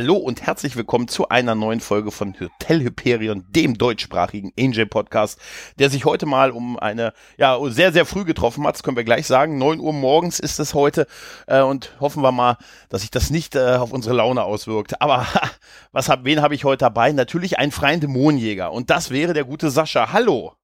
Hallo und herzlich willkommen zu einer neuen Folge von Hotel Hyperion, dem deutschsprachigen Angel Podcast, der sich heute mal um eine, ja, sehr, sehr früh getroffen hat, das können wir gleich sagen. 9 Uhr morgens ist es heute äh, und hoffen wir mal, dass sich das nicht äh, auf unsere Laune auswirkt. Aber was hab, wen habe ich heute dabei? Natürlich einen freien Dämonenjäger und das wäre der gute Sascha. Hallo!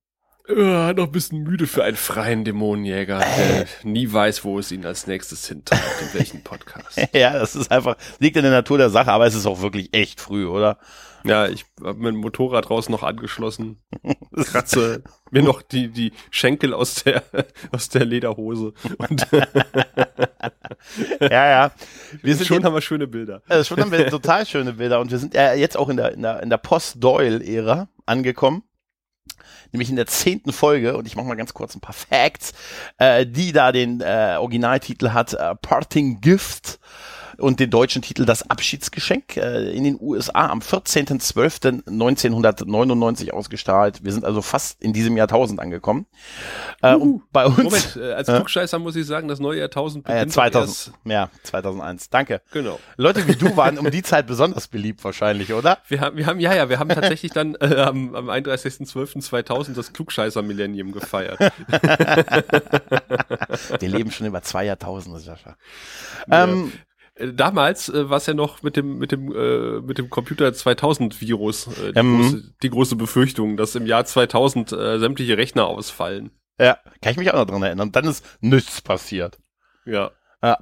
Uh, noch ein bisschen müde für einen freien Dämonenjäger, der äh. nie weiß, wo es ihn als nächstes hintreibt, in welchen Podcast. ja, das ist einfach, liegt in der Natur der Sache, aber es ist auch wirklich echt früh, oder? Ja, ich habe mein Motorrad raus noch angeschlossen, kratze mir noch die, die Schenkel aus der, aus der Lederhose. Ja, ja. Wir sind schon jetzt, haben wir schöne Bilder. Also schon haben wir total schöne Bilder und wir sind ja jetzt auch in der, in der, in der Post-Doyle-Ära angekommen nämlich in der zehnten Folge, und ich mache mal ganz kurz ein paar Facts, äh, die da den äh, Originaltitel hat, äh, Parting Gift und den deutschen Titel Das Abschiedsgeschenk äh, in den USA am 14.12.1999 ausgestrahlt. Wir sind also fast in diesem Jahrtausend angekommen. Äh, uh, bei uns. Moment, äh, als Klugscheißer muss ich sagen, das neue Jahrtausend beginnt äh, 2000, ja, 2001. Danke. Genau. Leute wie du waren um die Zeit besonders beliebt wahrscheinlich, oder? Wir haben, wir haben, ja, ja, wir haben tatsächlich dann äh, am, am 31.12.2000 das Klugscheißer-Millennium gefeiert. wir leben schon über zwei Jahrtausende, Sascha. Ja. Ähm, äh, damals äh, war es ja noch mit dem mit dem äh, mit dem Computer 2000 Virus äh, die, ähm, große, die große Befürchtung, dass im Jahr 2000 äh, sämtliche Rechner ausfallen. Ja, kann ich mich auch noch dran erinnern. Dann ist nichts passiert. Ja. Ja.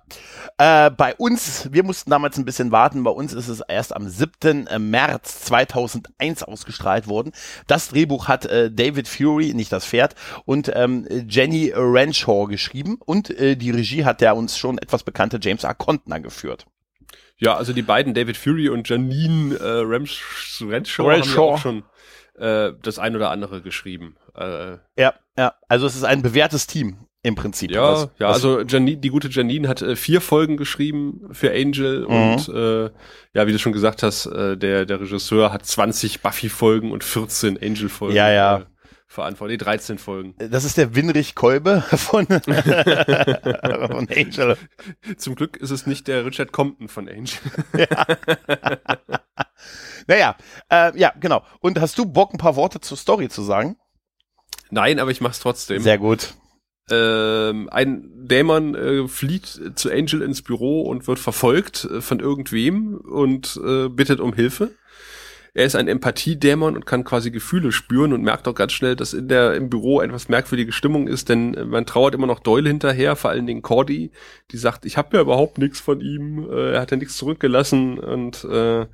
Äh, bei uns, wir mussten damals ein bisschen warten, bei uns ist es erst am 7. Äh, März 2001 ausgestrahlt worden. Das Drehbuch hat äh, David Fury, nicht das Pferd, und ähm, Jenny Renshaw geschrieben und äh, die Regie hat der uns schon etwas bekannte James A. Contner geführt. Ja, also die beiden, David Fury und Janine äh, Renshaw, Renshaw, haben ja auch schon äh, das ein oder andere geschrieben. Äh, ja, ja, also es ist ein bewährtes Team im Prinzip. Ja, was, ja, was also Janine, die gute Janine hat äh, vier Folgen geschrieben für Angel mhm. und äh, ja, wie du schon gesagt hast, äh, der, der Regisseur hat 20 Buffy-Folgen und 14 Angel-Folgen. Ja, ja. Äh, verantwortlich, 13 Folgen. Das ist der Winrich Kolbe von, von Angel. Zum Glück ist es nicht der Richard Compton von Angel. ja. naja, äh, ja, genau. Und hast du Bock, ein paar Worte zur Story zu sagen? Nein, aber ich mach's trotzdem. Sehr gut. Ähm, ein Dämon äh, flieht zu Angel ins Büro und wird verfolgt äh, von irgendwem und äh, bittet um Hilfe. Er ist ein Empathiedämon und kann quasi Gefühle spüren und merkt auch ganz schnell, dass in der im Büro etwas merkwürdige Stimmung ist, denn äh, man trauert immer noch Doyle hinterher, vor allen Dingen Cordy, die sagt, ich habe ja überhaupt nichts von ihm, äh, er hat ja nichts zurückgelassen und äh,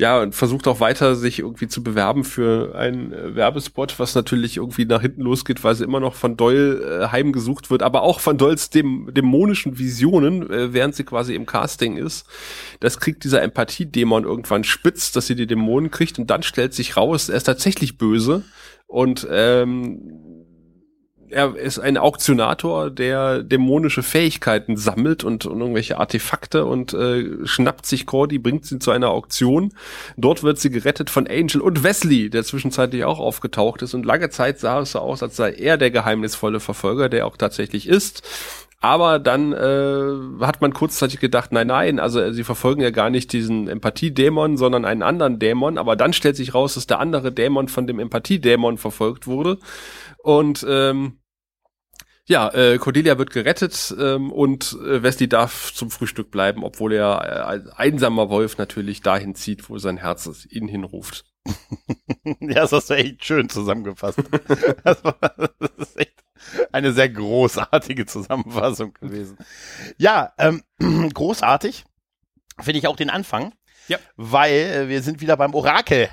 ja, und versucht auch weiter, sich irgendwie zu bewerben für einen äh, Werbespot, was natürlich irgendwie nach hinten losgeht, weil sie immer noch von Doyle äh, heimgesucht wird, aber auch von Doyles dem, dämonischen Visionen, äh, während sie quasi im Casting ist. Das kriegt dieser Empathie-Dämon irgendwann spitz, dass sie die Dämonen kriegt und dann stellt sich raus, er ist tatsächlich böse und ähm, er ist ein Auktionator, der dämonische Fähigkeiten sammelt und, und irgendwelche Artefakte und äh, schnappt sich Cordy, bringt sie zu einer Auktion. Dort wird sie gerettet von Angel und Wesley, der zwischenzeitlich auch aufgetaucht ist. Und lange Zeit sah es so aus, als sei er der geheimnisvolle Verfolger, der auch tatsächlich ist. Aber dann äh, hat man kurzzeitig gedacht, nein, nein, also sie verfolgen ja gar nicht diesen Empathie-Dämon, sondern einen anderen Dämon. Aber dann stellt sich raus, dass der andere Dämon von dem Empathie-Dämon verfolgt wurde. Und ähm, ja, äh, Cordelia wird gerettet ähm, und äh, Wesley darf zum Frühstück bleiben, obwohl er äh, als einsamer Wolf natürlich dahin zieht, wo sein Herz ihn hinruft. ja, das hast du echt schön zusammengefasst. das, war, das ist echt eine sehr großartige Zusammenfassung gewesen. Ja, ähm, großartig finde ich auch den Anfang. Ja. Weil äh, wir sind wieder beim Orakel.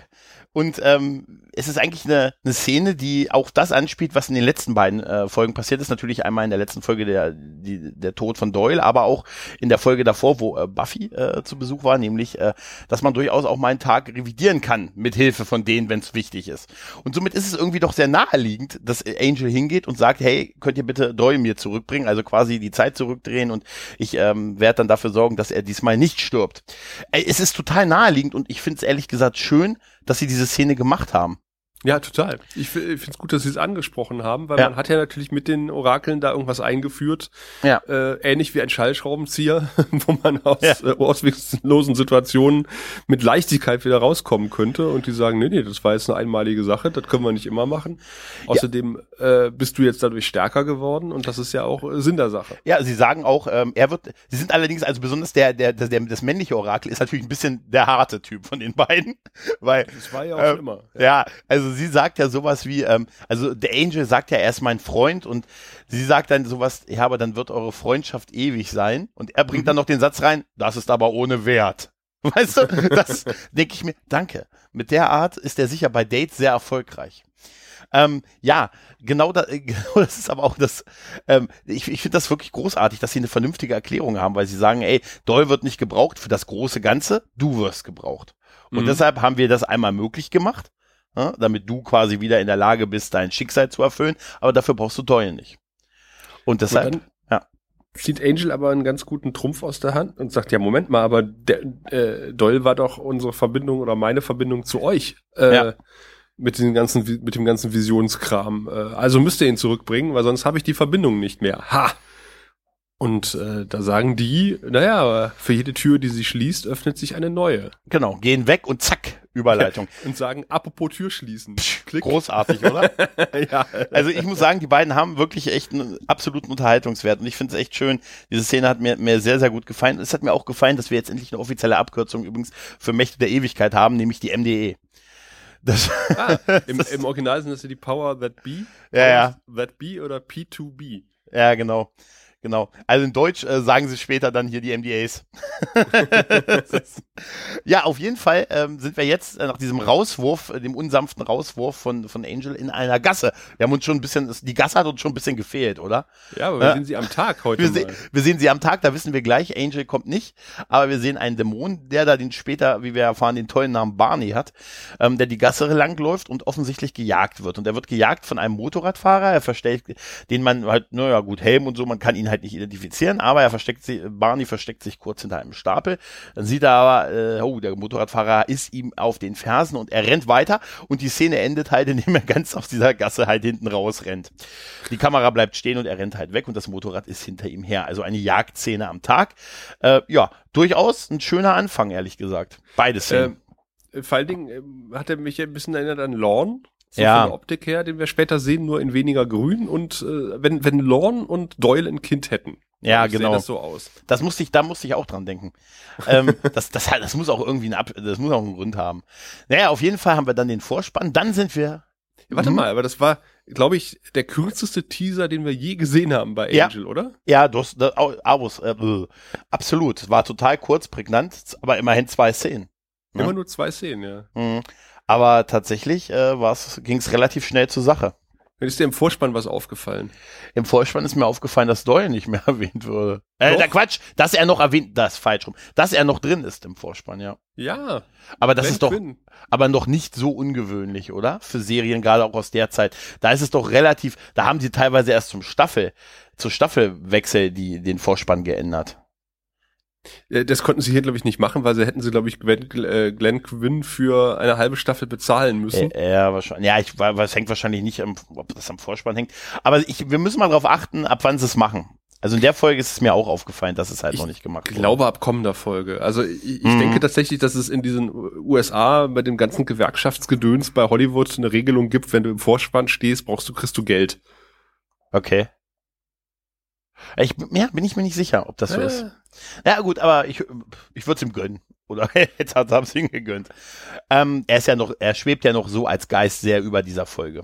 Und ähm, es ist eigentlich eine, eine Szene, die auch das anspielt, was in den letzten beiden äh, Folgen passiert ist. Natürlich einmal in der letzten Folge der, die, der Tod von Doyle, aber auch in der Folge davor, wo äh, Buffy äh, zu Besuch war, nämlich, äh, dass man durchaus auch mal einen Tag revidieren kann mit Hilfe von denen, wenn es wichtig ist. Und somit ist es irgendwie doch sehr naheliegend, dass Angel hingeht und sagt, hey, könnt ihr bitte Doyle mir zurückbringen, also quasi die Zeit zurückdrehen und ich ähm, werde dann dafür sorgen, dass er diesmal nicht stirbt. Äh, es ist total naheliegend und ich finde es ehrlich gesagt schön, dass sie diese Szene gemacht haben. Ja, total. Ich finde es gut, dass Sie es angesprochen haben, weil Ja. man hat ja natürlich mit den Orakeln da irgendwas eingeführt, Ja. äh, ähnlich wie ein Schallschraubenzieher, wo man aus Ja. äh, ausweglosen Situationen mit Leichtigkeit wieder rauskommen könnte und die sagen, nee, nee, das war jetzt eine einmalige Sache, das können wir nicht immer machen. Außerdem äh, bist du jetzt dadurch stärker geworden und das ist ja auch äh, Sinn der Sache. Ja, sie sagen auch, ähm, er wird, sie sind allerdings, also besonders der, der, der, der, das männliche Orakel ist natürlich ein bisschen der harte Typ von den beiden, weil, Das war ja auch schon immer. ja, also sie sagt ja sowas wie, ähm, also der Angel sagt ja, er ist mein Freund und sie sagt dann sowas, ja, aber dann wird eure Freundschaft ewig sein und er bringt dann noch den Satz rein, das ist aber ohne Wert. Weißt du, das denke ich mir, danke. Mit der Art ist er sicher bei Dates sehr erfolgreich. Ähm, ja, genau, da, genau das ist aber auch das, ähm, ich, ich finde das wirklich großartig, dass sie eine vernünftige Erklärung haben, weil sie sagen, ey, Doll wird nicht gebraucht für das große Ganze, du wirst gebraucht. Und Mhm. deshalb haben wir das einmal möglich gemacht, ja, damit du quasi wieder in der Lage bist, dein Schicksal zu erfüllen, aber dafür brauchst du Doyle nicht. Und deshalb, Und ja. zieht Angel aber einen ganz guten Trumpf aus der Hand und sagt, ja, Moment mal, aber der, äh, Doyle war doch unsere Verbindung oder meine Verbindung zu euch. Äh, Ja. Mit, den ganzen, mit dem ganzen Visionskram. Äh, also müsst ihr ihn zurückbringen, weil sonst habe ich die Verbindung nicht mehr. Ha! Und äh, da sagen die, naja, aber für jede Tür, die sie schließt, öffnet sich eine neue. genau, gehen weg und zack, Überleitung. Und sagen, apropos Tür schließen. Klick. Großartig, oder? ja. Also ich muss sagen, die beiden haben wirklich echt einen absoluten Unterhaltungswert und ich finde es echt schön. Diese Szene hat mir, mir sehr, sehr gut gefallen. Es hat mir auch gefallen, dass wir jetzt endlich eine offizielle Abkürzung übrigens für Mächte der Ewigkeit haben, nämlich die MDE. Das, Ah, im, Im Original sind das ja die Power That Be. Ja, ja. That Be oder P2B. ja, genau. Genau. Also in Deutsch äh, sagen sie später dann hier die MDAs. Ist- ja, auf jeden Fall ähm, sind wir jetzt äh, nach diesem Rauswurf, äh, dem unsanften Rauswurf von, von Angel in einer Gasse. Wir haben uns schon ein bisschen, die Gasse hat uns schon ein bisschen gefehlt, oder? Ja, aber wir sehen sie am Tag heute Wir, se wir sehen sie am Tag, da wissen wir gleich, Angel kommt nicht, aber wir sehen einen Dämon, der da den später, wie wir erfahren, den tollen Namen Barney hat, ähm, der die Gasse langläuft und offensichtlich gejagt wird. Und er wird gejagt von einem Motorradfahrer, er versteckt, den man halt, naja gut, Helm und so, man kann ihn halt nicht identifizieren, aber er versteckt sich, Barney versteckt sich kurz hinter einem Stapel. Dann sieht er aber, äh, oh, der Motorradfahrer ist ihm auf den Fersen und er rennt weiter und die Szene endet halt, indem er ganz aus dieser Gasse halt hinten raus rennt. Die Kamera bleibt stehen und er rennt halt weg und das Motorrad ist hinter ihm her. Also eine Jagdszene am Tag. Äh, ja, durchaus ein schöner Anfang, ehrlich gesagt. Beide Szenen. Ähm, vor allen Dingen ähm, hat er mich ein bisschen erinnert an Lorne. So Ja. von der Optik her, den wir später sehen, nur in weniger grün. Und äh, wenn, wenn Lorne und Doyle ein Kind hätten, Ja, genau. das so aus. Das musste ich, da musste ich auch dran denken. ähm, das, das, das muss auch irgendwie ein Ab das muss auch einen Grund haben. Naja, auf jeden Fall haben wir dann den Vorspann. Dann sind wir. Warte Mhm. mal, aber das war, glaube ich, der kürzeste Teaser, den wir je gesehen haben bei Ja. Angel, oder? Ja, du hast, da, Avus, äh, äh, absolut. War total kurz, prägnant, aber immerhin zwei Szenen. Ja. Immer nur zwei Szenen, ja. Mhm. Aber tatsächlich äh, ging es relativ schnell zur Sache. Ist dir im Vorspann was aufgefallen? Im Vorspann ist mir aufgefallen, dass Doyle nicht mehr erwähnt wurde. Äh, der Quatsch, dass er noch erwähnt, das ist falsch rum. Dass er noch drin ist im Vorspann, ja. Ja. Aber das ist doch, Quinn. aber noch nicht so ungewöhnlich, oder? Für Serien, gerade auch aus der Zeit. Da ist es doch relativ, da haben sie teilweise erst zum Staffel, zu Staffelwechsel die, den Vorspann geändert. Äh, Das konnten sie hier, glaube ich, nicht machen, weil sie hätten sie, glaube ich, Glenn, äh, Glenn Quinn für eine halbe Staffel bezahlen müssen. Äh, ja, wahrscheinlich. Ja, ich, es hängt wahrscheinlich nicht, am, ob das am Vorspann hängt. Aber ich, wir müssen mal darauf achten, ab wann sie es machen. Also in der Folge ist es mir auch aufgefallen, dass es halt Ich noch nicht gemacht Ich wurde. glaube ab kommender Folge. Also ich, ich Mhm. denke tatsächlich, dass es in diesen USA bei dem ganzen Gewerkschaftsgedöns bei Hollywood eine Regelung gibt, wenn du im Vorspann stehst, brauchst du, kriegst du Geld. Okay. Ich, ja, bin ich mir nicht sicher, ob das so Äh, ist. Ja, gut, aber ich, ich würde es ihm gönnen. Oder jetzt hat es ihm gegönnt. Ähm, er ist ja noch, er schwebt ja noch so als Geist sehr über dieser Folge.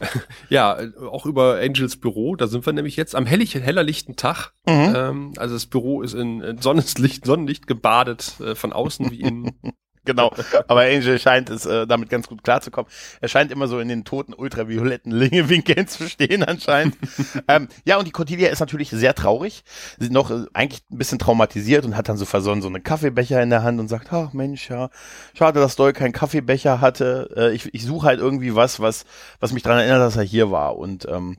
Ja, auch über Angels Büro, da sind wir nämlich jetzt am hellig, heller lichten Tag. Mhm. Ähm, also das Büro ist in, in Sonnenlicht, Sonnenlicht gebadet, äh, von außen wie innen. Genau. Aber Angel scheint es äh, damit ganz gut klarzukommen. Er scheint immer so in den toten ultravioletten Lingewinkeln zu stehen anscheinend. ähm, ja, und die Cordelia ist natürlich sehr traurig. Sie ist noch äh, eigentlich ein bisschen traumatisiert und hat dann so versonnen so einen Kaffeebecher in der Hand und sagt, ach Mensch, ja, schade, dass Doyle keinen Kaffeebecher hatte. Äh, ich ich suche halt irgendwie was, was, was mich daran erinnert, dass er hier war. Und ähm,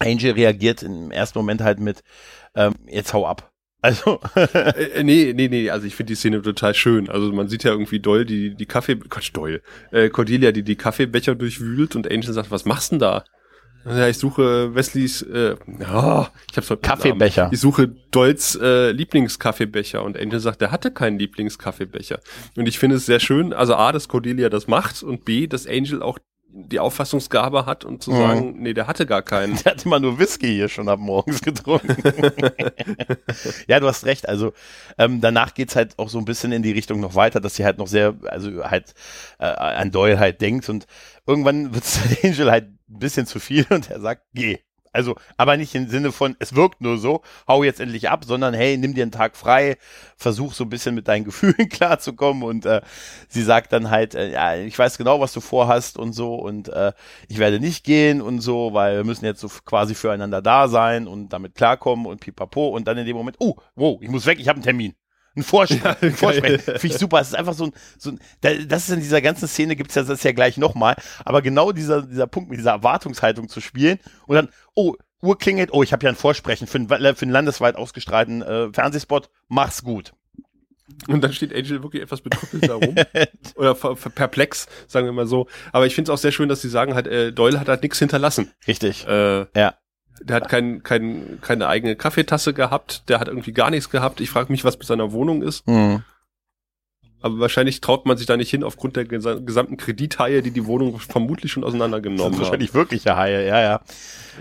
Angel reagiert im ersten Moment halt mit, ähm, jetzt hau ab. Also. äh, nee, nee, nee, also ich finde die Szene total schön. Also man sieht ja irgendwie Doyle, die die Kaffee, Quatsch, Doyle, äh, Cordelia, die die Kaffeebecher durchwühlt und Angel sagt, was machst denn da? Ja, ich suche Wesleys, äh, oh, ich hab's heute Kaffeebecher. Ich suche Dolls äh, Lieblingskaffeebecher und Angel sagt, er hatte keinen Lieblingskaffeebecher. Und ich finde es sehr schön, also A, dass Cordelia das macht und B, dass Angel auch die Auffassungsgabe hat und zu mhm. sagen, nee, der hatte gar keinen. Der hat immer nur Whisky hier schon ab morgens getrunken. ja, du hast recht. Also ähm, danach geht's halt auch so ein bisschen in die Richtung noch weiter, dass sie halt noch sehr, also halt äh, an Doyle halt denkt und irgendwann wird's Angel halt ein bisschen zu viel und er sagt, geh. Also, aber nicht im Sinne von, es wirkt nur so, hau jetzt endlich ab, sondern hey, nimm dir einen Tag frei, versuch so ein bisschen mit deinen Gefühlen klarzukommen und äh, sie sagt dann halt, äh, ja, ich weiß genau, was du vorhast und so und äh, ich werde nicht gehen und so, weil wir müssen jetzt so quasi füreinander da sein und damit klarkommen und pipapo und dann in dem Moment, oh, wow, ich muss weg, ich habe einen Termin. Ein Vorsprechen. Ja, ein Vorsprechen. Finde ich super. Es ist einfach so ein, so ein, das ist in dieser ganzen Szene gibt's ja das ja gleich nochmal. Aber genau dieser, dieser Punkt mit dieser Erwartungshaltung zu spielen und dann, oh, Uhr klingelt, oh, ich habe ja ein Vorsprechen für einen, für einen landesweit ausgestrahlten äh, Fernsehspot, mach's gut. Und dann steht Angel wirklich etwas betrüppelt da rum. Oder perplex, sagen wir mal so. Aber ich finde es auch sehr schön, dass sie sagen, halt, äh, Doyle hat halt nichts hinterlassen. Richtig. Äh, ja. Der hat kein, kein, keine eigene Kaffeetasse gehabt, der hat irgendwie gar nichts gehabt. Ich frage mich, was mit seiner Wohnung ist. Mhm. Aber wahrscheinlich traut man sich da nicht hin aufgrund der gesamten Kredithaie, die die Wohnung vermutlich schon auseinandergenommen haben. Wahrscheinlich wirkliche Haie, ja, ja.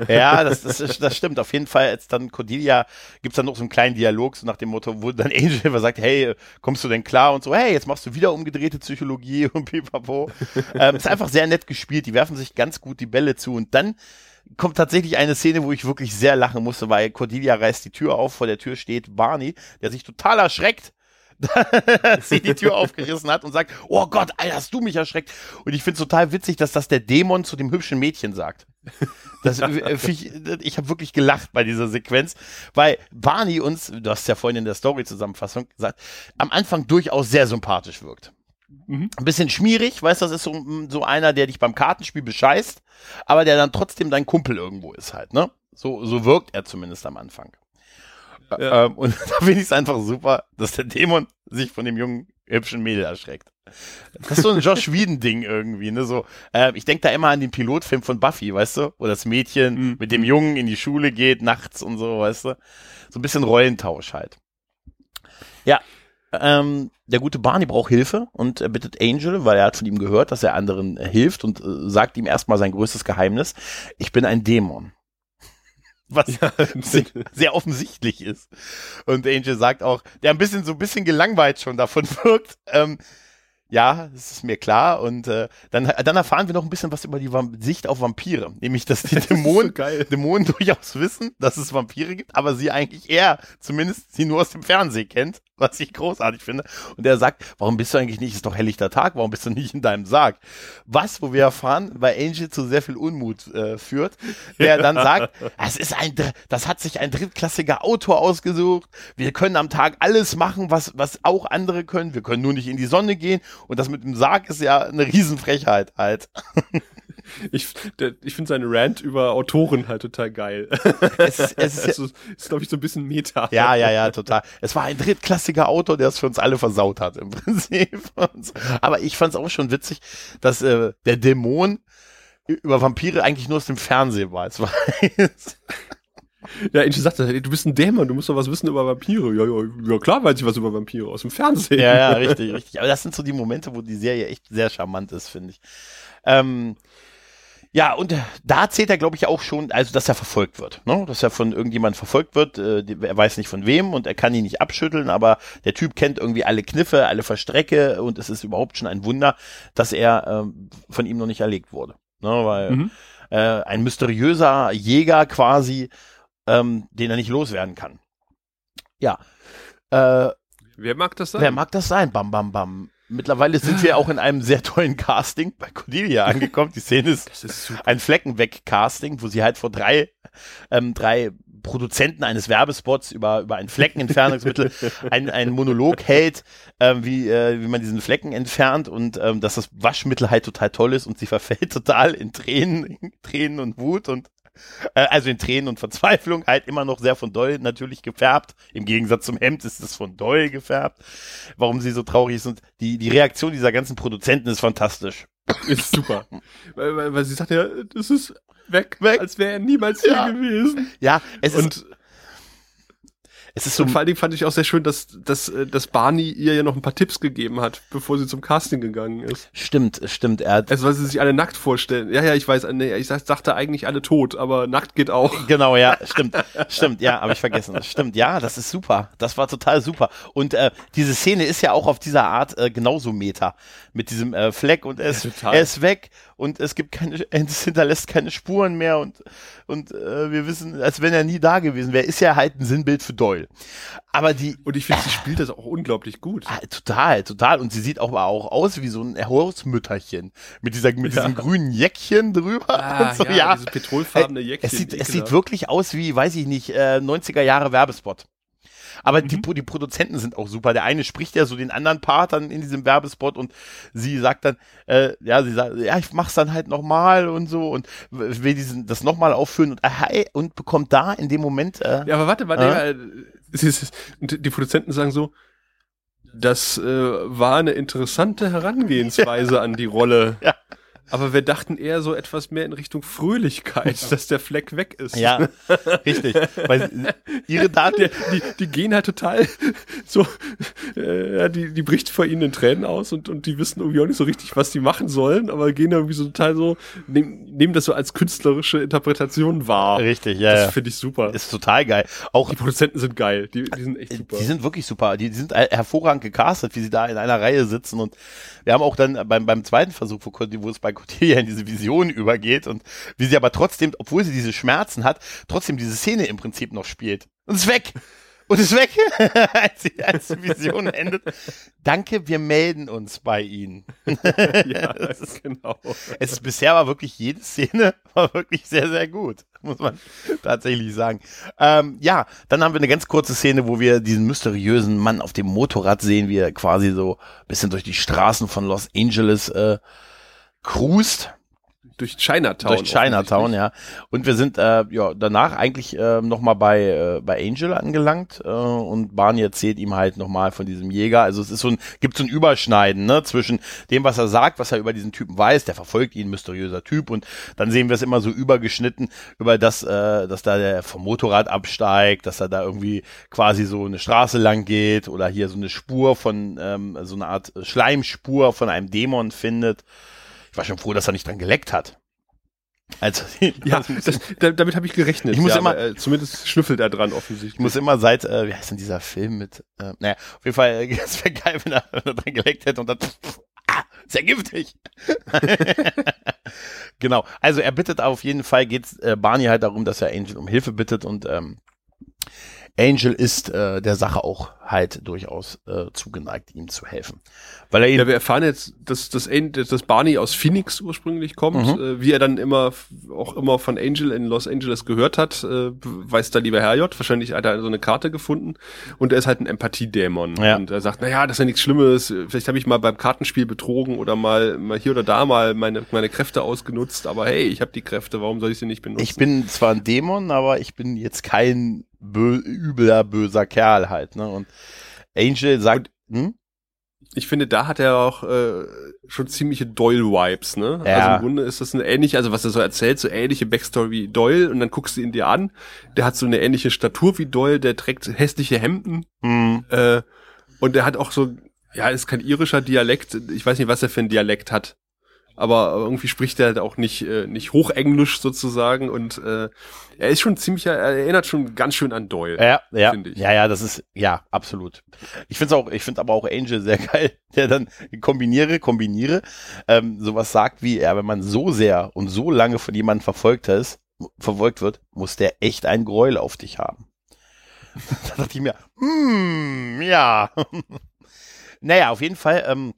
Ja, das, das, das stimmt. Auf jeden Fall, als dann Cordelia, gibt's dann noch so einen kleinen Dialog, so nach dem Motto, wo dann Angel sagt, hey, kommst du denn klar? Und so, hey, jetzt machst du wieder umgedrehte Psychologie und pipapo. ähm, ist einfach sehr nett gespielt. Die werfen sich ganz gut die Bälle zu. Und dann kommt tatsächlich eine Szene, wo ich wirklich sehr lachen musste, weil Cordelia reißt die Tür auf, vor der Tür steht Barney, der sich total erschreckt, dass sie die Tür aufgerissen hat und sagt, oh Gott, Alter, hast du mich erschreckt. Und ich finde es total witzig, dass das der Dämon zu dem hübschen Mädchen sagt. Das, äh, ich ich habe wirklich gelacht bei dieser Sequenz, weil Barney uns, du hast ja vorhin in der Story-Zusammenfassung gesagt, am Anfang durchaus sehr sympathisch wirkt. Mhm. Ein bisschen schmierig, weißt du, das ist so, so einer, der dich beim Kartenspiel bescheißt, aber der dann trotzdem dein Kumpel irgendwo ist halt, ne? So, so wirkt er zumindest am Anfang. Ja. Ähm, und da finde ich es einfach super, dass der Dämon sich von dem jungen, hübschen Mädel erschreckt. Das ist so ein Josh Whedon-Ding irgendwie, ne? So, äh, ich denke da immer an den Pilotfilm von Buffy, weißt du? Wo das Mädchen mhm. mit dem Jungen in die Schule geht, nachts und so, weißt du? So ein bisschen Rollentausch halt. Ja, ähm, der gute Barney braucht Hilfe und er bittet Angel, weil er hat von ihm gehört, dass er anderen äh, hilft und äh, sagt ihm erstmal sein größtes Geheimnis. Ich bin ein Dämon. Was ja, sehr, sehr, offensichtlich ist. Und Angel sagt auch, der ein bisschen so ein bisschen gelangweilt schon davon wirkt, ähm, ja, das ist mir klar. Und äh, dann, dann erfahren wir noch ein bisschen was über die Sicht auf Vampire. Nämlich, dass die Dämonen, so Dämonen durchaus wissen, dass es Vampire gibt, aber sie eigentlich eher, zumindest sie nur aus dem Fernsehen kennt, was ich großartig finde. Und er sagt, warum bist du eigentlich nicht, ist doch helllichter Tag, warum bist du nicht in deinem Sarg? Was, wo wir erfahren, bei Angel zu sehr viel Unmut äh, führt, der dann sagt, das ist ein, das hat sich ein drittklassiger Autor ausgesucht, wir können am Tag alles machen, was, was auch andere können, wir können nur nicht in die Sonne gehen und das mit dem Sarg ist ja eine Riesenfrechheit halt. Ich, ich finde seine Rant über Autoren halt total geil. Es, es ist, also, ist glaube ich, so ein bisschen Meta. Ja, ja, ja, total. Es war ein drittklassiger Autor, der es für uns alle versaut hat, im Prinzip. Aber ich fand es auch schon witzig, dass äh, der Dämon über Vampire eigentlich nur aus dem Fernsehen weiß. Ja, ich sagte, hey, du bist ein Dämon, du musst doch was wissen über Vampire. Ja, ja, ja, klar weiß ich was über Vampire aus dem Fernsehen. Ja, ja, richtig, richtig. Aber das sind so die Momente, wo die Serie echt sehr charmant ist, finde ich. Ähm, ja, und da zählt er, glaube ich, auch schon, also dass er verfolgt wird, ne? dass er von irgendjemand verfolgt wird. Äh, er weiß nicht von wem und er kann ihn nicht abschütteln, aber der Typ kennt irgendwie alle Kniffe, alle Verstrecke und es ist überhaupt schon ein Wunder, dass er ähm, von ihm noch nicht erlegt wurde. Ne? Weil mhm. äh, ein mysteriöser Jäger quasi ähm, den er nicht loswerden kann. Ja. Äh, wer mag das sein? Wer mag das sein? Bam, bam, bam. Mittlerweile sind wir auch in einem sehr tollen Casting bei Cordelia angekommen. Die Szene ist, ist ein Fleckenweg-Casting, wo sie halt vor drei, ähm, drei Produzenten eines Werbespots über, über ein Fleckenentfernungsmittel ein, ein Monolog hält, ähm, wie, äh, wie man diesen Flecken entfernt und ähm, dass das Waschmittel halt total toll ist und sie verfällt total in Tränen, Tränen und Wut und also in Tränen und Verzweiflung, halt immer noch sehr von Doyle natürlich gefärbt. Im Gegensatz zum Hemd ist es von Doyle gefärbt. Warum sie so traurig ist und die, die Reaktion dieser ganzen Produzenten ist fantastisch. Ist super. weil, weil, weil sie sagt ja, das ist weg, weg. als wäre er niemals ja. hier gewesen. Ja, es und ist es ist so. Und vor allen Dingen fand ich auch sehr schön, dass, dass, äh, dass Barney ihr ja noch ein paar Tipps gegeben hat, bevor sie zum Casting gegangen ist. Stimmt, stimmt. Er hat also, weil sie sich alle nackt vorstellen. Ja, ja, ich weiß, nee, ich dachte eigentlich alle tot, aber nackt geht auch. Genau, ja, stimmt. stimmt, ja, habe ich vergessen. Stimmt, ja, das ist super. Das war total super. Und äh, diese Szene ist ja auch auf dieser Art äh, genauso Meta. Mit diesem äh, Fleck und er ist, ja, er ist weg und es gibt keine, es hinterlässt keine Spuren mehr und, und äh, wir wissen, als wenn er nie da gewesen wäre, ist ja halt ein Sinnbild für Doyle. Aber die. Und ich finde, sie spielt das auch unglaublich gut. Ah, total, total. Und sie sieht auch, auch aus wie so ein Hausmütterchen. Mit dieser, mit ja. diesem grünen Jäckchen drüber. Ah, so, ja, ja. Dieses petrolfarbene Jäckchen. Es sieht, es sieht wirklich aus wie, weiß ich nicht, äh, 90er Jahre Werbespot. Aber mhm. die, die Produzenten sind auch super. Der eine spricht ja so den anderen Part dann in diesem Werbespot und sie sagt dann, äh, ja, sie sagt, ja, ich mach's dann halt nochmal und so und will diesen, das nochmal aufführen und, äh, und bekommt da in dem Moment. Äh, ja, aber warte, warte, äh, ja, die Produzenten sagen so, das äh, war eine interessante Herangehensweise ja. an die Rolle. Ja. Aber wir dachten eher so etwas mehr in Richtung Fröhlichkeit, dass der Fleck weg ist. Ja, richtig. Weil ihre Daten, die, die, gehen halt total so, äh, die, die bricht vor ihnen in Tränen aus und, und die wissen irgendwie auch nicht so richtig, was die machen sollen, aber gehen irgendwie so total so, nehmen, nehmen das so als künstlerische Interpretation wahr. Richtig, ja. Das finde ich super. Ist total geil. Auch die Produzenten sind geil. Die, die sind echt super. Die sind wirklich super. Die, die sind hervorragend gecastet, wie sie da in einer Reihe sitzen und wir haben auch dann beim, beim zweiten Versuch, wo es bei Cordelia in diese Vision übergeht und wie sie aber trotzdem, obwohl sie diese Schmerzen hat, trotzdem diese Szene im Prinzip noch spielt. Und ist weg und ist weg, als, die, als die Vision endet. Danke, wir melden uns bei Ihnen. ja, das ist, genau. Es ist bisher war wirklich jede Szene war wirklich sehr, sehr gut, muss man tatsächlich sagen. Ähm, ja, dann haben wir eine ganz kurze Szene, wo wir diesen mysteriösen Mann auf dem Motorrad sehen, wie er quasi so ein bisschen durch die Straßen von Los Angeles äh, cruist durch Chinatown. Durch Chinatown, ja. Und wir sind äh, ja danach eigentlich äh, nochmal bei, äh, bei Angel angelangt äh, und Barney erzählt ihm halt nochmal von diesem Jäger. Also es ist so ein, gibt so ein Überschneiden, ne, zwischen dem, was er sagt, was er über diesen Typen weiß, der verfolgt ihn, mysteriöser Typ, und dann sehen wir es immer so übergeschnitten, über das, äh, dass da der vom Motorrad absteigt, dass er da irgendwie quasi so eine Straße lang geht oder hier so eine Spur von, ähm, so eine Art Schleimspur von einem Dämon findet. Ich war schon froh, dass er nicht dran geleckt hat. Also, ja, das, damit habe ich gerechnet. Ich muss ja, immer, aber, äh, zumindest schnüffelt er dran offensichtlich. Ich muss immer seit, äh, wie heißt denn dieser Film mit, äh, naja, auf jeden Fall, äh, es wäre geil, wenn er, wenn er dran geleckt hätte und dann, pff, ah, sehr giftig. genau. Also er bittet auf jeden Fall, geht äh, Barney halt darum, dass er Angel um Hilfe bittet und ähm, Angel ist äh, der Sache auch halt durchaus äh, zugeneigt, ihm zu helfen. Weil er ja, wir erfahren jetzt, dass, dass, dass Barney aus Phoenix ursprünglich kommt, mhm. äh, wie er dann immer auch immer von Angel in Los Angeles gehört hat, äh, weiß da lieber Herrjot. Wahrscheinlich hat er so eine Karte gefunden und er ist halt ein Empathiedämon. Ja. Und er sagt, naja, das ist ja nichts Schlimmes, vielleicht habe ich mal beim Kartenspiel betrogen oder mal, mal hier oder da mal meine, meine Kräfte ausgenutzt, aber hey, ich habe die Kräfte, warum soll ich sie nicht benutzen? Ich bin zwar ein Dämon, aber ich bin jetzt kein bö übler, böser Kerl halt, ne? Und Angel sagt, hm? Ich finde, da hat er auch äh, schon ziemliche Doyle-Vibes, ne? Ja. Also im Grunde ist das eine ähnliche, also was er so erzählt, so ähnliche Backstory wie Doyle und dann guckst du ihn dir an, der hat so eine ähnliche Statur wie Doyle, der trägt hässliche Hemden mhm. äh, und der hat auch so, ja, ist kein irischer Dialekt, ich weiß nicht, was er für ein Dialekt hat aber irgendwie spricht er halt auch nicht, äh, nicht Hochenglisch sozusagen und äh, er ist schon ziemlich, er erinnert schon ganz schön an Doyle. Ja, ja, ja, ja, das ist, ja, absolut. Ich finde auch, ich finde aber auch Angel sehr geil, der dann kombiniere, kombiniere, ähm, sowas sagt wie, ja, wenn man so sehr und so lange von jemandem verfolgt ist, verfolgt wird, muss der echt ein Gräuel auf dich haben. da dachte ich mir, hm, ja. naja, auf jeden Fall, ähm,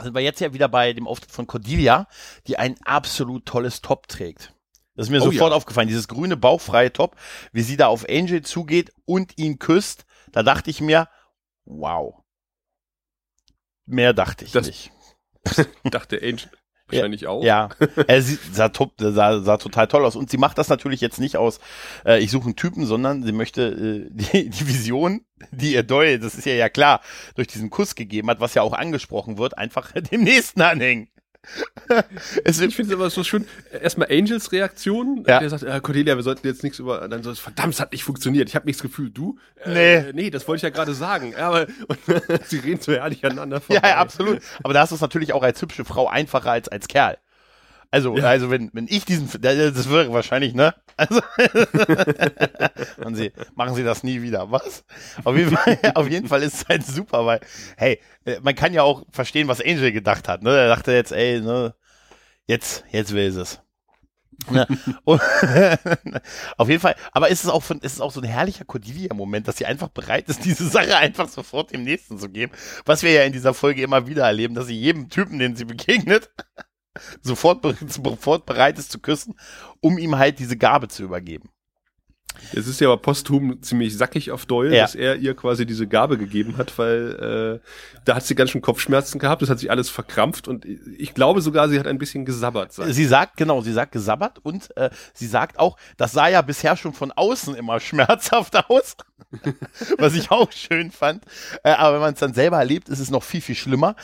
sind wir jetzt ja wieder bei dem Auftritt von Cordelia, die ein absolut tolles Top trägt. Das ist mir oh, sofort ja. aufgefallen, dieses grüne bauchfreie Top, wie sie da auf Angel zugeht und ihn küsst. Da dachte ich mir, wow. Mehr dachte ich das, nicht. dachte Angel. Wahrscheinlich ja, auch. Ja, er sieht, sah, sah, sah total toll aus. Und sie macht das natürlich jetzt nicht aus, äh, ich suche einen Typen, sondern sie möchte äh, die, die Vision, die ihr Doyle, das ist ja ja klar, durch diesen Kuss gegeben hat, was ja auch angesprochen wird, einfach dem nächsten anhängen. Es ich finde es aber so schön. Erstmal Angels Reaktion. Ja. Der sagt, äh, Cordelia, wir sollten jetzt nichts über. Dann so, verdammt, es hat nicht funktioniert. Ich habe nichts gefühlt. Du? Nee. Äh, nee, das wollte ich ja gerade sagen. Ja, aber und, sie reden so herrlich aneinander Ja, ja, absolut. Aber da hast du es natürlich auch als hübsche Frau einfacher als als Kerl. Also, Ja. also wenn, wenn ich diesen, das wäre wahrscheinlich, ne? Also, und sie, machen sie das nie wieder. Was? Auf jeden Fall, auf jeden Fall ist es halt super, weil, hey, äh, man kann ja auch verstehen, was Angel gedacht hat, ne? Er dachte jetzt, ey, ne, jetzt, jetzt will sie es. Ne? Und, auf jeden Fall, aber ist es auch von, ist es auch so ein herrlicher Cordelia-Moment, dass sie einfach bereit ist, diese Sache einfach sofort dem nächsten zu geben, was wir ja in dieser Folge immer wieder erleben, dass sie jedem Typen, den sie begegnet, sofort, sofort bereit ist zu küssen, um ihm halt diese Gabe zu übergeben. Es ist ja aber posthum ziemlich sackig auf Doyle, Ja. dass er ihr quasi diese Gabe gegeben hat, weil äh, da hat sie ganz schön Kopfschmerzen gehabt, das hat sich alles verkrampft und ich glaube sogar, sie hat ein bisschen gesabbert. Sein. Sie sagt, genau, sie sagt gesabbert und äh, sie sagt auch, das sah ja bisher schon von außen immer schmerzhaft aus, was ich auch schön fand. Äh, aber wenn man es dann selber erlebt, ist es noch viel, viel schlimmer.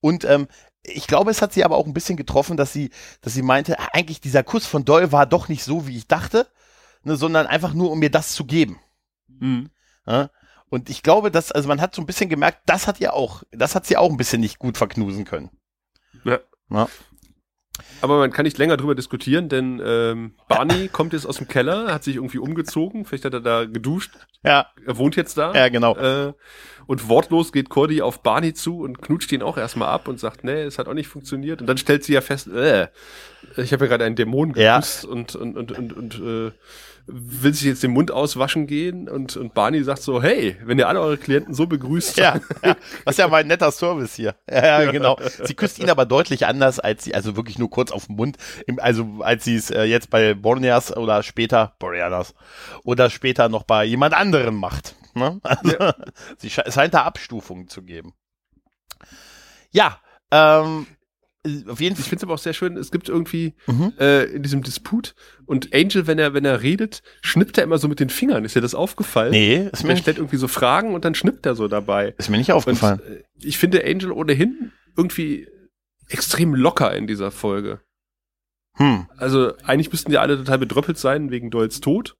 Und ähm, ich glaube, es hat sie aber auch ein bisschen getroffen, dass sie, dass sie meinte, eigentlich dieser Kuss von Doyle war doch nicht so, wie ich dachte, ne, sondern einfach nur, um mir das zu geben. Mhm. Ja? Und ich glaube, dass, also man hat so ein bisschen gemerkt, das hat ihr auch, das hat sie auch ein bisschen nicht gut verknusen können. Ja. Ja. Aber man kann nicht länger drüber diskutieren, denn ähm, Barney kommt jetzt aus dem Keller, hat sich irgendwie umgezogen, vielleicht hat er da geduscht, Ja, er wohnt jetzt da. ja, genau. Äh, und wortlos geht Cordy auf Barney zu und knutscht ihn auch erstmal ab und sagt, nee, es hat auch nicht funktioniert. Und dann stellt sie ja fest, äh, ich habe ja gerade einen Dämon Ja. geküsst und, und, und, und, und äh, will sich jetzt den Mund auswaschen gehen. Und, und Barney sagt so, hey, wenn ihr alle eure Klienten so begrüßt, Ja, ja, das ist ja mal ein netter Service hier. Ja, ja, genau. Sie küsst ihn aber deutlich anders, als sie, also wirklich nur kurz auf den Mund, also als sie es äh, jetzt bei Borneas oder später, Borneas, oder später noch bei jemand anderem macht. Ne? Also, sie sche- es scheint da Abstufungen zu geben. Ja, ähm, auf jeden Ich Fall. finde es aber auch sehr schön, es gibt irgendwie Mhm. äh, in diesem Disput und Angel, wenn er, wenn er redet, schnippt er immer so mit den Fingern. Ist dir das aufgefallen? Nee, ist mir, Er stellt irgendwie so Fragen und dann schnippt er so dabei. ist mir nicht Und aufgefallen. äh, ich finde Angel ohnehin irgendwie extrem locker in dieser Folge. Hm. Also eigentlich müssten die alle total bedröppelt sein wegen Doyles Tod.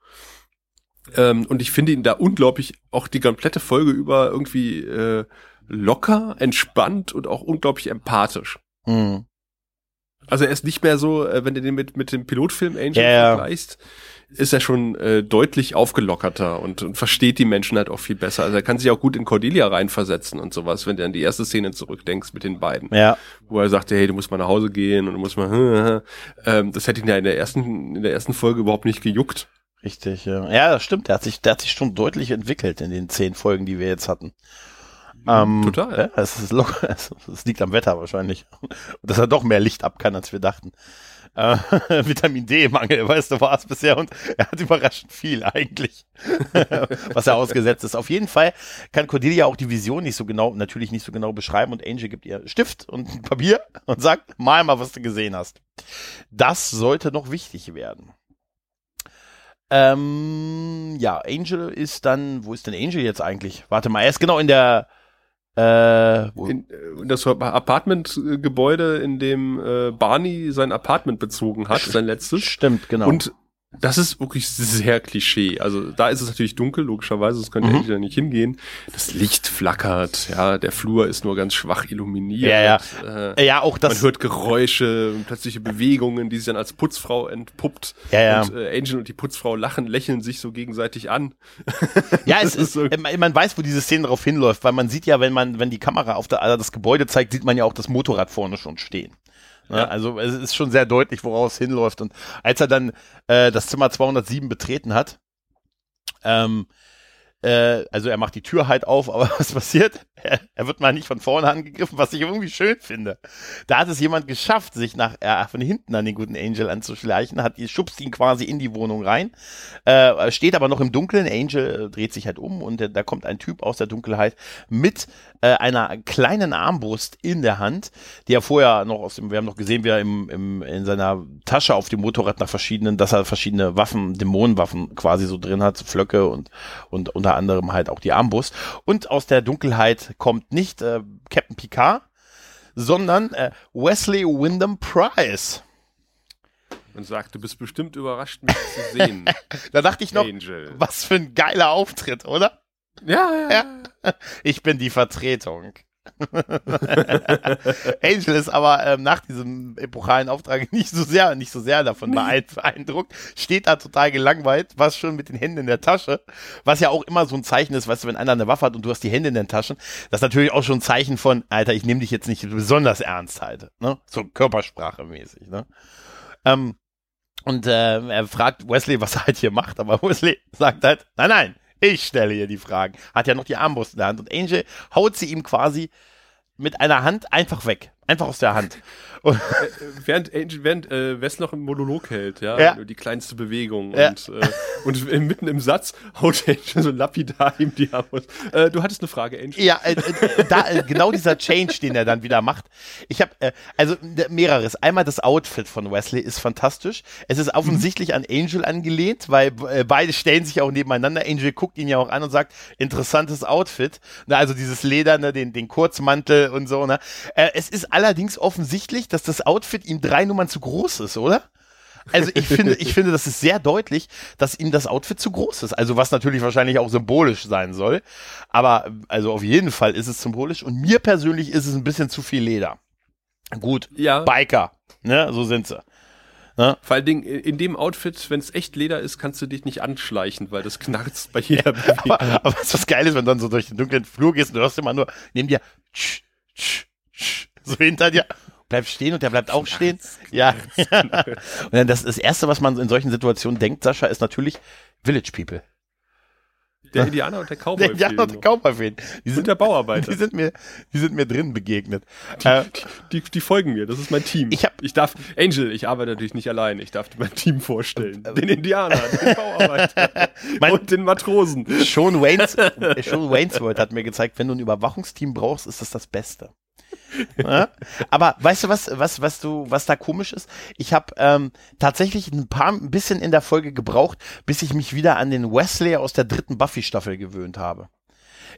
Ähm, und ich finde ihn da unglaublich auch die komplette Folge über irgendwie äh, locker, entspannt und auch unglaublich empathisch. Hm. Also er ist nicht mehr so, äh, wenn du den mit, mit dem Pilotfilm Angel ja. vergleichst, ist er schon äh, deutlich aufgelockerter und, und versteht die Menschen halt auch viel besser. Also er kann sich auch gut in Cordelia reinversetzen und sowas, wenn du an die erste Szene zurückdenkst mit den beiden. Ja, Wo er sagte, hey, du musst mal nach Hause gehen und du musst mal, ähm, das hätte ihn ja in der ersten, in der ersten Folge überhaupt nicht gejuckt. richtig. Ja, ja das stimmt. Der hat sich, der hat sich schon deutlich entwickelt in den zehn Folgen, die wir jetzt hatten. Ähm, Total. Ja, es, ist locker, es, es liegt am Wetter wahrscheinlich. Dass er doch mehr Licht ab kann, als wir dachten. Äh, Vitamin D-Mangel, weißt du, war es bisher und er hat überraschend viel eigentlich, was er ausgesetzt ist. Auf jeden Fall kann Cordelia auch die Vision nicht so genau, natürlich nicht so genau beschreiben und Angel gibt ihr Stift und Papier und sagt, mal mal, was du gesehen hast. Das sollte noch wichtig werden. Ähm, ja, Angel ist dann, wo ist denn Angel jetzt eigentlich? Warte mal, er ist genau in der, äh, In, äh, das Apartmentgebäude, in dem äh, Barney sein Apartment bezogen hat, sein letztes. stimmt, genau. Und das ist wirklich sehr Klischee. Also da ist es natürlich dunkel, logischerweise, das könnte Mhm. ja nicht hingehen. Das Licht flackert, ja, der Flur ist nur ganz schwach illuminiert. Ja, Äh, Äh, ja, auch man das, hört Geräusche, plötzliche Bewegungen, die sich dann als Putzfrau entpuppt. Ja, ja. Und äh, Angel und die Putzfrau lachen, lächeln sich so gegenseitig an. ja, es ist so- äh, man man weiß, wo diese Szene darauf hinläuft, weil man sieht ja, wenn man, wenn die Kamera auf der, also das Gebäude zeigt, sieht man ja auch das Motorrad vorne schon stehen. Ne? Ja. Also es ist schon sehr deutlich, woraus es hinläuft. Und als er dann äh, das Zimmer 207 betreten hat, ähm, äh, also er macht die Tür halt auf, aber was passiert? Er, er wird mal nicht von vorne angegriffen, was ich irgendwie schön finde. Da hat es jemand geschafft, sich nach äh, von hinten an den guten Angel anzuschleichen, hat schubst ihn quasi in die Wohnung rein, äh, steht aber noch im Dunkeln. Angel dreht sich halt um und da kommt ein Typ aus der Dunkelheit mit äh, einer kleinen Armbrust in der Hand, die er vorher noch aus dem, wir haben noch gesehen, wie er im, im, in seiner Tasche auf dem Motorrad nach verschiedenen, dass er verschiedene Waffen, Dämonenwaffen quasi so drin hat, Flöcke und, und unter anderem halt auch die Armbrust. Und aus der Dunkelheit kommt nicht äh, Captain Picard, sondern äh, Wesley Wyndham Price. Und sagt, du bist bestimmt überrascht, mich zu sehen. da dachte ich noch, Angel. was für ein geiler Auftritt, oder? Ja, ja. ja. Ich bin die Vertretung. Angel ist aber ähm, nach diesem epochalen Auftrag nicht so sehr, nicht so sehr davon beeindruckt, steht da total gelangweilt, was schon mit den Händen in der Tasche, was ja auch immer so ein Zeichen ist, weißt du, wenn einer eine Waffe hat und du hast die Hände in den Taschen, das ist natürlich auch schon ein Zeichen von, Alter, ich nehme dich jetzt nicht besonders ernst halt, ne, so Körpersprache mäßig, ne. Ähm, und äh, er fragt Wesley, was er halt hier macht, aber Wesley sagt halt, nein, nein, ich stelle ihr die Fragen. Hat ja noch die Armbrust in der Hand und Angel haut sie ihm quasi mit einer Hand einfach weg. Einfach aus der Hand. Und äh, während Angel, während äh, Wes noch einen Monolog hält, ja, ja. die kleinste Bewegung ja. und, äh, und mitten im Satz haut Angel so lapidar ihm die Arme. Äh, du hattest eine Frage, Angel. Ja, äh, äh, da, äh, genau dieser Change, den er dann wieder macht. Ich habe äh, also mehreres. Einmal das Outfit von Wesley ist fantastisch. Es ist offensichtlich mhm. an Angel angelehnt, weil beide stellen sich auch nebeneinander. Angel guckt ihn ja auch an und sagt, interessantes Outfit. Na, also dieses Lederne, den, den Kurzmantel und so. Ne? Es ist allerdings offensichtlich, dass das Outfit ihm drei Nummern zu groß ist, oder? Also ich finde, ich finde, das ist sehr deutlich, dass ihm das Outfit zu groß ist. Also was natürlich wahrscheinlich auch symbolisch sein soll. Aber also auf jeden Fall ist es symbolisch. Und mir persönlich ist es ein bisschen zu viel Leder. Gut, ja. Biker, ne, so sind sie. Ne? Vor allen Dingen in dem Outfit, wenn es echt Leder ist, kannst du dich nicht anschleichen, weil das knarzt bei jeder Bewegung. aber, aber was, was geil ist, wenn du dann so durch den dunklen Flur gehst und du hörst immer nur neben dir tsch, tsch, tsch, so hinter dir bleibt stehen und der bleibt auch stehen. Ja. und dann das, das erste, was man in solchen Situationen denkt, Sascha, ist natürlich Village People. Der Indianer und der Cowboy. Der Indianer und der Cowboy -Film. Die sind der Bauarbeiter. Die sind mir, die sind mir drin begegnet. Die, äh, die, die, die, folgen mir. Das ist mein Team. Ich, hab, ich darf, Angel, ich arbeite natürlich nicht allein. Ich darf mein Team vorstellen. Den Indianer, den Bauarbeiter mein, und den Matrosen. Sean Waynes, Sean Wainsworth hat mir gezeigt, wenn du ein Überwachungsteam brauchst, ist das das Beste ja? Aber weißt du was, was, was du, was da komisch ist? Ich habe ähm, tatsächlich ein paar, ein bisschen in der Folge gebraucht, bis ich mich wieder an den Wesley aus der dritten Buffy-Staffel gewöhnt habe.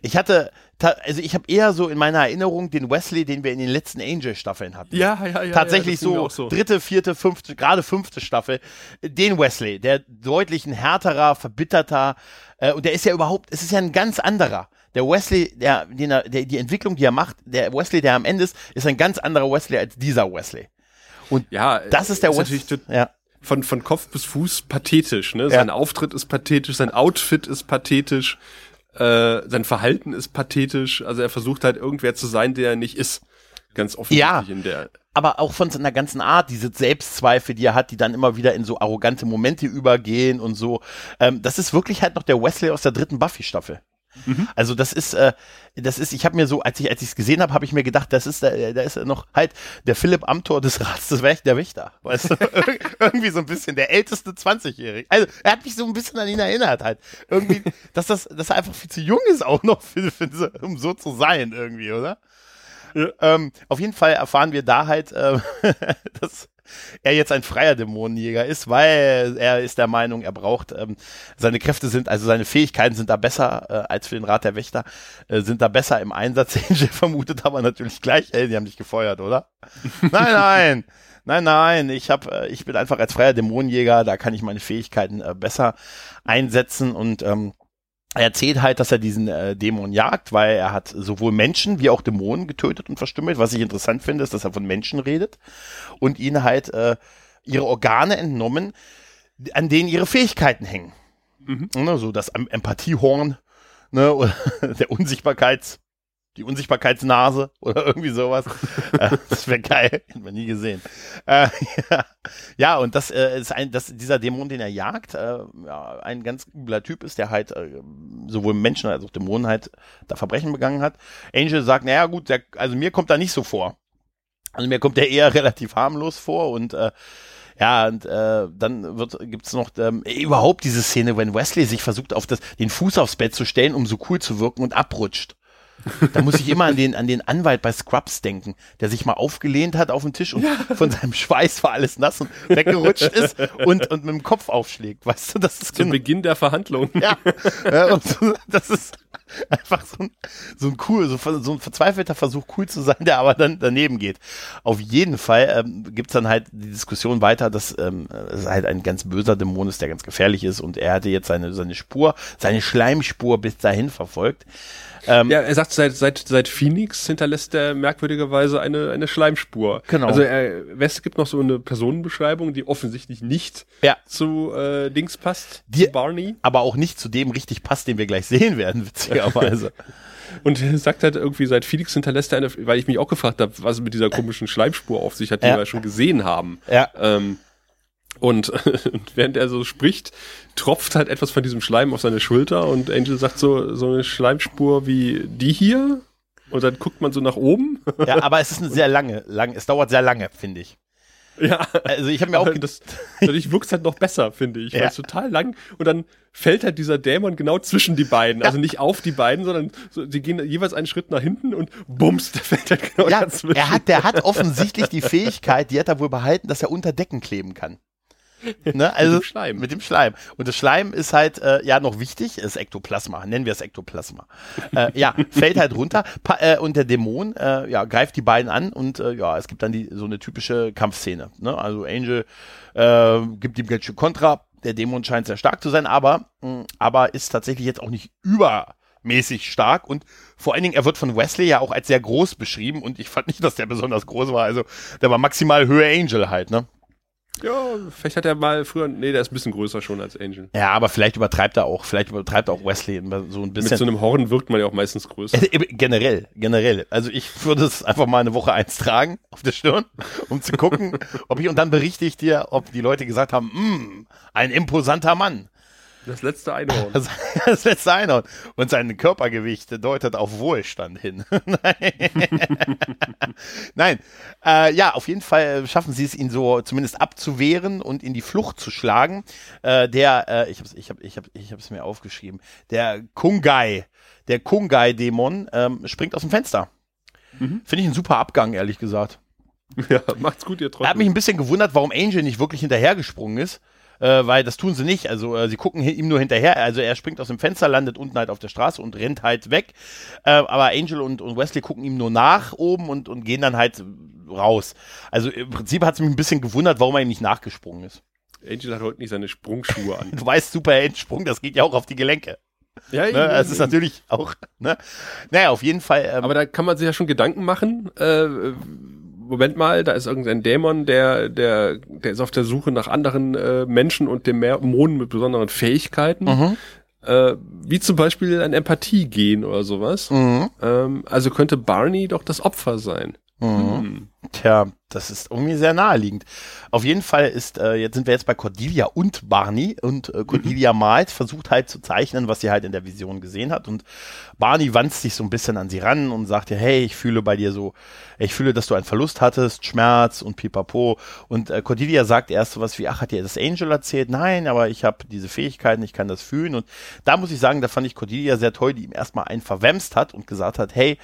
Ich hatte, also ich habe eher so in meiner Erinnerung den Wesley, den wir in den letzten Angel-Staffeln hatten. Ja, ja, ja. Tatsächlich ja, so, so, dritte, vierte, fünfte, gerade fünfte Staffel. Den Wesley, der deutlich ein härterer, verbitterter, äh, und der ist ja überhaupt, es ist ja ein ganz anderer der Wesley, der, den er, der, die Entwicklung, die er macht, der Wesley, der am Ende ist, ist ein ganz anderer Wesley als dieser Wesley. Und ja, das ist der ist Wesley. Ja. Von, von Kopf bis Fuß pathetisch, ne? Sein ja. Auftritt ist pathetisch, sein Outfit ist pathetisch, äh, sein Verhalten ist pathetisch. Also er versucht halt irgendwer zu sein, der er nicht ist. Ganz offensichtlich ja, in der. Aber auch von seiner ganzen Art, diese Selbstzweifel, die er hat, die dann immer wieder in so arrogante Momente übergehen und so. Ähm, das ist wirklich halt noch der Wesley aus der dritten Buffy-Staffel. Mhm. Also das ist, äh, das ist, ich habe mir so, als ich als ich es gesehen habe, habe ich mir gedacht, das ist, äh, da ist noch halt der Philipp Amthor des Rats des Wäch der Wächter, weißt du, irgendwie so ein bisschen der älteste 20-Jährige. Also er hat mich so ein bisschen an ihn erinnert halt, irgendwie, dass das, dass er einfach viel zu jung ist auch noch, für, für, um so zu sein irgendwie, oder? Ja. Ähm, auf jeden Fall erfahren wir da halt, äh, dass er jetzt ein freier Dämonenjäger ist, weil er ist der Meinung, er braucht ähm, seine Kräfte sind, also seine Fähigkeiten sind da besser äh, als für den Rat der Wächter, äh, sind da besser im Einsatz. Angel vermutet aber natürlich gleich, ey, die haben dich gefeuert, oder? nein, nein. Nein, nein, ich hab, äh, ich bin einfach als freier Dämonenjäger, da kann ich meine Fähigkeiten äh, besser einsetzen und ähm, er erzählt halt, dass er diesen äh, Dämon jagt, weil er hat sowohl Menschen wie auch Dämonen getötet und verstümmelt. Was ich interessant finde, ist, dass er von Menschen redet und ihnen halt äh, ihre Organe entnommen, an denen ihre Fähigkeiten hängen. Mhm. Ne, so das Empathiehorn, ne, oder der Unsichtbarkeits, die Unsichtbarkeitsnase oder irgendwie sowas. äh, das wäre geil, hätten wir nie gesehen. Äh, ja. ja, und das äh, ist ein, das, dieser Dämon, den er jagt, äh, ja, ein ganz übler Typ ist, der halt äh, sowohl Menschen als auch Dämonen halt da Verbrechen begangen hat. Angel sagt, naja gut, der, also mir kommt da nicht so vor. Also mir kommt der eher relativ harmlos vor und äh, ja, und äh, dann wird, gibt's noch ähm, überhaupt diese Szene, wenn Wesley sich versucht, auf das, den Fuß aufs Bett zu stellen, um so cool zu wirken und abrutscht. Da muss ich immer an den, an den Anwalt bei Scrubs denken, der sich mal aufgelehnt hat auf den Tisch und ja. von seinem Schweiß war alles nass und weggerutscht ist und, und mit dem Kopf aufschlägt. Weißt du, das ist Zum genau, Beginn der Verhandlung. Ja, ja und so, das ist einfach so ein, so ein cool, so, so, ein verzweifelter Versuch, cool zu sein, der aber dann daneben geht. Auf jeden Fall ähm, gibt dann halt die Diskussion weiter, dass ähm, es halt ein ganz böser Dämon ist, der ganz gefährlich ist und er hatte jetzt seine, seine Spur, seine Schleimspur bis dahin verfolgt. Ähm, ja, er sagt, seit, seit, seit Phoenix hinterlässt er merkwürdigerweise eine, eine Schleimspur. Genau. Also er, West gibt noch so eine Personenbeschreibung, die offensichtlich nicht ja. zu äh, Dings passt, die, Barney. Aber auch nicht zu dem richtig passt, den wir gleich sehen werden, witzigerweise. Und er sagt halt irgendwie, seit Phoenix hinterlässt er eine, weil ich mich auch gefragt habe, was mit dieser komischen Schleimspur auf sich hat, die ja. wir schon gesehen haben. Ja. Ähm, und, und während er so spricht, tropft halt etwas von diesem Schleim auf seine Schulter und Angel sagt so, so eine Schleimspur wie die hier. Und dann guckt man so nach oben. Ja, aber es ist eine sehr lange, lang, es dauert sehr lange, finde ich. Ja. Also ich habe mir auch das dadurch wirkt halt noch besser, finde ich. Ja. Weil es total lang und dann fällt halt dieser Dämon genau zwischen die beiden, ja. also nicht auf die beiden, sondern so, die gehen jeweils einen Schritt nach hinten und bums, der fällt halt genau ja, dazwischen. Er hat der hat offensichtlich die Fähigkeit, die hat er wohl behalten, dass er unter Decken kleben kann. Ne? Also, mit dem Schleim. Mit dem Schleim. Und das Schleim ist halt, äh, ja, noch wichtig, ist Ektoplasma, nennen wir es Ektoplasma. äh, ja, fällt halt runter äh, und der Dämon, äh, ja, greift die beiden an und äh, ja, es gibt dann die, so eine typische Kampfszene. Ne? Also Angel äh, gibt ihm ganz schön Kontra, der Dämon scheint sehr stark zu sein, aber, mh, aber ist tatsächlich jetzt auch nicht übermäßig stark und vor allen Dingen, er wird von Wesley ja auch als sehr groß beschrieben und ich fand nicht, dass der besonders groß war. Also der war maximal Höhe Angel halt, ne? Ja, vielleicht hat er mal früher, nee, der ist ein bisschen größer schon als Angel. Ja, aber vielleicht übertreibt er auch, vielleicht übertreibt auch Wesley so ein bisschen. Mit so einem Horn wirkt man ja auch meistens größer. Äh, generell, generell. Also ich würde es einfach mal eine Woche eins tragen auf der Stirn, um zu gucken, ob ich, und dann berichte ich dir, ob die Leute gesagt haben, mm, ein imposanter Mann. Das letzte Einhorn. Das, das, letzte Einhorn. Und sein Körpergewicht deutet auf Wohlstand hin. Nein. Äh, ja, auf jeden Fall schaffen sie es, ihn so zumindest abzuwehren und in die Flucht zu schlagen. Äh, der, äh, ich hab's, ich hab, ich hab, ich hab's mir aufgeschrieben. Der Kungai, der Kungai-Dämon, ähm, springt aus dem Fenster. Mhm. Finde ich einen super Abgang, ehrlich gesagt. Ja, macht's gut, ihr Trottel. Er hat mich ein bisschen gewundert, warum Angel nicht wirklich hinterhergesprungen ist äh, weil das tun sie nicht. Also äh, sie gucken ihm nur hinterher. Also er springt aus dem Fenster, landet unten halt auf der Straße und rennt halt weg. Äh, aber Angel und, und Wesley gucken ihm nur nach oben und, und gehen dann halt raus. Also im Prinzip hat es mich ein bisschen gewundert, warum er ihm nicht nachgesprungen ist. Angel hat heute nicht seine Sprungschuhe an. du weißt, super Endsprung, das geht ja auch auf die Gelenke. Ja, ne? Es ist natürlich auch, ne? Naja, auf jeden Fall. Ähm, Aber da kann man sich ja schon Gedanken machen, äh, Moment mal, da ist irgendein Dämon, der, der, der ist auf der Suche nach anderen äh, Menschen und Dämonen mit besonderen Fähigkeiten. Mhm. Äh, wie zum Beispiel ein Empathie gehen oder sowas. Mhm. Ähm, also könnte Barney doch das Opfer sein. Mhm. Hm. Tja, das ist irgendwie sehr naheliegend. Auf jeden Fall ist, äh, jetzt sind wir jetzt bei Cordelia und Barney und äh, Cordelia mhm. malt, versucht halt zu zeichnen, was sie halt in der Vision gesehen hat und Barney wandt sich so ein bisschen an sie ran und sagt ja, hey, ich fühle bei dir so, ich fühle, dass du einen Verlust hattest, Schmerz und pipapo und äh, Cordelia sagt erst so was wie, ach, hat dir das Angel erzählt? Nein, aber ich habe diese Fähigkeiten, ich kann das fühlen und da muss ich sagen, da fand ich Cordelia sehr toll, die ihm erstmal einen verwemst hat und gesagt hat, hey,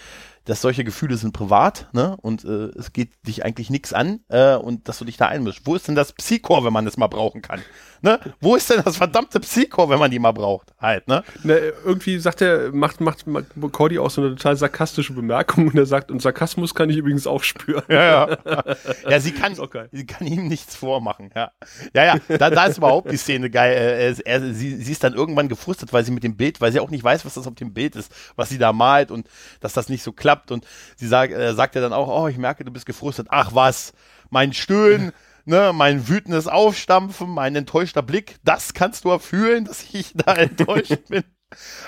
dass solche Gefühle sind privat, ne? Und äh, es geht dich eigentlich nichts an äh, und dass du dich da einmischst. Wo ist denn das Psychor, wenn man das mal brauchen kann? Ne? Wo ist denn das verdammte Psycho, wenn man die mal braucht? Halt, ne? ne irgendwie sagt er, macht, macht, macht Cordy auch so eine total sarkastische Bemerkung und er sagt, und Sarkasmus kann ich übrigens auch spüren. Ja, ja. Ja, sie kann, sie kann ihm nichts vormachen, ja. Ja, ja, da, da ist überhaupt die Szene geil. Er, er, sie, sie ist dann irgendwann gefrustet, weil sie mit dem Bild, weil sie auch nicht weiß, was das auf dem Bild ist, was sie da malt und dass das nicht so klappt und sie sagt, äh, sagt ja dann auch, oh, ich merke, du bist gefrustet. Ach was, mein Stöhnen ne, mein wütendes Aufstampfen, mein enttäuschter Blick, das kannst du erfühlen, dass ich da enttäuscht bin.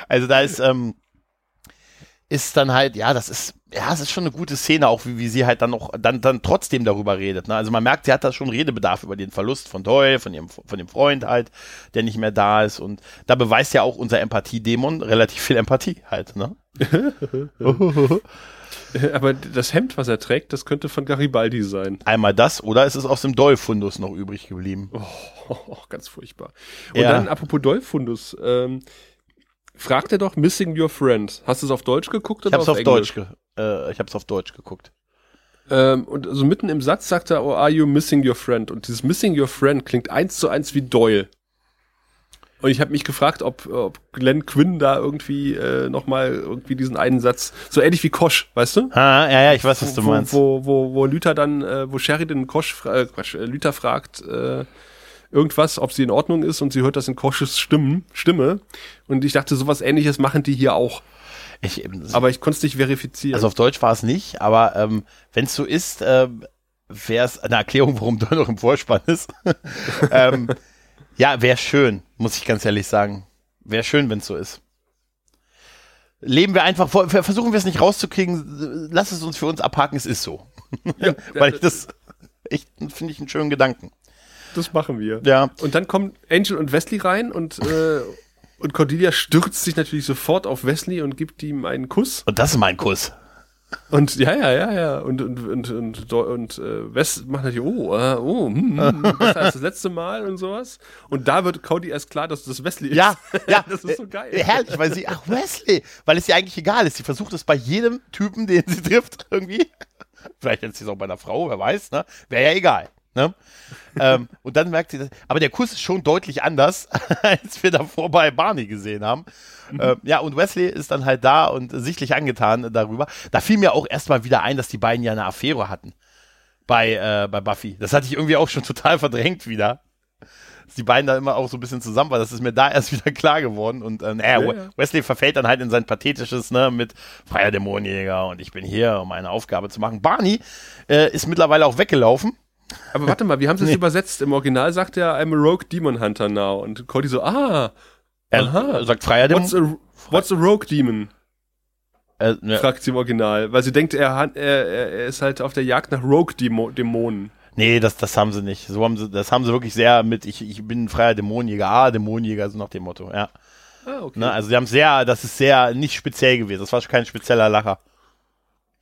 Also da ist, ähm, ist dann halt, ja, das ist, ja, es ist schon eine gute Szene, auch wie, wie sie halt dann noch, dann, dann trotzdem darüber redet. Ne? Also man merkt, sie hat da schon Redebedarf über den Verlust von Doyle, von ihrem, von dem Freund halt, der nicht mehr da ist. Und da beweist ja auch unser Empathie-Dämon relativ viel Empathie halt, ne? Aber das Hemd, was er trägt, das könnte von Garibaldi sein. Einmal das, oder ist es aus dem Doll-Fundus noch übrig geblieben? Oh, oh, ganz furchtbar. Und Ja. dann, apropos Doll-Fundus, ähm, fragt er doch Missing Your Friend. Hast du es auf Deutsch geguckt Ich oder hab's auf, Englisch? Deutsch, äh, ich hab's auf Deutsch geguckt. Ähm, und so mitten im Satz sagt er, oh, are you missing your friend? Und dieses missing your friend klingt eins zu eins wie Doyle. Und ich habe mich gefragt, ob, ob Glenn Quinn da irgendwie äh, nochmal irgendwie diesen einen Satz, so ähnlich wie Kosch, weißt du? Ah, ja, ja, ich weiß, was du wo, meinst. Wo, wo, wo Luther dann, äh, wo Sheridan Kosch, fra äh, Quatsch, äh, Luther fragt äh, irgendwas, ob sie in Ordnung ist und sie hört das in Kosches Stimmen, Stimme. Und ich dachte, sowas ähnliches machen die hier auch. Ich, Aber ich konnte es nicht verifizieren. also auf Deutsch war es nicht, aber ähm, wenn es so ist, ähm, wäre es eine Erklärung, warum Doll noch im Vorspann ist. ähm, ja, wäre schön, muss ich ganz ehrlich sagen. Wäre schön, wenn es so ist. Leben wir einfach vor, versuchen wir es nicht rauszukriegen, lass es uns für uns abhaken, es ist so. ja, Weil ich das echt finde ich einen schönen Gedanken. das machen wir. Ja. Und dann kommen Angel und Wesley rein und, äh, und Cordelia stürzt sich natürlich sofort auf Wesley und gibt ihm einen Kuss. Und das ist mein Kuss. Und ja, ja, ja, ja. Und, und, und, und, und, und äh, Wes macht natürlich, oh, äh, oh, hm, hm, besser als das letzte Mal und sowas. Und da wird Cody erst klar, dass das Wesley ist. Ja, ja. das ist so geil. Äh, Herrlich, weil sie, ach Wesley, weil es ihr eigentlich egal ist. Sie versucht es bei jedem Typen, den sie trifft, irgendwie. Vielleicht jetzt ist es auch bei einer Frau, wer weiß, ne? Wäre ja egal. Ne? ähm, und dann merkt sie das. Aber der Kuss ist schon deutlich anders, als wir davor bei Barney gesehen haben. Ähm, ja, und Wesley ist dann halt da und sichtlich angetan darüber. Da fiel mir auch erstmal wieder ein, dass die beiden ja eine Affäre hatten. Bei, äh, bei Buffy. Das hatte ich irgendwie auch schon total verdrängt wieder. Dass die beiden da immer auch so ein bisschen zusammen waren. Das ist mir da erst wieder klar geworden. Und äh, naja, Ja, ja. Wesley verfällt dann halt in sein pathetisches, ne, mit freier Dämonenjäger und ich bin hier, um eine Aufgabe zu machen. Barney äh, ist mittlerweile auch weggelaufen. Aber warte mal, wie haben sie es übersetzt? Im Original sagt er, I'm a rogue demon hunter now. Und Cody so, ah, Er Aha. sagt freier what's Dämon. a, what's a rogue demon? Äh, ne, Fragt sie im Original. Weil sie denkt, er, hat- er, er ist halt auf der Jagd nach Rogue-Dämonen. nee, das, das haben sie nicht. So haben sie, das haben sie wirklich sehr mit, ich, ich bin ein freier Dämonenjäger, ah, Dämonenjäger, so nach dem Motto, ja. Ah, okay. Ne, also sie haben sehr, das ist sehr nicht speziell gewesen. Das war kein spezieller Lacher.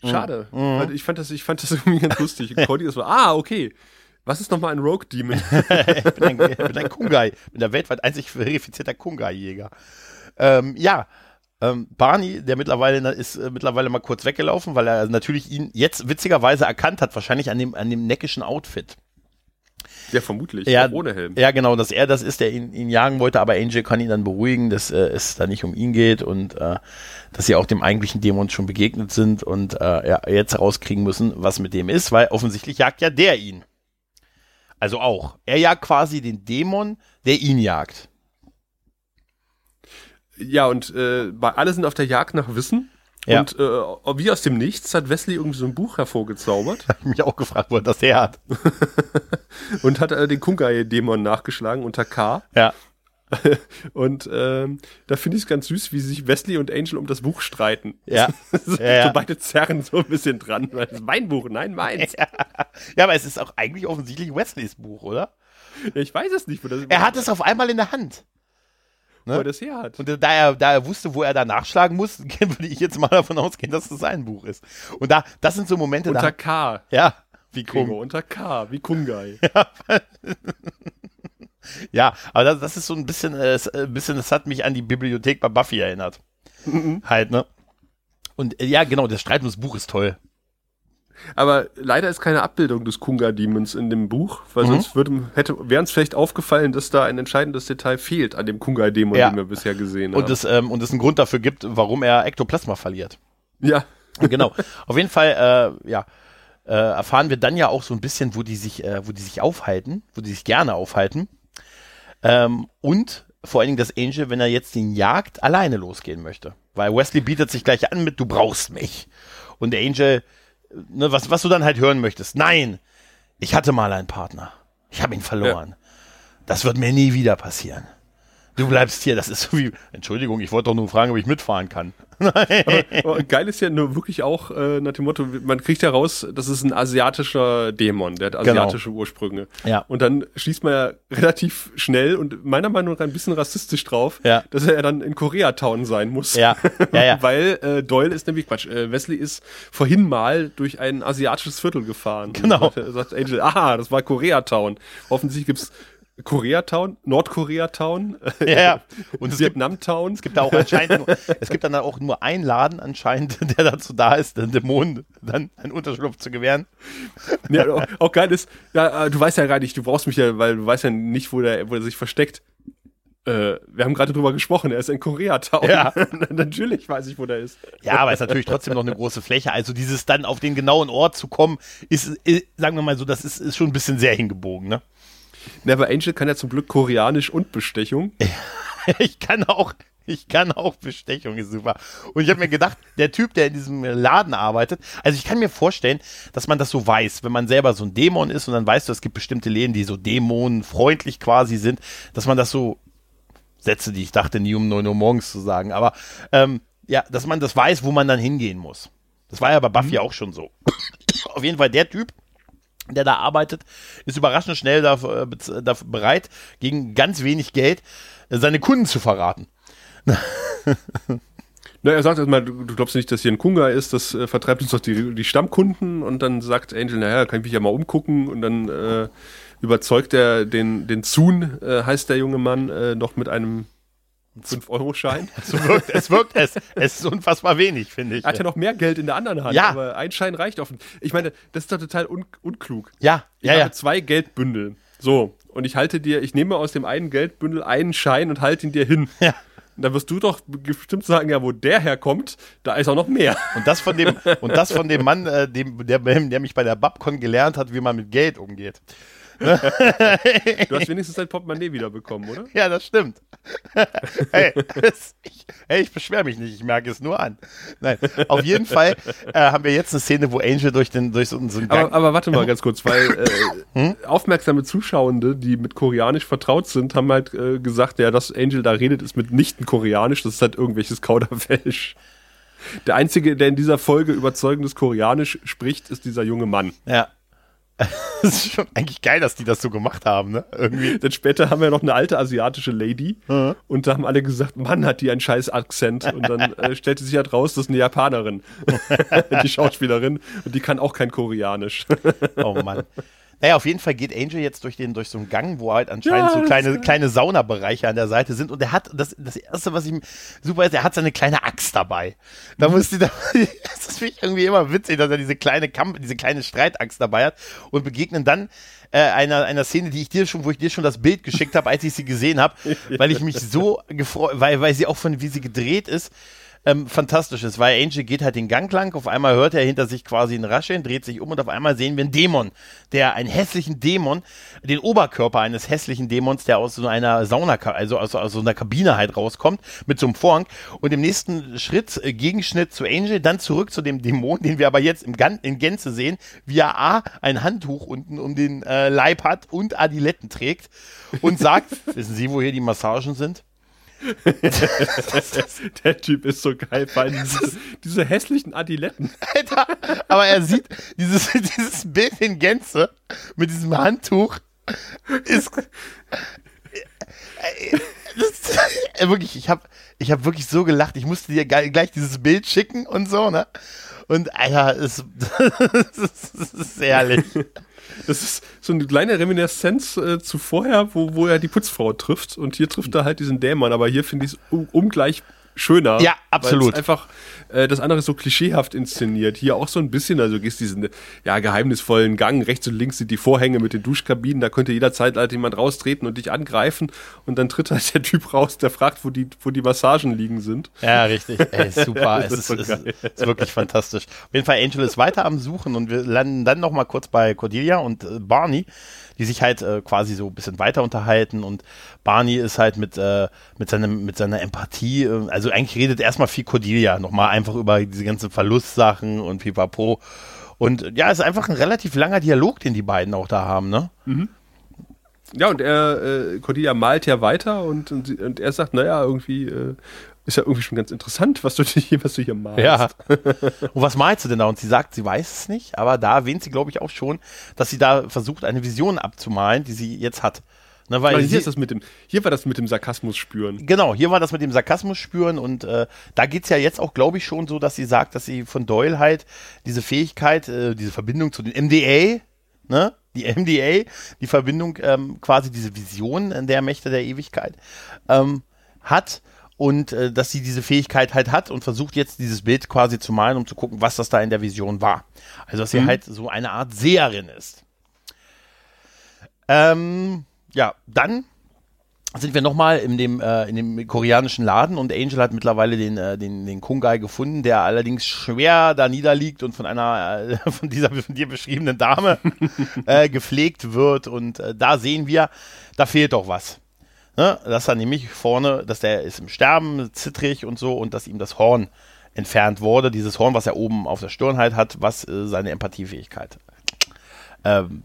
Schade. Mhm. Ich fand das, ich fand das irgendwie ganz lustig. Cody ist so, ah, okay. Was ist nochmal ein Rogue-Demon? ich bin ein, ich bin ein Kungai. Bin der weltweit einzig verifizierter Kungai-Jäger. Ähm, ja, ähm, Barney, der mittlerweile ist äh, mittlerweile mal kurz weggelaufen, weil er natürlich ihn jetzt witzigerweise erkannt hat, wahrscheinlich an dem, an dem neckischen Outfit. ja, vermutlich. Ja, auch ohne Helm. Ja, genau, dass er das ist, der ihn, ihn jagen wollte, aber Angel kann ihn dann beruhigen, dass äh, es da nicht um ihn geht und äh, dass sie auch dem eigentlichen Dämon schon begegnet sind und äh, ja, jetzt rauskriegen müssen, was mit dem ist, weil offensichtlich jagt ja der ihn. Also auch. Er jagt quasi den Dämon, der ihn jagt. Ja, und äh, alle sind auf der Jagd nach Wissen. Ja. Und äh, wie aus dem Nichts hat Wesley irgendwie so ein Buch hervorgezaubert ich mich auch gefragt, wo er das her hat. und hat äh, den Kungai-Dämon nachgeschlagen unter K. Ja. Und ähm, da finde ich es ganz süß, wie sich Wesley und Angel um das Buch streiten. Ja. so, Ja, ja. so beide zerren so ein bisschen dran. weil Das ist mein Buch, nein, meins. Ja, aber es ist auch eigentlich offensichtlich Wesleys Buch, oder? Ich weiß es nicht, Er hat es auf einmal in der Hand. Wo er das her hat. Und da er, da er wusste, wo er da nachschlagen muss, würde ich jetzt mal davon ausgehen, dass es sein Buch ist. Und da, das sind so Momente, Unter da, K. ja, wie Kung. unter K, wie Kungai. Ja, aber das, das ist so ein bisschen, äh, äh, ein bisschen, das hat mich an die Bibliothek bei Buffy erinnert. Halt, ne? Und äh, ja, genau, der Streit ums Buch ist toll. Aber leider ist keine Abbildung des Kunga-Demons in dem Buch, weil Mhm. sonst würde, hätte, wäre uns vielleicht aufgefallen, dass da ein entscheidendes Detail fehlt an dem Kunga-Dämon, Ja. den wir bisher gesehen Und haben. es, ähm, und es einen Grund dafür gibt, warum er Ektoplasma verliert. ja, genau. Auf jeden Fall, äh, ja, äh, erfahren wir dann ja auch so ein bisschen, wo die sich, äh, wo die sich aufhalten, wo die sich gerne aufhalten. Ähm, und vor allen Dingen, dass Angel, wenn er jetzt den jagt, alleine losgehen möchte. Weil Wesley bietet sich gleich an mit, du brauchst mich. Und Angel, ne, was, was du dann halt hören möchtest. Nein, ich hatte mal einen Partner. Ich habe ihn verloren. Das wird mir nie wieder passieren. Du bleibst hier, das ist so wie, Entschuldigung, ich wollte doch nur fragen, ob ich mitfahren kann. aber, aber geil ist ja nur wirklich auch äh, nach dem Motto, man kriegt heraus, das ist ein asiatischer Dämon, der hat Genau. asiatische Ursprünge. Ja. Und dann schließt man ja relativ schnell und meiner Meinung nach ein bisschen rassistisch drauf, Ja. dass er ja dann in Koreatown sein muss. Ja, ja, ja. Weil äh, Doyle ist nämlich Quatsch. Äh, Wesley ist vorhin mal durch ein asiatisches Viertel gefahren. Genau. Und sagt, sagt Angel, aha, das war Koreatown. Offensichtlich gibt's Koreatown, Nordkoreatown, Ja, ja. Und Vietnamtown. es gibt da auch anscheinend, nur, es gibt dann auch nur einen Laden anscheinend, der dazu da ist, den Dämonen dann einen Unterschlupf zu gewähren. Ja, auch, auch geil ist, ja, äh, du weißt ja gar nicht, du brauchst mich ja, weil du weißt ja nicht, wo der, wo er sich versteckt. Äh, wir haben gerade drüber gesprochen, er ist in Koreatown. Ja. Natürlich weiß ich, wo der ist. Ja, aber es ist natürlich trotzdem noch eine große Fläche. Also dieses dann auf den genauen Ort zu kommen, ist, ist sagen wir mal so, das ist, ist schon ein bisschen sehr hingebogen, ne? Na, aber Angel kann ja zum Glück Koreanisch und Bestechung. Ich kann auch, ich kann auch Bestechung, ist super. Und ich habe mir gedacht, der Typ, der in diesem Laden arbeitet, also ich kann mir vorstellen, dass man das so weiß, wenn man selber so ein Dämon ist und dann weißt du, es gibt bestimmte Läden, die so dämonenfreundlich quasi sind, dass man das so, Sätze, die ich dachte, nie um 9 Uhr morgens zu sagen, aber ähm, ja, dass man das weiß, wo man dann hingehen muss. Das war ja bei Buffy auch schon so. Auf jeden Fall der Typ, der da arbeitet, ist überraschend schnell da, äh, bez- da bereit, gegen ganz wenig Geld äh, seine Kunden zu verraten. Na, er sagt erstmal, du, du glaubst nicht, dass hier ein Kunga ist, das äh, vertreibt uns doch die, die Stammkunden und dann sagt Angel, naja, kann ich mich ja mal umgucken und dann äh, überzeugt er den, den Zun, äh, heißt der junge Mann, äh, noch mit einem 5-Euro-Schein. So wirkt, es wirkt, es, es ist unfassbar wenig, finde ich. Er hat ja noch mehr Geld in der anderen Hand, Ja. aber ein Schein reicht offen. Ich meine, das ist doch total un unklug. Ja, Ich ja, habe ja. zwei Geldbündel. So, und ich halte dir, ich nehme aus dem einen Geldbündel einen Schein und halte ihn dir hin. Ja. Und dann wirst du doch bestimmt sagen, ja, wo der herkommt, da ist auch noch mehr. Und das von dem, und das von dem Mann, äh, dem, der, der mich bei der Babcon gelernt hat, wie man mit Geld umgeht. Du hast wenigstens dein Portemonnaie wiederbekommen, oder? Ja, das stimmt. hey, es, ich, hey, ich beschwere mich nicht, ich merke es nur an. Nein, auf jeden Fall äh, haben wir jetzt eine Szene, wo Angel durch, den, durch so, so einen Gang. Aber, aber warte mal ganz kurz, weil äh, aufmerksame Zuschauende, die mit Koreanisch vertraut sind, haben halt äh, gesagt, ja, dass Angel da redet, ist mitnichten Koreanisch, das ist halt irgendwelches Kauderwelsch. Der Einzige, der in dieser Folge überzeugendes Koreanisch spricht, ist dieser junge Mann. ja. Das ist schon eigentlich geil, dass die das so gemacht haben, ne? Irgendwie. Dann später haben wir noch eine alte asiatische Lady und da haben alle gesagt, Mann, hat die einen scheiß Akzent. Und dann äh, stellte sich halt raus, das ist eine Japanerin, die Schauspielerin, und die kann auch kein Koreanisch. Oh Mann. Naja, auf jeden Fall geht Angel jetzt durch, den, durch so einen Gang, wo halt anscheinend Ja, so kleine, kleine Saunabereiche an der Seite sind. Und er hat, das, das Erste, was ihm super ist, er hat seine kleine Axt dabei. Da muss die, da, das ist für mich irgendwie immer witzig, dass er diese kleine Kampf, diese kleine Streitaxt dabei hat und begegnen dann äh, einer, einer Szene, die ich dir schon, wo ich dir schon das Bild geschickt habe, als ich sie gesehen habe, weil ich mich so gefreut, weil, weil sie auch von, wie sie gedreht ist, ähm, fantastisch ist, weil Angel geht halt den Gang lang, auf einmal hört er hinter sich quasi ein Rascheln, dreht sich um und auf einmal sehen wir einen Dämon, der einen hässlichen Dämon, den Oberkörper eines hässlichen Dämons, der aus so einer Sauna, also aus, aus so einer Kabine halt rauskommt, mit so einem Vorhang und im nächsten Schritt, äh, Gegenschnitt zu Angel, dann zurück zu dem Dämon, den wir aber jetzt im Gan in Gänze sehen, wie er A, ein Handtuch unten um den äh, Leib hat und Adiletten trägt und sagt, wissen Sie, wo hier die Massagen sind? Der Typ ist so geil, vor allem diese, diese hässlichen Adiletten. Alter, aber er sieht dieses, dieses Bild in Gänze mit diesem Handtuch ist das, äh, wirklich, ich habe ich hab wirklich so gelacht. Ich musste dir gleich dieses Bild schicken und so, ne? Und Alter, ist, das ist herrlich. Das ist so eine kleine Reminiszenz äh, zu vorher, wo, wo er die Putzfrau trifft. Und hier trifft er halt diesen Dämon. Aber hier finde ich es ungleich schöner. Ja, absolut. einfach, äh, das andere ist so klischeehaft inszeniert. Hier auch so ein bisschen, also du gehst diesen ja, geheimnisvollen Gang. Rechts und links sind die Vorhänge mit den Duschkabinen. Da könnte jederzeit halt jemand raustreten und dich angreifen. Und dann tritt halt der Typ raus, der fragt, wo die, wo die Massagen liegen sind. Ja, richtig. Ey, super. es Das ist, ist ist wirklich fantastisch. Auf jeden Fall, Angel ist weiter am Suchen und wir landen dann noch mal kurz bei Cordelia und äh, Barney, die sich halt äh, quasi so ein bisschen weiter unterhalten und Barney ist halt mit, äh, mit, seinem, mit seiner Empathie, äh, also eigentlich redet erstmal viel Cordelia nochmal einfach über diese ganzen Verlustsachen und pipapo. Und ja, es ist einfach ein relativ langer Dialog, den die beiden auch da haben, ne? Ja, und er, äh, Cordelia malt ja weiter und, und, und er sagt, naja, irgendwie äh, ist ja irgendwie schon ganz interessant, was du hier, was du hier malst. Ja. Und was malst du denn da? Und sie sagt, sie weiß es nicht, aber da erwähnt sie, glaube ich, auch schon, dass sie da versucht, eine Vision abzumalen, die sie jetzt hat. Ne, weil hier, ist das mit dem, hier war das mit dem Sarkasmus spüren. Genau, hier war das mit dem Sarkasmus spüren und äh, da geht's ja jetzt auch, glaube ich, schon so, dass sie sagt, dass sie von Doyle halt diese Fähigkeit, äh, diese Verbindung zu den MDA, ne? Die MDA, die Verbindung, ähm, quasi diese Vision der Mächte der Ewigkeit, ähm, hat und äh, dass sie diese Fähigkeit halt hat und versucht jetzt dieses Bild quasi zu malen, um zu gucken, was das da in der Vision war. Also dass sie mhm. halt so eine Art Seherin ist. Ähm, ja, dann sind wir nochmal in dem, äh, in dem koreanischen Laden und Angel hat mittlerweile den, äh, den, den Kungai gefunden, der allerdings schwer da niederliegt und von einer, äh, von dieser von dir beschriebenen Dame äh, gepflegt wird. Und äh, da sehen wir, da fehlt doch was. Ne? Dass er nämlich vorne, dass der ist im Sterben, zittrig und so und dass ihm das Horn entfernt wurde. Dieses Horn, was er oben auf der Stirn halt hat, was äh, seine Empathiefähigkeit ähm,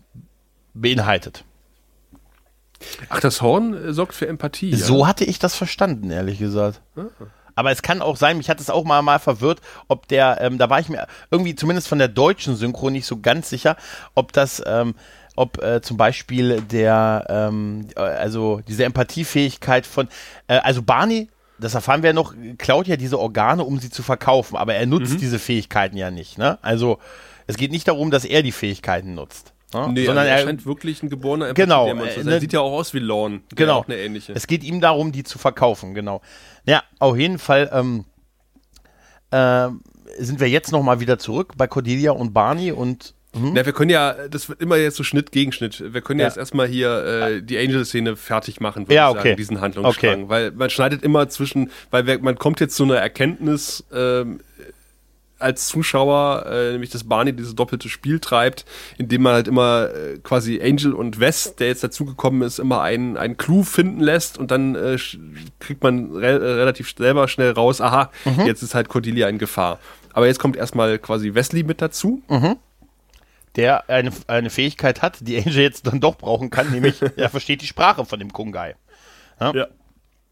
beinhaltet. Ach, das Horn äh, sorgt für Empathie. So ja? hatte ich das verstanden, ehrlich gesagt. Ah. Aber es kann auch sein, mich hat es auch mal, mal verwirrt, ob der, ähm, da war ich mir irgendwie zumindest von der deutschen Synchro nicht so ganz sicher, ob das, ähm, ob äh, zum Beispiel der, ähm, äh, also diese Empathiefähigkeit von, äh, also Barney, das erfahren wir ja noch, klaut ja diese Organe, um sie zu verkaufen, aber er nutzt mhm. diese Fähigkeiten ja nicht, ne? Also es geht nicht darum, dass er die Fähigkeiten nutzt. Ne? Nee, sondern also er, scheint wirklich ein geborener Empathie genau, äh, Er ne, sieht ja auch aus wie Lorne. Genau. Auch eine ähnliche. Es geht ihm darum, die zu verkaufen, genau. Ja, auf jeden Fall ähm, äh, sind wir jetzt nochmal wieder zurück bei Cordelia und Barney und Mhm. Ja, wir können ja, das wird immer jetzt so Schnitt gegen Schnitt. Wir können ja, ja jetzt erstmal hier äh, die Angel-Szene fertig machen, würde ja, ich okay. sagen, diesen Handlungsstrang. Okay. Weil man schneidet immer zwischen, weil wir, man kommt jetzt zu einer Erkenntnis, ähm, als Zuschauer, äh, nämlich dass Barney dieses doppelte Spiel treibt, indem man halt immer äh, quasi Angel und Wes, der jetzt dazugekommen ist, immer einen, einen Clou finden lässt und dann äh, kriegt man re äh, relativ selber schnell raus, aha, mhm. jetzt ist halt Cordelia in Gefahr. Aber jetzt kommt erstmal quasi Wesley mit dazu. Mhm. Der eine, eine Fähigkeit hat, die Angel jetzt dann doch brauchen kann, nämlich er versteht die Sprache von dem Kungai. Ja. ja.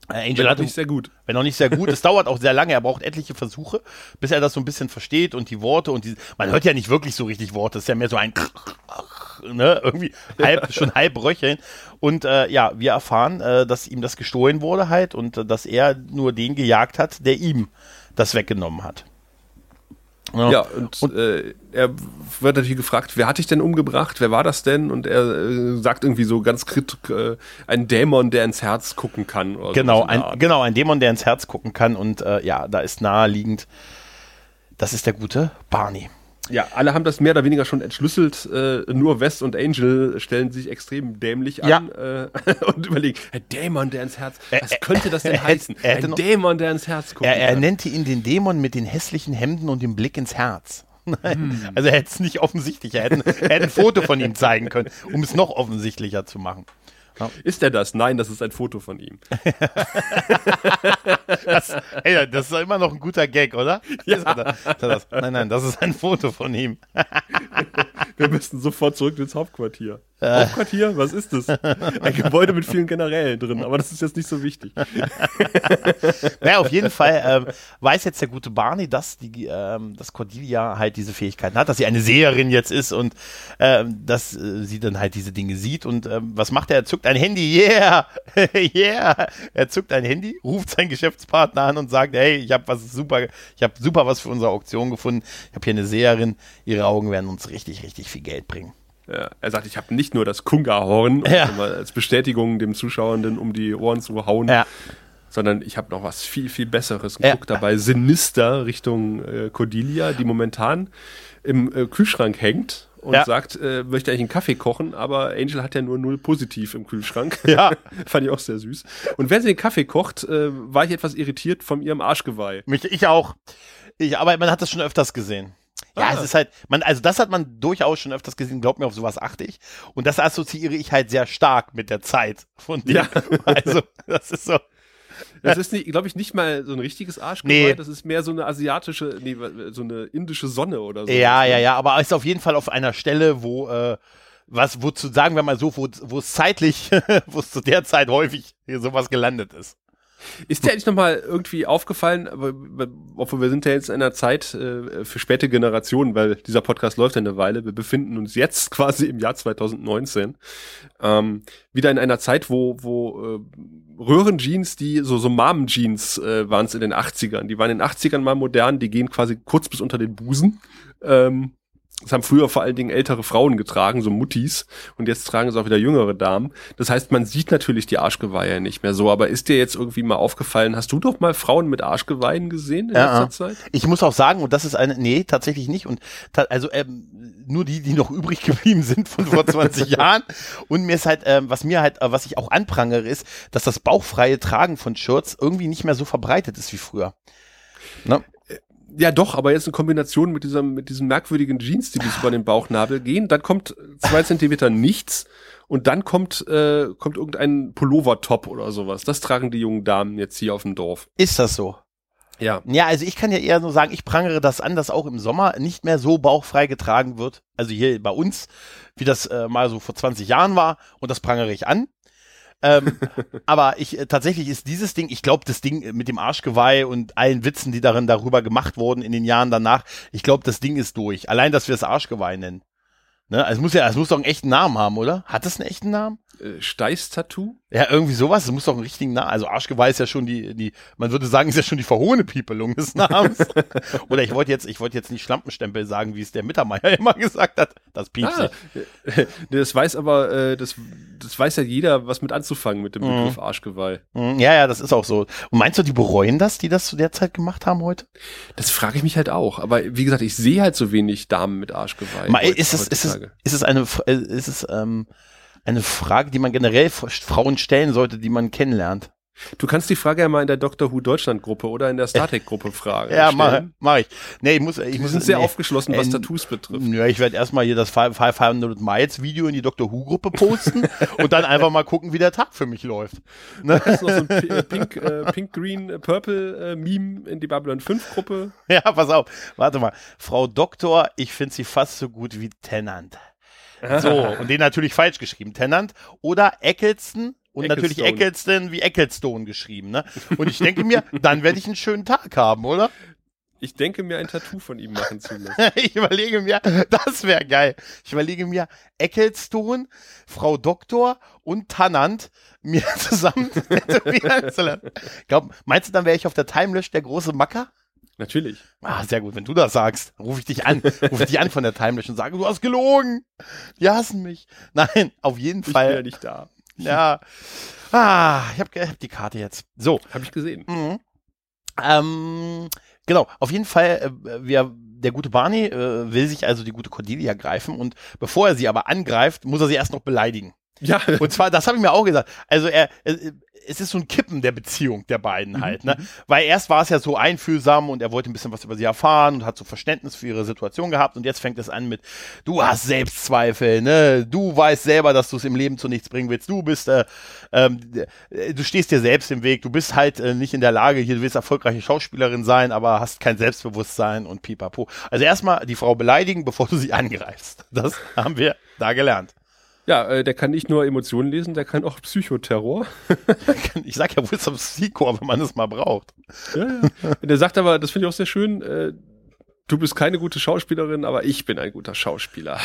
Äh, Angel hat nicht sehr gut. Wenn auch nicht sehr gut. Es dauert auch sehr lange. Er braucht etliche Versuche, bis er das so ein bisschen versteht und die Worte und die. Man hört ja nicht wirklich so richtig Worte. Es ist ja mehr so ein. Ne, irgendwie halb, schon halb röcheln. Und äh, ja, wir erfahren, äh, dass ihm das gestohlen wurde halt und äh, dass er nur den gejagt hat, der ihm das weggenommen hat. Ja, ja und, und äh, er wird natürlich gefragt, wer hat dich denn umgebracht? Wer war das denn? Und er äh, sagt irgendwie so ganz kritisch, äh, ein Dämon, der ins Herz gucken kann. genau, ein, genau, ein Dämon, der ins Herz gucken kann. Und äh, ja, da ist naheliegend, das ist der gute Barney. Ja, alle haben das mehr oder weniger schon entschlüsselt. Äh, nur West und Angel stellen sich extrem dämlich an ja. äh, und überlegen, ein Dämon, der ins Herz. Was könnte das denn heißen? ein Dämon, der ins Herz guckt. Er, er nannte ihn den Dämon mit den hässlichen Hemden und dem Blick ins Herz. Hm. Also er hätte es nicht offensichtlich. Er hätte, er hätte ein Foto von ihm zeigen können, um es noch offensichtlicher zu machen. Ja. Ist er das? Nein, das ist ein Foto von ihm. das, ey, das ist immer noch ein guter Gag, oder? Ja. Nein, nein, das ist ein Foto von ihm. Wir müssen sofort zurück ins Hauptquartier. Äh. Hauptquartier? Was ist das? Ein Gebäude mit vielen Generälen drin, aber das ist jetzt nicht so wichtig. naja, auf jeden Fall ähm, weiß jetzt der gute Barney, dass, die, ähm, dass Cordelia halt diese Fähigkeiten hat, dass sie eine Seherin jetzt ist und ähm, dass äh, sie dann halt diese Dinge sieht. Und ähm, was macht er? Er zückt ein Handy, yeah, yeah. Er zückt ein Handy, ruft seinen Geschäftspartner an und sagt, hey, ich habe was super, ich habe super was für unsere Auktion gefunden. Ich habe hier eine Seherin, ihre Augen werden uns richtig, richtig viel Geld bringen. Ja, er sagt, ich habe nicht nur das Kunga-Horn, ja. um als Bestätigung dem Zuschauenden um die Ohren zu hauen, ja. sondern ich habe noch was viel, viel Besseres. Und ja. dabei sinister Richtung äh, Cordelia, die momentan im äh, Kühlschrank hängt und ja. sagt, äh, möchte eigentlich einen Kaffee kochen, aber Angel hat ja nur null positiv im Kühlschrank. Ja. Fand ich auch sehr süß. Und wenn sie den Kaffee kocht, äh, war ich etwas irritiert von ihrem Arschgeweih. Mich, ich auch. Ich, aber man hat das schon öfters gesehen. Ja, ah. es ist halt, man, also das hat man durchaus schon öfters gesehen, glaubt mir, auf sowas achte ich. Und das assoziiere ich halt sehr stark mit der Zeit von dir. Ja. Also, das ist so. Das ist, glaube ich, nicht mal so ein richtiges Arschgeweih, nee. das ist mehr so eine asiatische, nee, so eine indische Sonne oder so. Ja, ja, ja, aber ist auf jeden Fall auf einer Stelle, wo, äh, was, wozu sagen wir mal so, wo, wo es zeitlich, wo es zu der Zeit häufig hier sowas gelandet ist. Ist dir eigentlich nochmal irgendwie aufgefallen, aber, obwohl wir sind ja jetzt in einer Zeit äh, für späte Generationen, weil dieser Podcast läuft ja eine Weile, wir befinden uns jetzt quasi im Jahr 2019, ähm, wieder in einer Zeit, wo, wo äh, Röhrenjeans, die so, so Mom-Jeans äh, waren es in den 80ern, die waren in den 80ern mal modern, die gehen quasi kurz bis unter den Busen. Ähm, das haben früher vor allen Dingen ältere Frauen getragen, so Muttis, und jetzt tragen es auch wieder jüngere Damen. Das heißt, man sieht natürlich die Arschgeweihe nicht mehr so. Aber ist dir jetzt irgendwie mal aufgefallen, hast du doch mal Frauen mit Arschgeweihen gesehen in Ja, letzter Zeit? Ich muss auch sagen, und das ist eine, nee, tatsächlich nicht. Und also ähm, nur die, die noch übrig geblieben sind von vor 20 Jahren. Und mir ist halt, ähm, was mir halt, äh, was ich auch anprangere, ist, dass das bauchfreie Tragen von Shirts irgendwie nicht mehr so verbreitet ist wie früher. Ne? Ja, doch, aber jetzt in Kombination mit diesem, mit diesen merkwürdigen Jeans, die bis über den Bauchnabel gehen, dann kommt zwei Zentimeter nichts und dann kommt, äh, kommt irgendein Pullover-Top oder sowas. Das tragen die jungen Damen jetzt hier auf dem Dorf. Ist das so? Ja. Ja, also ich kann ja eher nur sagen, ich prangere das an, dass auch im Sommer nicht mehr so bauchfrei getragen wird. Also hier bei uns, wie das äh, mal so vor 20 Jahren war. Und das prangere ich an. Ähm, aber ich äh, tatsächlich ist dieses Ding, ich glaube, das Ding mit dem Arschgeweih und allen Witzen, die darin darüber gemacht wurden in den Jahren danach, ich glaube, das Ding ist durch. Allein, dass wir es Arschgeweih nennen. Ne? Also es muss ja, es muss doch einen echten Namen haben, oder? Hat es einen echten Namen? Äh, Steiß-Tattoo? Ja, irgendwie sowas. Es muss doch einen richtigen Namen. Also Arschgeweih ist ja schon die, die, man würde sagen, ist ja schon die verhohene Piepelung des Namens. Oder ich wollte jetzt, ich wollte jetzt nicht Schlampenstempel sagen, wie es der Mittermeier immer gesagt hat. Das piepst Ah, das weiß aber, äh, das, das weiß ja jeder, was mit anzufangen mit dem Mhm. Begriff Arschgeweih. Mhm, Ja, ja, das ist auch so. Und meinst du, die bereuen das, die das zu der Zeit gemacht haben heute? Das frage ich mich halt auch. Aber wie gesagt, ich sehe halt so wenig Damen mit Arschgeweih. Mal, ist es, ist es, ist es eine, äh, ist es, ähm, eine Frage, die man generell Frauen stellen sollte, die man kennenlernt? Du kannst die Frage ja mal in der Doctor Who Deutschland Gruppe oder in der Star Trek Gruppe fragen. Ja, mach, mach ich. Nee, ich muss, ich Die muss, sind sehr nee. aufgeschlossen, was Äh, Tattoos betrifft. Ja, ich werde erstmal hier das 500 Miles Video in die Dr. Who Gruppe posten und dann einfach mal gucken, wie der Tag für mich läuft. Ne? Das ist noch so ein Pi- äh, Pink, äh, Pink Green äh, Purple äh, Meme in die Babylon 5 Gruppe. Ja, pass auf. Warte mal. Frau Doktor, ich finde sie fast so gut wie Tennant. So, und den natürlich falsch geschrieben. Tennant oder Eccleston und natürlich Ecclestone. Eccleston wie Ecclestone geschrieben. Ne? Und ich denke mir, dann werde ich einen schönen Tag haben, oder? Ich denke mir ein Tattoo von ihm machen zu lassen. Ich überlege mir, das wäre geil. Ich überlege mir, Ecclestone, Frau Doktor und Tannant mir zusammen tätowieren zu lassen. Glaub, meinst du, dann wäre ich auf der Timeless der große Macker? Natürlich. Ah, sehr gut, wenn du das sagst, rufe ich dich an, rufe ich dich an von der Timeless und sage, du hast gelogen. Die hassen mich. Nein, auf jeden Ich bin ja Fall. nicht da. Ja. Ah, ich habe hab die Karte jetzt. So, Habe ich gesehen. Mhm. Ähm, genau, auf jeden Fall, äh, wir, der gute Barney äh, will sich also die gute Cordelia greifen und bevor er sie aber angreift, muss er sie erst noch beleidigen. Ja, Und zwar, das habe ich mir auch gesagt. Also er, äh, es ist so ein Kippen der Beziehung der beiden halt, ne? Weil erst war es ja so einfühlsam und er wollte ein bisschen was über sie erfahren und hat so Verständnis für ihre Situation gehabt und jetzt fängt es an mit, du hast Selbstzweifel, ne? Du weißt selber, dass du es im Leben zu nichts bringen willst. Du bist, äh, ähm, äh, du stehst dir selbst im Weg. Du bist halt äh, nicht in der Lage, hier du willst erfolgreiche Schauspielerin sein, aber hast kein Selbstbewusstsein und pipapo. Also erstmal die Frau beleidigen, bevor du sie angreifst. Das haben wir da gelernt. Ja äh, der kann nicht nur Emotionen lesen, der kann auch Psychoterror. Ich sag ja, wo ist das Psycho, wenn man es mal braucht. Ja, ja. Der sagt aber, das finde ich auch sehr schön, äh, du bist keine gute Schauspielerin, aber ich bin ein guter Schauspieler.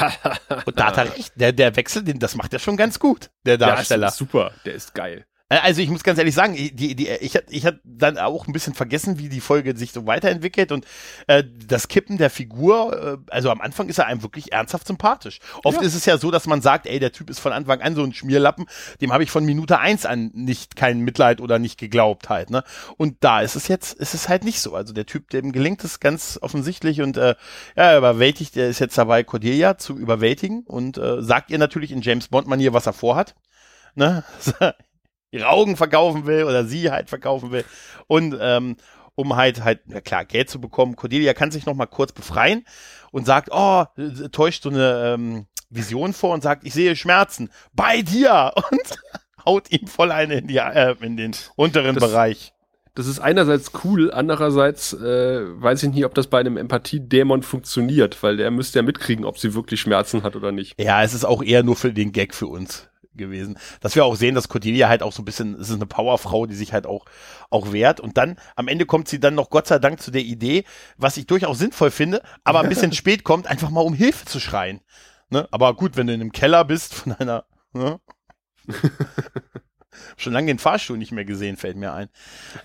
Und da hat er recht. Der, der Wechsel, den, das macht er schon ganz gut, der Darsteller. Ja, ist super, der ist geil. Äh, Also ich muss ganz ehrlich sagen, die, die, ich hatte ich hatte dann auch ein bisschen vergessen, wie die Folge sich so weiterentwickelt und äh, das Kippen der Figur, äh, also am Anfang ist er einem wirklich ernsthaft sympathisch. Oft Ja. ist es ja so, dass man sagt, ey, der Typ ist von Anfang an so ein Schmierlappen, dem habe ich von Minute eins an nicht kein Mitleid oder nicht geglaubt halt, ne? Und da ist es jetzt, ist es halt nicht so. Also der Typ, dem gelingt es ganz offensichtlich und äh, ja, er überwältigt, der ist jetzt dabei, Cordelia zu überwältigen und äh, sagt ihr natürlich in James Bond-Manier, was er vorhat. Ne? ihre Augen verkaufen will oder sie halt verkaufen will und ähm, um halt halt na klar Geld zu bekommen. Cordelia kann sich noch mal kurz befreien und sagt, oh, täuscht so eine ähm, Vision vor und sagt, ich sehe Schmerzen bei dir und haut ihm voll eine in, die, äh, in den unteren Das- Bereich. das ist einerseits cool, andererseits äh, weiß ich nicht, ob das bei einem Empathie-Dämon funktioniert, weil der müsste ja mitkriegen, ob sie wirklich Schmerzen hat oder nicht. Ja, es ist auch eher nur für den Gag für uns gewesen. Dass wir auch sehen, dass Cordelia halt auch so ein bisschen, es ist eine Powerfrau, die sich halt auch, auch wehrt. Und dann, am Ende kommt sie dann noch Gott sei Dank zu der Idee, was ich durchaus sinnvoll finde, aber ein bisschen spät kommt, einfach mal um Hilfe zu schreien. Ne? Aber gut, wenn du in einem Keller bist von einer, ne? Schon lange den Fahrstuhl nicht mehr gesehen, fällt mir ein.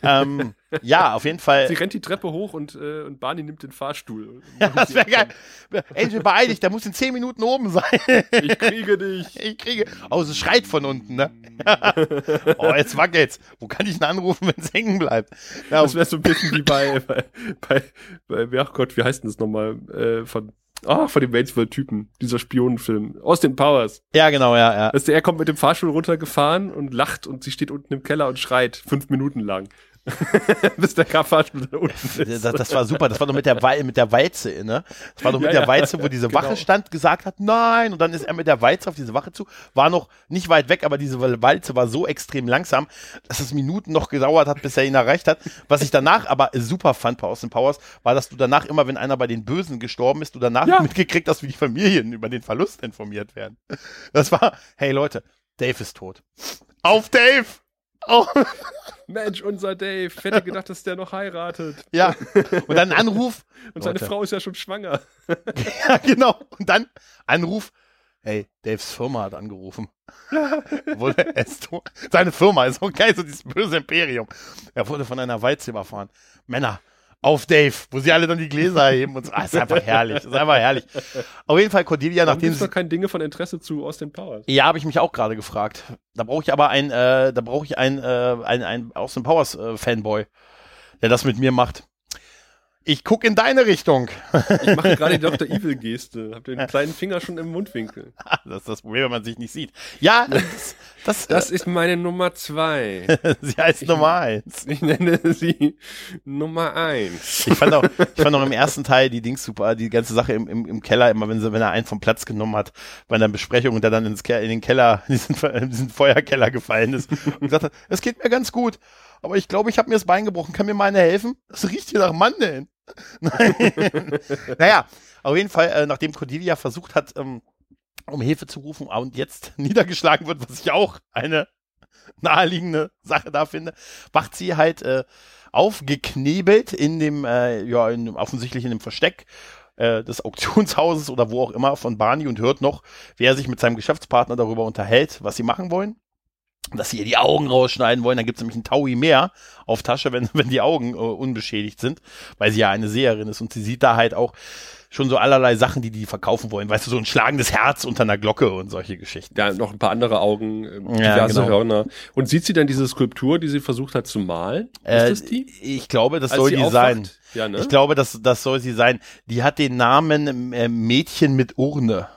Ähm, ja, auf jeden Fall. Sie rennt die Treppe hoch und, äh, und Barney nimmt den Fahrstuhl. Ja, das wäre geil. Angel, beeil dich, der muss in zehn Minuten oben sein. Ich kriege dich. Ich kriege. Oh, es schreit von unten, ne? oh, jetzt wackelt's. Wo kann ich ihn anrufen, wenn es hängen bleibt? Ja, das wäre so ein bisschen wie bei, bei, bei, bei, ach Gott, wie heißt denn das nochmal? Äh, von Ah, von dem Waynesville-Typen, dieser Spionenfilm. Austin Powers. Ja, genau, ja, ja. Er kommt mit dem Fahrstuhl runtergefahren und lacht und sie steht unten im Keller und schreit fünf Minuten lang. Bis der Fahrstuhl da unten ist. Das, das, war super. Das war doch mit der, mit der Walze, ne? Das war doch mit ja, der Walze, wo diese genau. Wache stand, gesagt hat, nein. Und dann ist er mit der Walze auf diese Wache zu. War noch nicht weit weg, aber diese Walze war so extrem langsam, dass es Minuten noch gedauert hat, bis er ihn erreicht hat. Was ich danach aber super fand bei Austin Powers, war, dass du danach immer, wenn einer bei den Bösen gestorben ist, du danach ja. mitgekriegt hast, wie die Familien über den Verlust informiert werden. Das war, hey Leute, Dave ist tot. Auf Dave! Oh. Mensch, unser Dave. Ich hätte gedacht, dass der noch heiratet. Ja. Und dann Anruf. Und seine Leute. Frau ist ja schon schwanger. ja, genau. Und dann Anruf. Hey, Daves Firma hat angerufen. wurde Seine Firma ist auch geil, so dieses böse Imperium. Er wurde von einer Walze überfahren. Männer, auf Dave, wo sie alle dann die Gläser heben und so. Ah, ist einfach herrlich, ist einfach herrlich. Auf jeden Fall Cordelia, Warum nachdem sie doch kein Dinge von Interesse zu Austin Powers. Ja, habe ich mich auch gerade gefragt. Da brauche ich aber ein, äh, da brauche ich ein, äh, ein, ein Austin Powers äh, Fanboy, der das mit mir macht. Ich guck in deine Richtung. Ich mache gerade die Dr. Evil-Geste. Hab den kleinen Finger schon im Mundwinkel. Das ist das Problem, wenn man sich nicht sieht. Ja, das, das, das ist meine Nummer zwei. sie heißt ich, Nummer eins. Ich nenne sie Nummer eins. Ich fand auch, ich fand auch im ersten Teil die Dings super, die ganze Sache im, im, im Keller, immer wenn, sie, wenn er einen vom Platz genommen hat, bei einer Besprechung und der dann ins, in den Keller, in diesen, in diesen Feuerkeller gefallen ist und gesagt hat, es geht mir ganz gut aber ich glaube, ich habe mir das Bein gebrochen. Kann mir mal einer helfen? Das riecht hier nach Mandeln. naja, auf jeden Fall, äh, nachdem Cordelia versucht hat, ähm, um Hilfe zu rufen und jetzt niedergeschlagen wird, was ich auch eine naheliegende Sache da finde, wacht sie halt äh, aufgeknebelt in dem, äh, ja, in, offensichtlich in dem Versteck äh, des Auktionshauses oder wo auch immer von Barney und hört noch, wer sich mit seinem Geschäftspartner darüber unterhält, was sie machen wollen dass sie ihr die Augen rausschneiden wollen. Dann gibt es nämlich ein Taui mehr auf Tasche, wenn, wenn die Augen äh, unbeschädigt sind, weil sie ja eine Seherin ist und sie sieht da halt auch schon so allerlei Sachen, die die verkaufen wollen. Weißt du, so ein schlagendes Herz unter einer Glocke und solche Geschichten. Ja, noch ein paar andere Augen, äh, diverse ja, genau. Hörner. Und sieht sie dann diese Skulptur, die sie versucht hat zu malen? Äh, ist das die? Ich glaube, das Als soll die aufwacht? sein. Ja, ne? Ich glaube, das, das soll sie sein. Die hat den Namen äh, Mädchen mit Urne.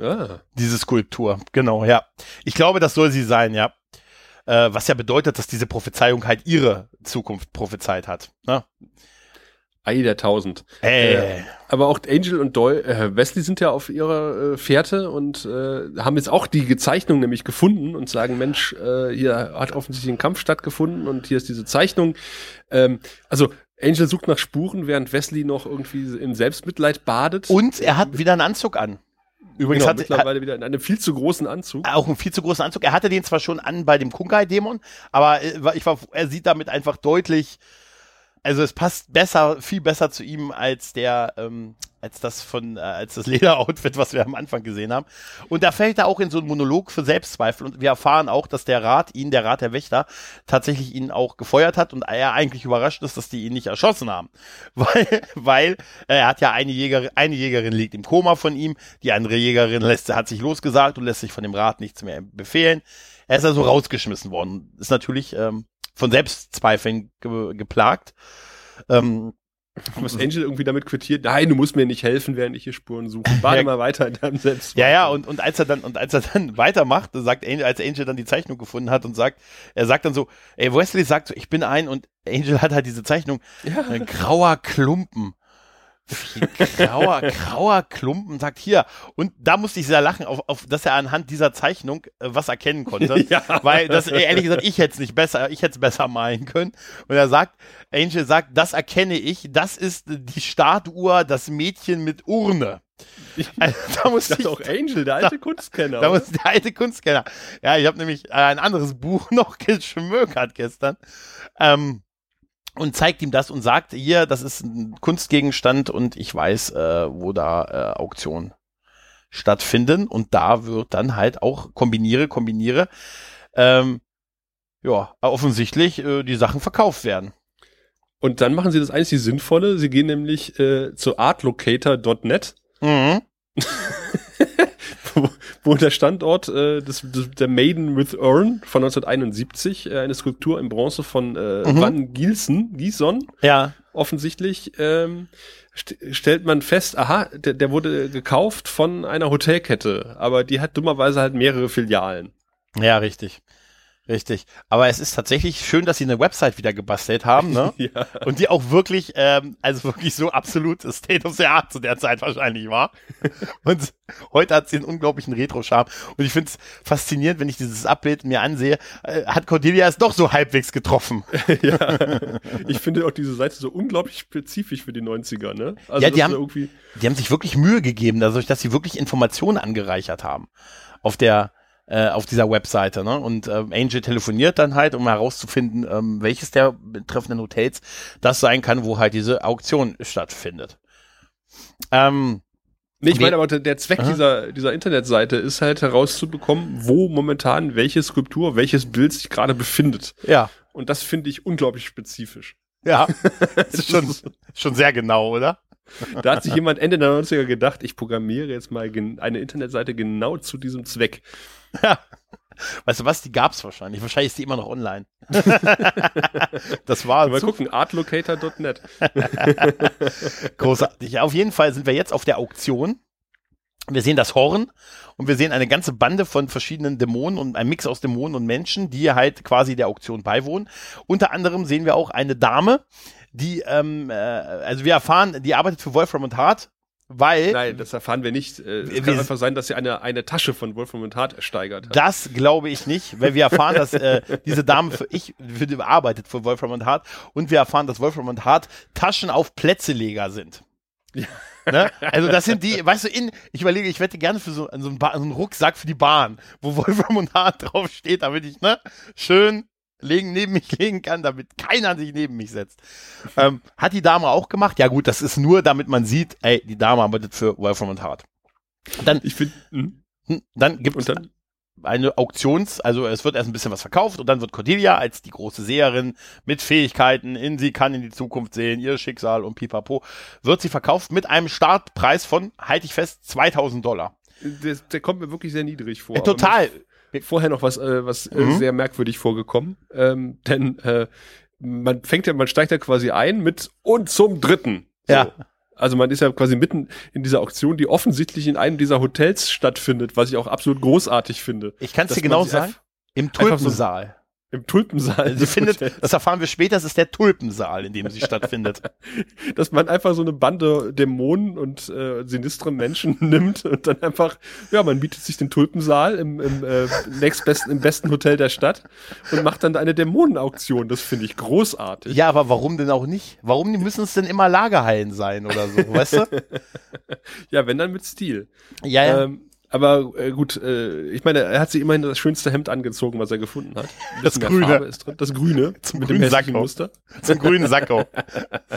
Ah. Diese Skulptur, genau, ja. Ich glaube, das soll sie sein, ja. Äh, was ja bedeutet, dass diese Prophezeiung halt ihre Zukunft prophezeit hat. Ne? Ei der Tausend. Hey. Äh, aber auch Angel und Doyle, äh, Wesley sind ja auf ihrer äh, Fährte und äh, haben jetzt auch die Zeichnung nämlich gefunden und sagen, Mensch, äh, hier hat offensichtlich ein Kampf stattgefunden und hier ist diese Zeichnung. Ähm, also Angel sucht nach Spuren, während Wesley noch irgendwie in Selbstmitleid badet. Und er hat wieder einen Anzug an. Übrigens genau, hat mittlerweile hat, wieder in einem viel zu großen Anzug. Auch einen viel zu großen Anzug. Er hatte den zwar schon an bei dem Kungai-Dämon, aber äh, ich war, er sieht damit einfach deutlich also es passt besser, viel besser zu ihm als der, ähm, als das von, äh, als das Lederoutfit, was wir am Anfang gesehen haben. Und da fällt er auch in so einen Monolog für Selbstzweifel. Und wir erfahren auch, dass der Rat ihn, der Rat der Wächter, tatsächlich ihn auch gefeuert hat und er eigentlich überrascht ist, dass die ihn nicht erschossen haben. Weil, weil äh, er hat ja eine Jägerin, eine Jägerin liegt im Koma von ihm, die andere Jägerin lässt, hat sich losgesagt und lässt sich von dem Rat nichts mehr befehlen. Er ist also rausgeschmissen worden. Ist natürlich ähm, von Selbstzweifeln ge geplagt. Ähm, was Angel irgendwie damit quittiert, nein, du musst mir nicht helfen, während ich hier Spuren suche. Warte mal weiter in deinem Selbstzweifel. Ja, ja, und, und als er dann, und als er dann weitermacht, sagt Angel, als Angel dann die Zeichnung gefunden hat und sagt, er sagt dann so, ey, Wesley sagt so, ich bin ein und Angel hat halt diese Zeichnung, ja. ein grauer Klumpen grauer, grauer Klumpen sagt hier. Und da musste ich sehr lachen, auf, auf, dass er anhand dieser Zeichnung äh, was erkennen konnte. ja. Weil das, ehrlich gesagt, ich hätte es nicht besser, ich hätte es besser malen können. Und er sagt, Angel sagt, das erkenne ich, das ist die Startuhr, das Mädchen mit Urne. Also, da muss ich, auch Angel, der alte da, Kunstkenner. Da muss der alte Kunstkenner. Ja, ich habe nämlich ein anderes Buch noch geschmökert gestern. Ähm, und zeigt ihm das und sagt, hier, das ist ein Kunstgegenstand und ich weiß, äh, wo da äh, Auktionen stattfinden und da wird dann halt auch kombiniere, kombiniere, ähm, ja, offensichtlich äh, die Sachen verkauft werden. Und dann machen sie das einzig Sinnvolle, sie gehen nämlich äh, zu artlocator.net mhm. wo, wo der Standort äh, des, des, der Maiden with Urn von 1971, äh, eine Skulptur in Bronze von äh, mhm. Van Gielsen, Gieson, ja. offensichtlich, ähm, st stellt man fest, aha, der, der wurde gekauft von einer Hotelkette, aber die hat dummerweise halt mehrere Filialen. Ja, richtig. Richtig. Aber es ist tatsächlich schön, dass sie eine Website wieder gebastelt haben, ne? ja. Und die auch wirklich, ähm, also wirklich so absolut State of the Art zu der Zeit wahrscheinlich war. Und heute hat sie einen unglaublichen Retro-Charme. Und ich finde es faszinierend, wenn ich dieses Abbild mir ansehe, äh, hat Cordelia es doch so halbwegs getroffen. ja. Ich finde auch diese Seite so unglaublich spezifisch für die 90er, ne? Also ja, die haben, irgendwie die haben sich wirklich Mühe gegeben, dadurch, dass sie wirklich Informationen angereichert haben. Auf der, äh, auf dieser Webseite. Ne? Und ähm, Angel telefoniert dann halt, um herauszufinden, ähm, welches der betreffenden Hotels das sein kann, wo halt diese Auktion stattfindet. Ähm, Nee, ich meine aber der Zweck dieser, dieser Internetseite ist halt herauszubekommen, wo momentan welche Skulptur, welches Bild sich gerade befindet. Ja. Und das finde ich unglaublich spezifisch. Ja. das ist schon, schon sehr genau, oder? Da hat sich jemand Ende der 90er gedacht, ich programmiere jetzt mal eine Internetseite genau zu diesem Zweck. Ja. Weißt du was, die gab's wahrscheinlich. Wahrscheinlich ist die immer noch online. das war. Mal gucken, artlocator.net. Großartig. Ja, auf jeden Fall sind wir jetzt auf der Auktion. Wir sehen das Horn und wir sehen eine ganze Bande von verschiedenen Dämonen und ein Mix aus Dämonen und Menschen, die halt quasi der Auktion beiwohnen. Unter anderem sehen wir auch eine Dame, die, ähm, äh, also wir erfahren, die arbeitet für Wolfram und Hart weil. Nein, das erfahren wir nicht. Äh, es kann einfach sein, dass sie eine, eine Tasche von Wolfram und Hart ersteigert hat. Das glaube ich nicht, weil wir erfahren, dass äh, diese Dame für ich für, arbeitet für Wolfram und Hart und wir erfahren, dass Wolfram und Hart Taschen auf Plätzeleger sind. Ja. Ne? Also das sind die, weißt du, in, ich überlege, ich wette gerne für so, so, einen, so einen Rucksack für die Bahn, wo Wolfram und Hart drauf steht, damit ich, ne, schön legen, neben mich legen kann, damit keiner sich neben mich setzt. Ähm, hat die Dame auch gemacht? Ja gut, das ist nur, damit man sieht, ey, die Dame arbeitet für Wolfram und Hart. Dann, ich finde, hm? hm, dann gibt es eine Auktions, also es wird erst ein bisschen was verkauft und dann wird Cordelia als die große Seherin mit Fähigkeiten in sie kann in die Zukunft sehen, ihr Schicksal und pipapo, wird sie verkauft mit einem Startpreis von, halte ich fest, 2000 Dollar. Der, der kommt mir wirklich sehr niedrig vor. Ja, total vorher noch was, äh, was äh, mhm. sehr merkwürdig vorgekommen. Ähm, denn äh, man fängt ja, man steigt ja quasi ein mit und zum dritten. So. Ja. Also man ist ja quasi mitten in dieser Auktion, die offensichtlich in einem dieser Hotels stattfindet, was ich auch absolut großartig finde. Ich kann es dir genau sagen. Im Tulpensaal. Im Tulpensaal. Sie findet, das erfahren wir später, es ist der Tulpensaal, in dem sie stattfindet. Dass man einfach so eine Bande Dämonen und äh, sinistre Menschen nimmt und dann einfach, ja, man bietet sich den Tulpensaal im, im äh, nächstbesten, im besten Hotel der Stadt und macht dann eine Dämonenauktion. Das finde ich großartig. Ja, aber warum denn auch nicht? Warum müssen es denn immer Lagerhallen sein oder so, weißt du? ja, wenn dann mit Stil. Ja, ja. Ähm, aber äh, gut, äh, ich meine, er hat sich immerhin das schönste Hemd angezogen, was er gefunden hat. Das Grüne. Ist drin. Das Grüne. Zum mit grünen dem Sakko. Muster. Zum grünen Sakko.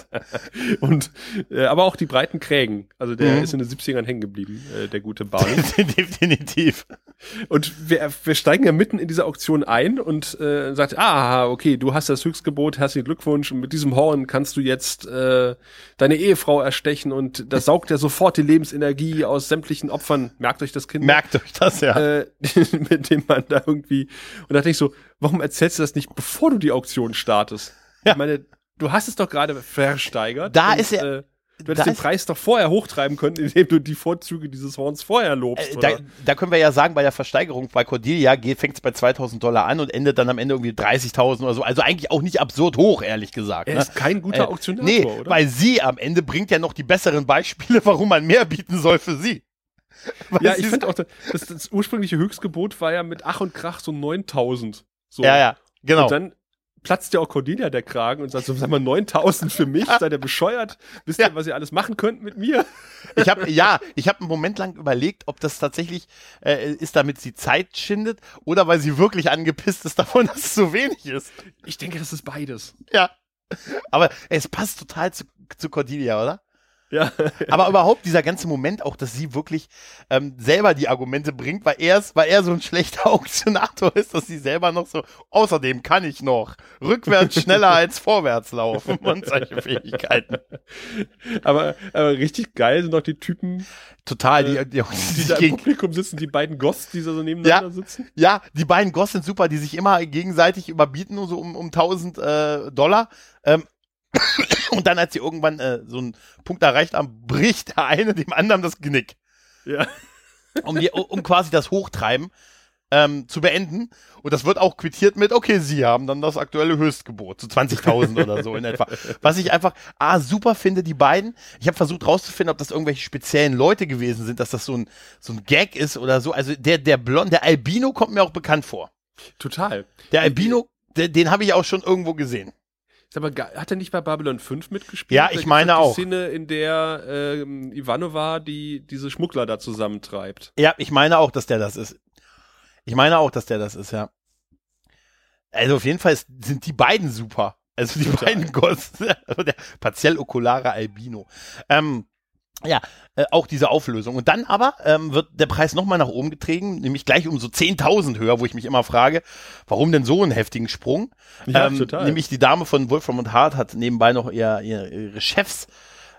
Und äh, aber auch die breiten Krägen. Also der mhm. ist in den 70ern hängen geblieben, äh, der gute Barney. Definitiv. Und wir, wir steigen ja mitten in diese Auktion ein und äh, sagt, ah, okay, du hast das Höchstgebot, herzlichen Glückwunsch. Und mit diesem Horn kannst du jetzt äh, deine Ehefrau erstechen und das saugt ja sofort die Lebensenergie aus sämtlichen Opfern. Merkt euch das das Kind. Merkt euch das, ja. Äh, mit dem man da irgendwie. Und da dachte ich so, warum erzählst du das nicht, bevor du die Auktion startest? Ja. Ich meine, du hast es doch gerade versteigert. Da und, ist er. Äh, Du hättest den Preis doch vorher hochtreiben können, indem du die Vorzüge dieses Horns vorher lobst. Äh, da, da, können wir ja sagen, bei der Versteigerung bei Cordelia fängt es bei 2000 Dollar an und endet dann am Ende irgendwie 30.000 oder so. Also eigentlich auch nicht absurd hoch, ehrlich gesagt. Er ne? ist kein guter äh, Auktionator, nee, oder? weil sie am Ende bringt ja noch die besseren Beispiele, warum man mehr bieten soll für sie. Ja, ich finde auch, das, das ursprüngliche Höchstgebot war ja mit Ach und Krach so 9000. So. Ja, ja, genau. Und dann platzt ja auch Cordelia der Kragen und sagt so, sag mal, 9000 für mich, seid ihr bescheuert? Wisst ihr, ja. was ihr alles machen könnt mit mir? Ich habe ja, ich habe einen Moment lang überlegt, ob das tatsächlich äh, ist, damit sie Zeit schindet oder weil sie wirklich angepisst ist davon, dass es so wenig ist. Ich denke, das ist beides. Ja. Aber es passt total zu, zu Cordelia, oder? Ja. Aber überhaupt dieser ganze Moment auch, dass sie wirklich ähm, selber die Argumente bringt, weil er, weil er so ein schlechter Auktionator ist, dass sie selber noch so, außerdem kann ich noch rückwärts schneller als vorwärts laufen und solche Fähigkeiten. Aber, aber richtig geil sind doch die Typen. Total, die, äh, die, die, die da im Publikum sitzen, die beiden Goss, die so nebeneinander ja, sitzen. Ja, die beiden Goss sind super, die sich immer gegenseitig überbieten, so um, um 1000 äh, Dollar. Ähm, und dann, als sie irgendwann äh, so einen Punkt erreicht haben, bricht der eine dem anderen das Genick. Ja. Um, die, um quasi das Hochtreiben ähm, zu beenden. Und das wird auch quittiert mit, okay, sie haben dann das aktuelle Höchstgebot, so 20.000 oder so in etwa. Was ich einfach, ah, super finde, die beiden. Ich habe versucht rauszufinden, ob das irgendwelche speziellen Leute gewesen sind, dass das so ein, so ein Gag ist oder so. Also der, der Blond, der Albino kommt mir auch bekannt vor. Total. Der Albino, den, den habe ich auch schon irgendwo gesehen. Aber hat er nicht bei Babylon 5 mitgespielt? Ja, ich meine auch. Die Szene, in der ähm, Ivanova die diese Schmuggler da zusammentreibt. Ja, ich meine auch, dass der das ist. Ich meine auch, dass der das ist, ja. Also auf jeden Fall sind die beiden super. Also die Total. beiden Ghosts. Also der partiell okulare Albino. Ähm, ja, äh, auch diese Auflösung. Und dann aber ähm, wird der Preis nochmal nach oben getrieben, nämlich gleich um so 10.000 höher, wo ich mich immer frage, warum denn so einen heftigen Sprung? Ja, ähm, total. Nämlich die Dame von Wolfram und Hart hat nebenbei noch ihr, ihr, ihre Chefs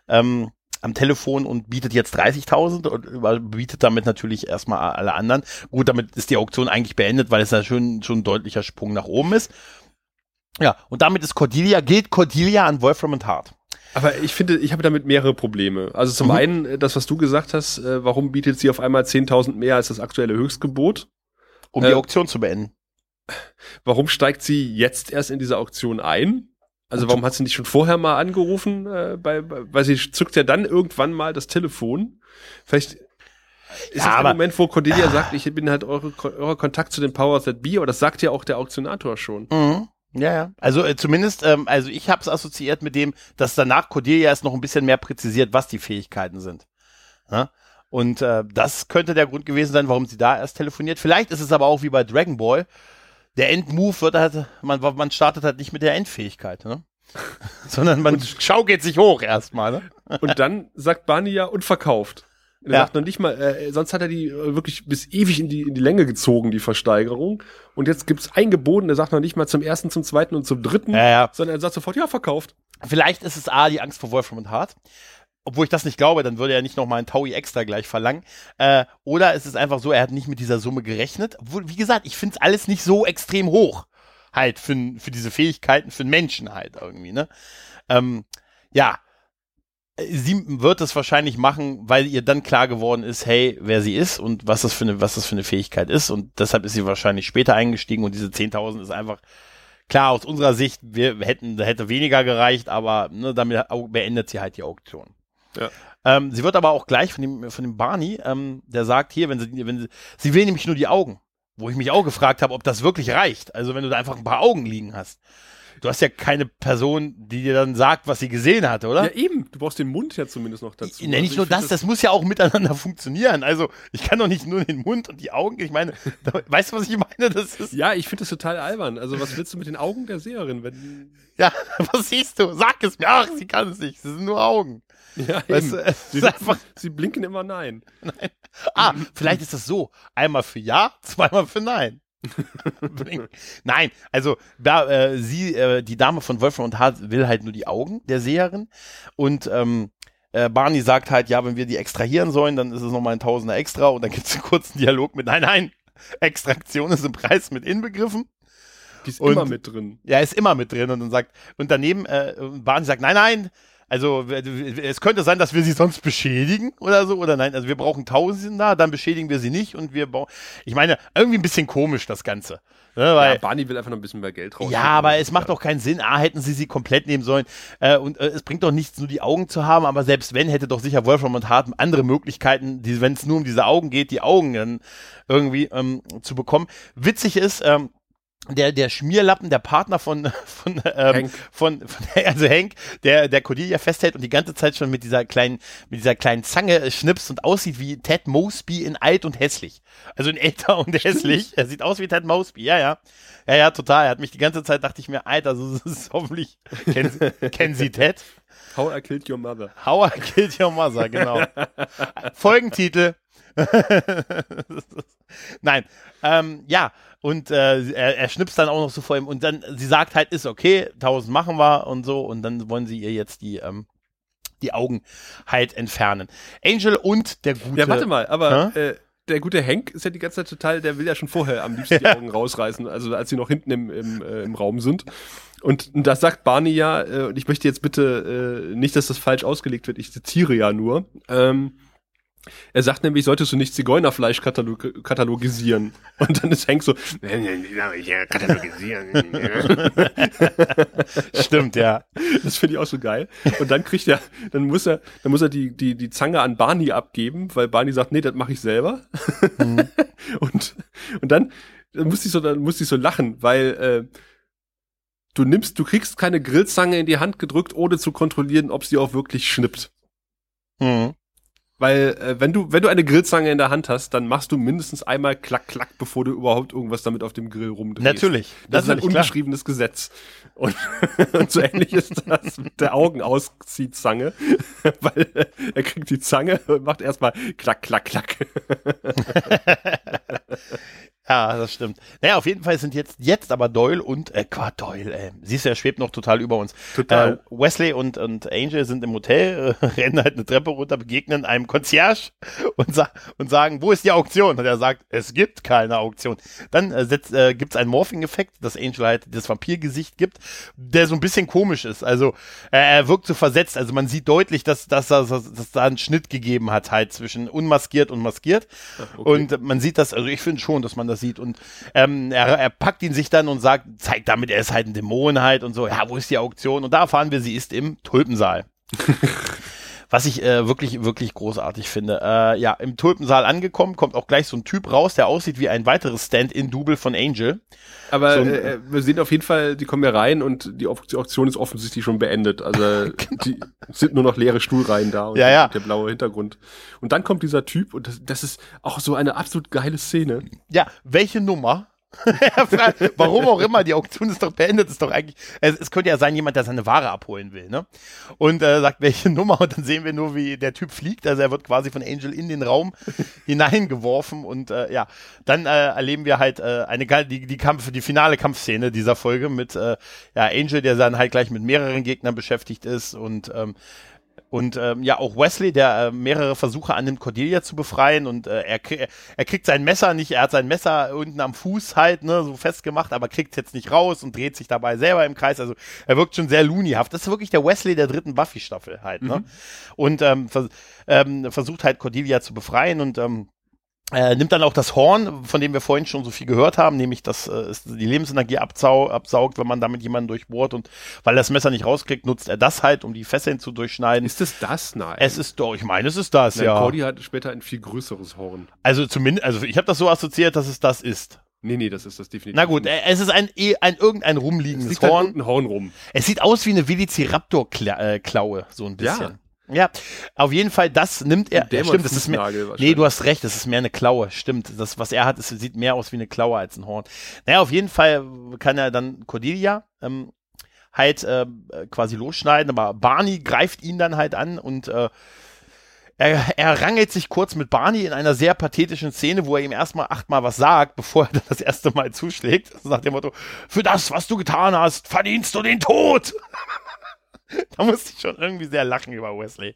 ähm, am Telefon und bietet jetzt 30.000 und bietet damit natürlich erstmal alle anderen. Gut, damit ist die Auktion eigentlich beendet, weil es ja schon, schon ein deutlicher Sprung nach oben ist. Ja, und damit ist Cordelia, gilt Cordelia an Wolfram und Hart. Aber ich finde, ich habe damit mehrere Probleme. Also zum mhm. einen, äh, das, was du gesagt hast, äh, warum bietet sie auf einmal 10.000 mehr als das aktuelle Höchstgebot? Um äh, die Auktion zu beenden. Warum steigt sie jetzt erst in diese Auktion ein? Also warum hat sie nicht schon vorher mal angerufen? Äh, bei, bei, weil sie zückt ja dann irgendwann mal das Telefon. Vielleicht ist ja, das der Moment, wo Cordelia ah. sagt, ich bin halt eure, euer Kontakt zu den Powers That Be, aber das sagt ja auch der Auktionator schon. Mhm. Ja, ja. Also äh, zumindest, ähm, also ich habe es assoziiert mit dem, dass danach Cordelia es noch ein bisschen mehr präzisiert, was die Fähigkeiten sind. Ja? Und äh, das könnte der Grund gewesen sein, warum sie da erst telefoniert. Vielleicht ist es aber auch wie bei Dragon Ball. Der Endmove wird halt, man, man startet halt nicht mit der Endfähigkeit, ne? sondern man schaukelt sich hoch erstmal. Ne? Und dann sagt Barney ja unverkauft. Er ja. sagt noch nicht mal, äh, sonst hat er die äh, wirklich bis ewig in die, in die Länge gezogen, die Versteigerung. Und jetzt gibt's ein Geboten, der sagt noch nicht mal zum ersten, zum zweiten und zum dritten, ja, ja. sondern er sagt sofort, ja, verkauft. Vielleicht ist es A, die Angst vor Wolfram und Hart. Obwohl ich das nicht glaube, dann würde er nicht noch mal ein Taui extra gleich verlangen. Äh, oder ist es einfach so, er hat nicht mit dieser Summe gerechnet. Obwohl, wie gesagt, ich finde es alles nicht so extrem hoch. Halt, für, für diese Fähigkeiten, für einen Menschen halt irgendwie, ne? Ähm, ja, sie wird es wahrscheinlich machen, weil ihr dann klar geworden ist, hey, wer sie ist und was das für eine, was das für eine Fähigkeit ist. Und deshalb ist sie wahrscheinlich später eingestiegen und diese 10.000 ist einfach klar aus unserer Sicht, wir hätten, da hätte weniger gereicht, aber ne, damit beendet sie halt die Auktion. Ja. Ähm, sie wird aber auch gleich von dem, von dem Barney, ähm, der sagt hier, wenn sie, wenn sie, sie will nämlich nur die Augen. Wo ich mich auch gefragt habe, ob das wirklich reicht. Also wenn du da einfach ein paar Augen liegen hast. Du hast ja keine Person, die dir dann sagt, was sie gesehen hat, oder? Ja, eben. Du brauchst den Mund ja zumindest noch dazu. Ja, nicht also nur das, das, das muss ja auch miteinander funktionieren. Also, ich kann doch nicht nur den Mund und die Augen. Ich meine, da, weißt du, was ich meine? Das ist. Ja, ich finde das total albern. Also, was willst du mit den Augen der Seherin, wenn. Ja, was siehst du? Sag es mir. Ach, sie kann es nicht. Es sind nur Augen. Ja, weißt du, sie, einfach, sie blinken immer nein. nein. Ah, vielleicht ist das so. Einmal für Ja, zweimal für Nein. Nein, also da, äh, sie, äh, die Dame von Wolfram und Hart will halt nur die Augen der Seherin und ähm, äh, Barney sagt halt, ja, wenn wir die extrahieren sollen, dann ist es nochmal ein Tausender extra und dann gibt es einen kurzen Dialog mit, nein, nein, Extraktion ist im Preis mit inbegriffen. Die ist und, immer mit drin. Ja, ist immer mit drin und dann sagt, und daneben, äh, Barney sagt, nein, nein, Also es könnte sein, dass wir sie sonst beschädigen oder so oder nein. Also wir brauchen Tausender, dann beschädigen wir sie nicht und wir bauen. Ich meine, irgendwie ein bisschen komisch das Ganze. Ne, weil, ja, Barney will einfach noch ein bisschen mehr Geld raus. Ja, aber es macht doch keinen Sinn. A, hätten sie sie komplett nehmen sollen. Äh, und äh, es bringt doch nichts, nur die Augen zu haben. Aber selbst wenn, hätte doch sicher Wolfram und Hart andere Möglichkeiten, wenn es nur um diese Augen geht, die Augen dann irgendwie ähm, zu bekommen. Witzig ist, ähm, der, der Schmierlappen, der Partner von, von, ähm, von, von, also Hank, der, der Cordelia festhält und die ganze Zeit schon mit dieser kleinen, mit dieser kleinen Zange schnipst und aussieht wie Ted Mosby in alt und hässlich. Also in älter und hässlich. Er sieht aus wie Ted Mosby, ja, ja. Ja, ja, total. Er hat mich die ganze Zeit, dachte ich mir, Alter, so, so ist hoffentlich, kennen Sie, kennen Sie Ted? How I Killed Your Mother. How I Killed Your Mother, genau. Folgentitel. Nein, ähm, ja, und äh, er, er schnipst dann auch noch so vor ihm und dann, sie sagt halt, ist okay, 1000 machen wir und so und dann wollen sie ihr jetzt die, ähm, die Augen halt entfernen. Angel und der gute. Ja, warte mal, aber äh, der gute Hank ist ja die ganze Zeit total, der will ja schon vorher am liebsten die Augen rausreißen, also als sie noch hinten im, im, äh, im Raum sind. Und, und das sagt Barney ja, äh, und ich möchte jetzt bitte äh, nicht, dass das falsch ausgelegt wird, ich zitiere ja nur. Ähm, er sagt nämlich, solltest du nicht Zigeunerfleisch katalog katalogisieren. Und dann ist Hank so, katalogisieren. Stimmt, ja. Das finde ich auch so geil. Und dann kriegt er, dann muss er, dann muss er die, die, die Zange an Barney abgeben, weil Barney sagt, nee, das mache ich selber. Mhm. und, und dann, dann musste ich so, dann musste ich so lachen, weil, äh, du nimmst, du kriegst keine Grillzange in die Hand gedrückt, ohne zu kontrollieren, ob sie auch wirklich schnippt. Mhm. Weil äh, wenn du wenn du eine Grillzange in der Hand hast, dann machst du mindestens einmal klack klack, bevor du überhaupt irgendwas damit auf dem Grill rumdrehst. Natürlich, das, das ist ein ungeschriebenes klar. Gesetz. Und, und so ähnlich ist das mit der Augenausziehzange, weil äh, er kriegt die Zange und macht erstmal klack klack klack. Ja, das stimmt. Naja, auf jeden Fall sind jetzt, jetzt aber Doyle und, äh, Quatsch, Doyle, ey. Siehst du, er schwebt noch total über uns. Total. Äh, Wesley und, und Angel sind im Hotel, äh, rennen halt eine Treppe runter, begegnen einem Concierge und, sa und sagen, wo ist die Auktion? Und er sagt, es gibt keine Auktion. Dann äh, setzt, äh, gibt's einen Morphing-Effekt, dass Angel halt das Vampirgesicht gibt, der so ein bisschen komisch ist. Also, äh, er wirkt so versetzt. Also man sieht deutlich, dass, dass, dass, dass, da einen Schnitt gegeben hat, halt zwischen unmaskiert und maskiert. Okay. Und man sieht das, also ich finde schon, dass man das das sieht. Und ähm, er, er packt ihn sich dann und sagt, zeigt damit, er ist halt ein Dämon halt und so. Ja, wo ist die Auktion? Und da erfahren wir, sie ist im Tulpensaal. Was ich äh, wirklich, wirklich großartig finde. Äh, ja, im Tulpensaal angekommen, kommt auch gleich so ein Typ raus, der aussieht wie ein weiteres Stand-in-Double von Angel. Aber so ein, äh, wir sehen auf jeden Fall, die kommen ja rein und die Auktion ist offensichtlich schon beendet. Also genau. die sind nur noch leere Stuhlreihen da und ja, ja. der blaue Hintergrund. Und dann kommt dieser Typ und das, das ist auch so eine absolut geile Szene. Ja, welche Nummer? Warum auch immer, die Auktion ist doch beendet, ist doch eigentlich, es, es, könnte ja sein, jemand, der seine Ware abholen will, ne? Und äh, sagt, welche Nummer, und dann sehen wir nur, wie der Typ fliegt, also er wird quasi von Angel in den Raum hineingeworfen. Und äh, ja, dann äh, erleben wir halt äh, eine die, die Kampf, die finale Kampfszene dieser Folge mit äh, ja, Angel, der dann halt gleich mit mehreren Gegnern beschäftigt ist. Und ähm, und ähm, ja, auch Wesley, der äh, mehrere Versuche annimmt, Cordelia zu befreien und äh, er, er kriegt sein Messer nicht, er hat sein Messer unten am Fuß halt, ne, so festgemacht, aber kriegt es jetzt nicht raus und dreht sich dabei selber im Kreis. Also er wirkt schon sehr loonyhaft. Das ist wirklich der Wesley der dritten Buffy-Staffel halt, ne? Mhm. Und ähm, vers ähm, versucht halt Cordelia zu befreien und ähm, er nimmt dann auch das Horn, von dem wir vorhin schon so viel gehört haben, nämlich dass äh, die Lebensenergie absau absaugt, wenn man damit jemanden durchbohrt und weil das Messer nicht rauskriegt, nutzt er das halt, um die Fesseln zu durchschneiden. Ist es das? Nein. Es ist doch, ich meine, es ist das, Nein, ja. Cody hat später ein viel größeres Horn. Also zumindest, also ich habe das so assoziiert, dass es das ist. Nee, nee, das ist das definitiv. Na gut, es ist ein, eh, ein irgendein rumliegendes halt Horn. Ein Horn rum. Es sieht aus wie eine Velociraptor-Klaue, äh, so ein bisschen. Ja. Ja, auf jeden Fall, das nimmt er. Ja, stimmt, das ist mehr, nee, du hast recht, das ist mehr eine Klaue. Stimmt, das, was er hat, ist, sieht mehr aus wie eine Klaue als ein Horn. Naja, auf jeden Fall kann er dann Cordelia ähm, halt äh, quasi losschneiden, aber Barney greift ihn dann halt an und äh, er, er rangelt sich kurz mit Barney in einer sehr pathetischen Szene, wo er ihm erstmal achtmal was sagt, bevor er das erste Mal zuschlägt. Nach dem Motto, für das, was du getan hast, verdienst du den Tod. da musste ich schon irgendwie sehr lachen über Wesley.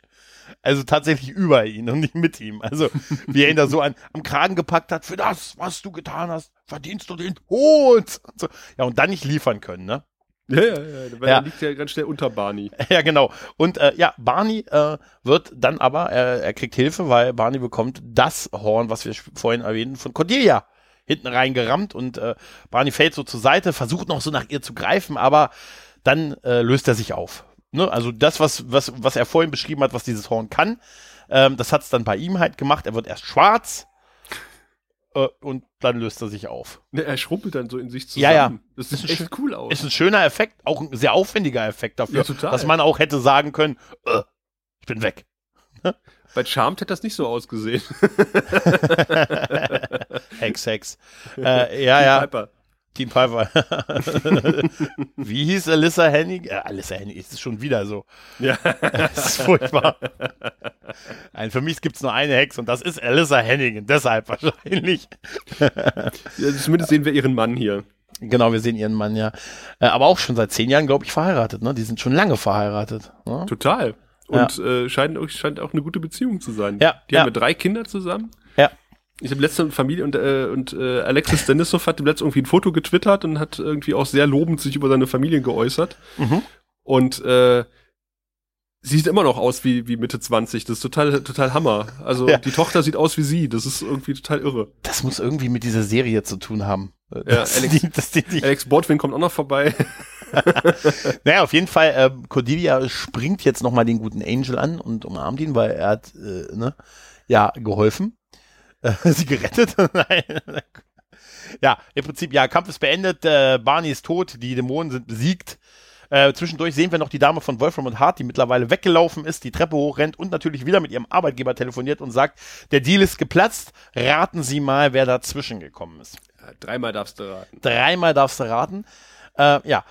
Also tatsächlich über ihn und nicht mit ihm. Also, wie er ihn da so an, am Kragen gepackt hat, für das, was du getan hast, verdienst du den Tod. Und so. Ja, und dann nicht liefern können, ne? Ja, ja, ja, weil Ja. er liegt ja ganz schnell unter Barney. Ja, genau. Und äh, ja, Barney äh, wird dann aber, er, er kriegt Hilfe, weil Barney bekommt das Horn, was wir vorhin erwähnten, von Cordelia hinten reingerammt und äh, Barney fällt so zur Seite, versucht noch so nach ihr zu greifen, aber dann äh, löst er sich auf. Ne? Also das, was, was, was er vorhin beschrieben hat, was dieses Horn kann, ähm, das hat es dann bei ihm halt gemacht. Er wird erst schwarz äh, und dann löst er sich auf. Ne, er schrumpelt dann so in sich zusammen. Ja, ja. Das Ist sieht echt cool aus. Ist ein schöner Effekt, auch ein sehr aufwendiger Effekt dafür, Ja, total. dass man auch hätte sagen können, äh, ich bin weg. Bei Charmed hätte das nicht so ausgesehen. Hex, Hex. Äh, ja, ja. Team Piper. Wie hieß Alyssa Hennig? Äh, Alyssa Hennig ist es schon wieder so. Ja. Das ist furchtbar. Nein, für mich gibt es nur eine Hex und das ist Alyssa Hennigan, deshalb wahrscheinlich. ja. Zumindest sehen wir ihren Mann hier. Genau, wir sehen ihren Mann ja. Äh, aber auch schon seit zehn Jahren, glaube ich, verheiratet. Ne? Die sind schon lange verheiratet. Ne? Total. Und äh, scheint, auch- scheint auch eine gute Beziehung zu sein. Ja, Die ja. haben ja drei Kinder zusammen. Ja. Ich habe letzte Familie und, äh, und äh, Alexis Denisov hat letztens irgendwie ein Foto getwittert und hat irgendwie auch sehr lobend sich über seine Familie geäußert. Mhm. Und äh, sie sieht immer noch aus wie, wie Mitte 20. Das ist total, total Hammer. Also Ja. die Tochter sieht aus wie sie. Das ist irgendwie total irre. Das muss irgendwie mit dieser Serie zu tun haben. Ja, Alex- die, dass die, die, Alex Baldwin kommt auch noch vorbei. Naja, auf jeden Fall, äh, Cordelia springt jetzt nochmal den guten Angel an und umarmt ihn, weil er hat, äh, ne, ja, geholfen. Äh, sie gerettet. Nein. ja, im Prinzip, ja, Kampf ist beendet, äh, Barney ist tot, die Dämonen sind besiegt. Äh, zwischendurch sehen wir noch die Dame von Wolfram und Hart, die mittlerweile weggelaufen ist, die Treppe hochrennt und natürlich wieder mit ihrem Arbeitgeber telefoniert und sagt, der Deal ist geplatzt, raten Sie mal, wer dazwischen gekommen ist. Ja, dreimal darfst du raten. Dreimal darfst du raten. Äh, ja,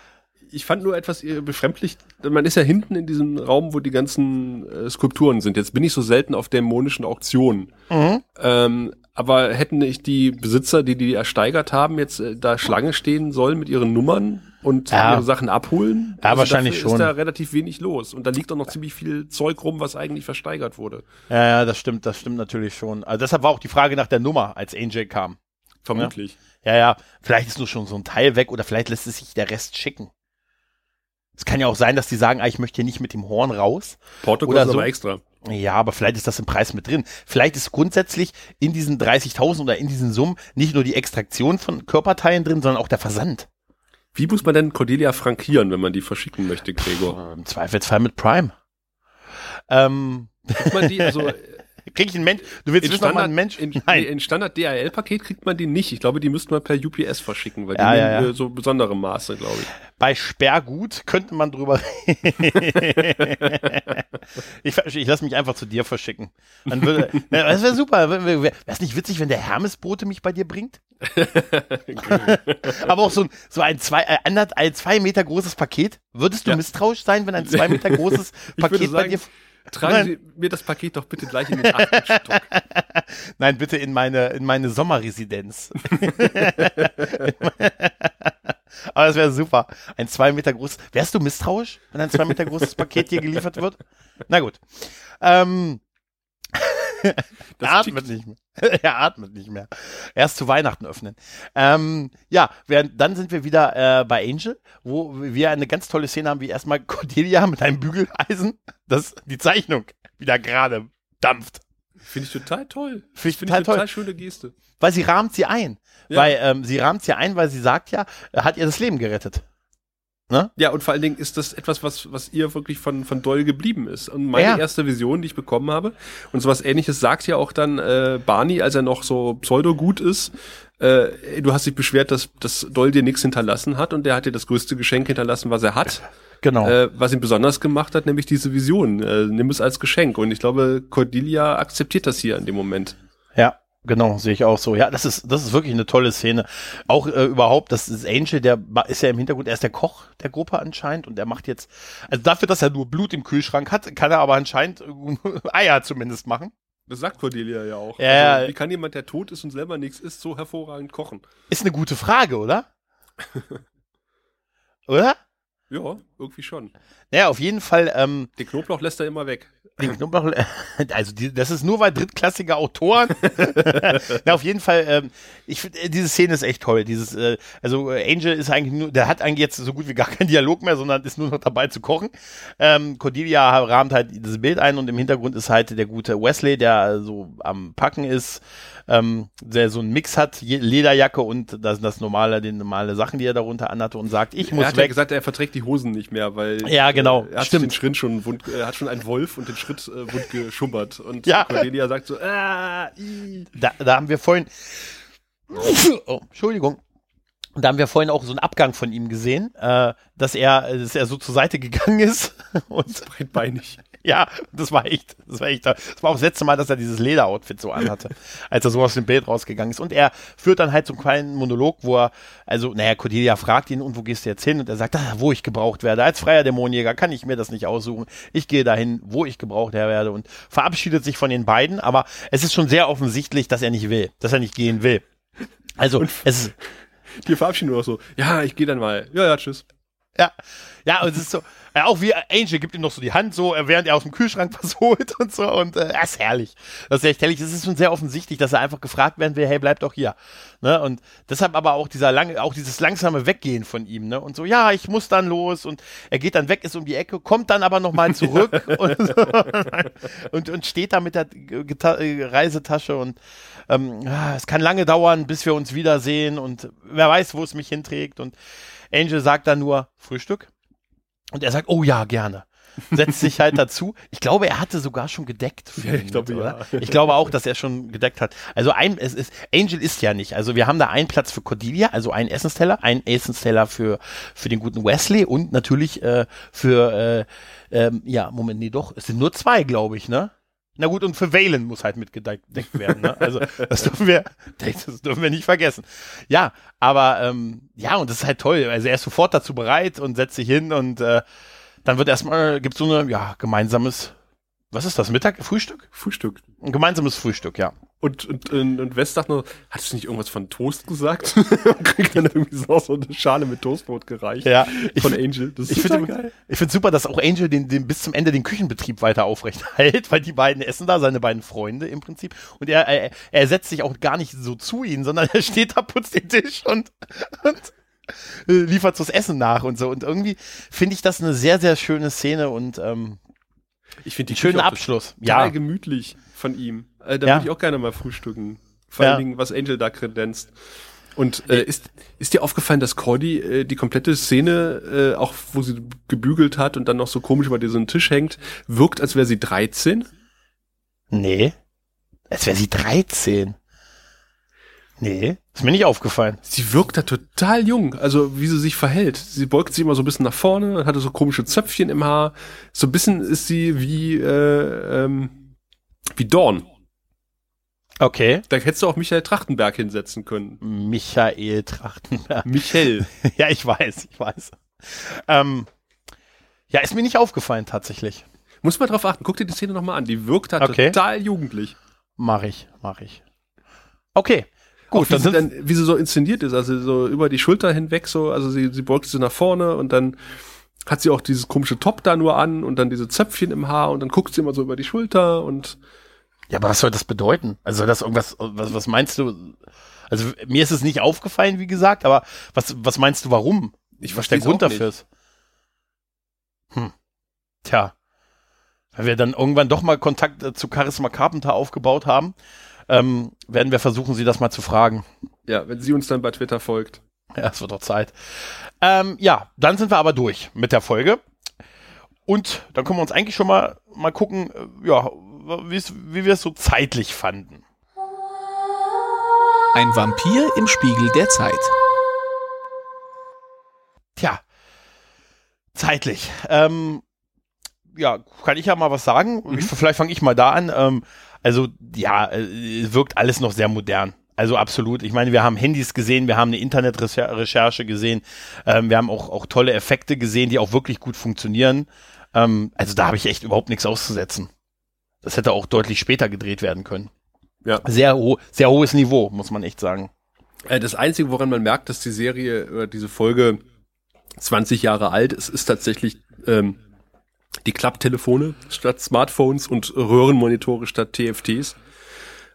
Ich fand nur etwas befremdlich, man ist ja hinten in diesem Raum, wo die ganzen äh, Skulpturen sind. Jetzt bin ich so selten auf dämonischen Auktionen. Mhm. Ähm, aber hätten nicht die Besitzer, die die ersteigert haben, jetzt äh, da Schlange stehen sollen mit ihren Nummern und Ja. ihre Sachen abholen? Ja, wahrscheinlich dafür schon. ist da relativ wenig los. Und da liegt auch noch ziemlich viel Zeug rum, was eigentlich versteigert wurde. Ja, ja, das stimmt, das stimmt natürlich schon. Also deshalb war auch die Frage nach der Nummer, als Angel kam. Vermutlich. Ja, ja, vielleicht ist nur schon so ein Teil weg oder vielleicht lässt es sich der Rest schicken. Es kann ja auch sein, dass die sagen, ah, ich möchte hier nicht mit dem Horn raus. Porto Oder so. aber extra. Ja, aber vielleicht ist das im Preis mit drin. Vielleicht ist grundsätzlich in diesen 30.000 oder in diesen Summen nicht nur die Extraktion von Körperteilen drin, sondern auch der Versand. Wie muss man denn Cordelia frankieren, wenn man die verschicken möchte, Gregor? Äh, Im Zweifelsfall mit Prime. Ähm, Kriegt man die, also krieg ich einen Mensch? Du willst in wissen, ob man Standard, einen Mensch? in, Nein. in Standard DHL-Paket kriegt man die nicht. Ich glaube, die müsste man per UPS verschicken, weil die Ja, ja, nehmen ja. äh, so besondere Maße, glaube ich. Bei Sperrgut könnte man drüber. ich ich lasse mich einfach zu dir verschicken. Dann würde, Ja, das wäre super. Wäre es nicht witzig, wenn der Hermesbote mich bei dir bringt? Aber auch so ein, so ein zwei, äh, anderth- ein zwei Meter großes Paket. Würdest du Ja. misstrauisch sein, wenn ein zwei Meter großes Paket bei sagen, dir? Tragen Nein. Sie mir das Paket doch bitte gleich in den achten Stock. Nein, bitte in meine, in meine Sommerresidenz. Aber das wäre super. Ein zwei Meter großes. Wärst du misstrauisch, wenn ein zwei Meter großes Paket hier geliefert wird? Na gut. Ähm, er atmet nicht mehr. er atmet nicht mehr. Erst zu Weihnachten öffnen. Ähm, ja, während, dann sind wir wieder äh, bei Angel, wo wir eine ganz tolle Szene haben, wie erstmal Cordelia mit einem Bügeleisen, das die Zeichnung wieder gerade dampft. Finde ich total toll. Finde ich Finde total ich total toll. schöne Geste. Weil sie rahmt sie ein. Ja. Weil ähm, sie rahmt sie ein, weil sie sagt ja, er hat ihr das Leben gerettet. Ja, und vor allen Dingen ist das etwas, was, was ihr wirklich von, von Doll geblieben ist. Und meine Ja. erste Vision, die ich bekommen habe, und sowas ähnliches sagt ja auch dann äh, Barney, als er noch so pseudo-gut ist, äh, du hast dich beschwert, dass, dass Doll dir nichts hinterlassen hat und der hat dir das größte Geschenk hinterlassen, was er hat. Genau. Äh, was ihn besonders gemacht hat, nämlich diese Vision. Äh, nimm es als Geschenk. Und ich glaube, Cordelia akzeptiert das hier in dem Moment. Genau, sehe ich auch so. Ja, das ist, das ist wirklich eine tolle Szene. Auch äh, überhaupt, das ist Angel, der ist ja im Hintergrund, er ist der Koch der Gruppe anscheinend und er macht jetzt, also dafür, dass er nur Blut im Kühlschrank hat, kann er aber anscheinend äh, Eier zumindest machen. Das sagt Cordelia ja auch. Ja, also, wie kann jemand, der tot ist und selber nichts isst, so hervorragend kochen? Ist eine gute Frage, oder? oder? Ja, irgendwie schon. Naja, auf jeden Fall, ähm, Den Knoblauch lässt er immer weg. den Knoblauch, also die, das ist nur weil drittklassige Autoren. Na, auf jeden Fall, ähm, ich finde, äh, diese Szene ist echt toll. Dieses, äh, also äh, Angel ist eigentlich nur, der hat eigentlich jetzt so gut wie gar keinen Dialog mehr, sondern ist nur noch dabei zu kochen. Ähm, Cordelia rahmt halt dieses Bild ein und im Hintergrund ist halt der gute Wesley, der so am Packen ist, ähm, der so einen Mix hat, Lederjacke und das, das normale, den normale Sachen, die er darunter anhatte und sagt, ich Er muss hat ja weg. gesagt, er verträgt die Hosen nicht mehr, weil Ja, genau. äh, er hat Stimmt. den Schritt schon wund, er hat schon einen Wolf und den Schritt äh, wund geschubbert und Ja. Cordelia sagt so, ah, i. da, da haben wir vorhin, oh, Entschuldigung, da haben wir vorhin auch so einen Abgang von ihm gesehen, äh, dass er, dass er so zur Seite gegangen ist und breitbeinig. ja, das war echt, das war echt, das war auch das letzte Mal, dass er dieses Lederoutfit so anhatte, als er so aus dem Bild rausgegangen ist und er führt dann halt so einen kleinen Monolog, wo er, also, naja, Cordelia fragt ihn, und wo gehst du jetzt hin? Und er sagt, ah, wo ich gebraucht werde, als freier Dämonenjäger kann ich mir das nicht aussuchen, ich gehe dahin, wo ich gebraucht werde und verabschiedet sich von den beiden, aber es ist schon sehr offensichtlich, dass er nicht will, dass er nicht gehen will. Also, es ist, Die verabschieden nur noch so, ja, ich gehe dann mal. Ja, ja, tschüss. Ja, ja, und es ist so, ja, auch wie Angel gibt ihm noch so die Hand, so, äh, während er aus dem Kühlschrank was holt und so, und äh, das ist herrlich. Das ist echt herrlich. Es ist schon sehr offensichtlich, dass er einfach gefragt werden will, hey, bleib doch hier. Ne? Und deshalb aber auch dieser lange, auch dieses langsame Weggehen von ihm, ne? Und so, ja, ich muss dann los und er geht dann weg, ist um die Ecke, kommt dann aber nochmal zurück und, und, und steht da mit der Geta äh, Reisetasche und ähm, ah, es kann lange dauern, bis wir uns wiedersehen und wer weiß, wo es mich hinträgt. Und Angel sagt dann nur Frühstück. Und er sagt, oh ja, gerne. Setzt sich halt dazu. Ich glaube, er hatte sogar schon gedeckt. für Ja, ich glaube, mit, ja. Ich glaube auch, dass er schon gedeckt hat. Also ein, es ist, Angel ist ja nicht. Also wir haben da einen Platz für Cordelia, also einen Essensteller, einen Essensteller für, für den guten Wesley und natürlich äh, für, äh, ähm, ja, Moment, nee, doch, es sind nur zwei, glaube ich, ne? Na gut, und für Valen muss halt mitgedeckt werden. Ne? Also das dürfen wir, das dürfen wir nicht vergessen. Ja, aber ähm, ja, und das ist halt toll. Also er ist sofort dazu bereit und setzt sich hin und äh, dann wird erstmal, gibt so eine, ja, gemeinsames, was ist das, Mittag, Frühstück? Frühstück. Ein gemeinsames Frühstück, ja. Und, und, und, West sagt nur, hattest du nicht irgendwas von Toast gesagt? und kriegt dann irgendwie so, so eine Schale mit Toastbrot gereicht. Ja, ich, von Angel. Das ich finde ich finde super, dass auch Angel den, den bis zum Ende den Küchenbetrieb weiter aufrecht hält, weil die beiden essen da, seine beiden Freunde im Prinzip. Und er, er, er setzt sich auch gar nicht so zu ihnen, sondern er steht da, putzt den Tisch und, und liefert so das Essen nach und so. Und irgendwie finde ich das eine sehr, sehr schöne Szene und ähm, Ich finde die schönen Abschluss. total Ja, gemütlich von ihm. Äh, da Ja. würde ich auch gerne mal frühstücken. Vor Ja. allen Dingen, was Angel da kredenzt. Und äh, ist, ist dir aufgefallen, dass Cordy äh, die komplette Szene, äh, auch wo sie gebügelt hat und dann noch so komisch über diesen Tisch hängt, wirkt, als wäre sie 13? nee. Als wäre sie 13. Nee, ist mir nicht aufgefallen. Sie wirkt da total jung, also wie sie sich verhält. Sie beugt sich immer so ein bisschen nach vorne, hatte so komische Zöpfchen im Haar. So ein bisschen ist sie wie, äh, ähm, wie Dawn. Okay. Da hättest du auch Michael Trachtenberg hinsetzen können. Michael Trachtenberg. Michael. ja, ich weiß, ich weiß. Ähm, ja, ist mir nicht aufgefallen tatsächlich. Muss mal drauf achten. Guck dir die Szene nochmal an. Die wirkt da Okay. total jugendlich. Mach ich, mach ich. Okay, gut, wie, dann sie sind dann, wie sie so inszeniert ist. Also so über die Schulter hinweg so. Also sie, sie beugt sich nach vorne und dann hat sie auch dieses komische Top da nur an und dann diese Zöpfchen im Haar und dann guckt sie immer so über die Schulter und Ja, aber was soll das bedeuten? Also soll das irgendwas, was, was meinst du? Also mir ist es nicht aufgefallen, wie gesagt, aber was, was meinst du, warum? Ich was der Grund dafür ist? Hm. Tja. Wenn wir dann irgendwann doch mal Kontakt äh, zu Charisma Carpenter aufgebaut haben, ähm, werden wir versuchen, sie das mal zu fragen. ja, wenn sie uns dann bei Twitter folgt. Ja, es wird doch Zeit. Ähm, ja, dann sind wir aber durch mit der Folge. Und dann können wir uns eigentlich schon mal, mal gucken, äh, ja, wie wir es so zeitlich fanden. Ein Vampir im Spiegel der Zeit. Tja, zeitlich. Ähm, ja, kann ich ja mal was sagen? Ich, vielleicht fange ich mal da an. Ähm, also, ja, äh, wirkt alles noch sehr modern. Also absolut. Ich meine, wir haben Handys gesehen, wir haben eine Internetrecherche gesehen, ähm, wir haben auch, auch tolle Effekte gesehen, die auch wirklich gut funktionieren. Ähm, also da habe ich echt überhaupt nichts auszusetzen. Das hätte auch deutlich später gedreht werden können. Ja. Sehr, ho sehr hohes Niveau, muss man echt sagen. Äh, das Einzige, woran man merkt, dass die Serie oder diese Folge 20 Jahre alt. Es ist tatsächlich ähm, die Klapptelefone statt Smartphones und Röhrenmonitore statt TFTs.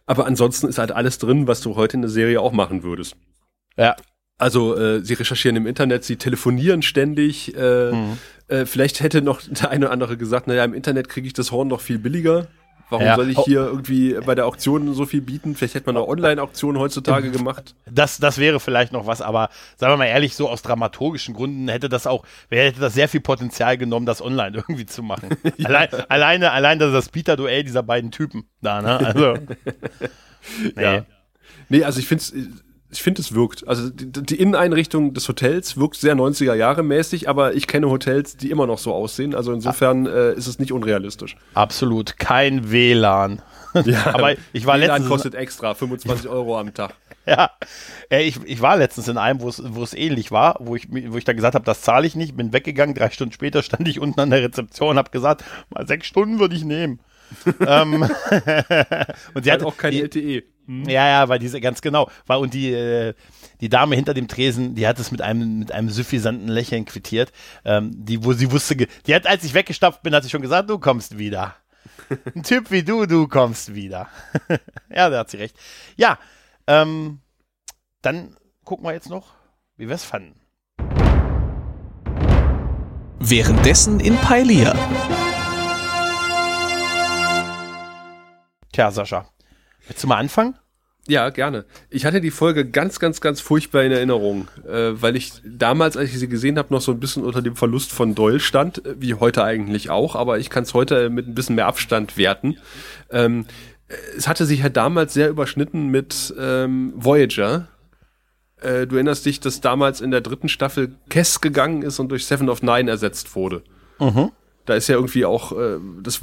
Aber ansonsten ist halt alles drin, was du heute in der Serie auch machen würdest. Ja. Also äh, sie recherchieren im Internet, sie telefonieren ständig. Äh, mhm. äh, vielleicht hätte noch der eine oder andere gesagt, naja, im Internet kriege ich das Horn noch viel billiger. Warum ja. soll ich hier irgendwie bei der Auktion so viel bieten? Vielleicht hätte man eine Online-Auktion heutzutage gemacht. Das, das wäre vielleicht noch was, aber sagen wir mal ehrlich, so aus dramaturgischen Gründen hätte das auch, hätte das sehr viel Potenzial genommen, das online irgendwie zu machen. ja. Allein, alleine, allein das Peter-Duell dieser beiden Typen da, ne? Also. nee. Ja. Nee, also ich finde es ich finde, es wirkt. Also die, die, Inneneinrichtung des Hotels wirkt sehr 90er Jahre mäßig, aber ich kenne Hotels, die immer noch so aussehen. Also insofern äh, ist es nicht unrealistisch. Absolut. Kein WLAN. Ja, aber ich war WLAN letztens kostet extra 25 Euro am Tag. Ja, ich, ich war letztens in einem, wo es, wo es ähnlich war, wo ich, wo ich da gesagt habe, das zahle ich nicht, bin weggegangen, drei Stunden später stand ich unten an der Rezeption und habe gesagt, mal sechs Stunden würde ich nehmen. ähm, und sie hat auch kein LTE. Mhm. Ja, ja, weil diese, ganz genau. War, und die, äh, die Dame hinter dem Tresen, die hat es mit einem, mit einem suffisanten Lächeln quittiert. Ähm, die, wo sie wusste, die hat, als ich weggestapft bin, hat sie schon gesagt, du kommst wieder. Ein Typ wie du, du kommst wieder. ja, da hat sie recht. Ja, ähm, dann gucken wir jetzt noch, wie wir es fanden. Währenddessen in Pailia. Tja, Sascha, Willst du mal anfangen? Ja, gerne. Ich hatte die Folge ganz, ganz, ganz furchtbar in Erinnerung, äh, weil ich damals, als ich sie gesehen habe, noch so ein bisschen unter dem Verlust von Doyle stand, äh, wie heute eigentlich auch, aber ich kann es heute mit ein bisschen mehr Abstand werten. Ähm, es hatte sich halt damals sehr überschnitten mit ähm, Voyager. Äh, du erinnerst dich, dass damals in der dritten Staffel Kess gegangen ist und durch Seven of Nine ersetzt wurde. Mhm. Da ist ja irgendwie auch, äh, das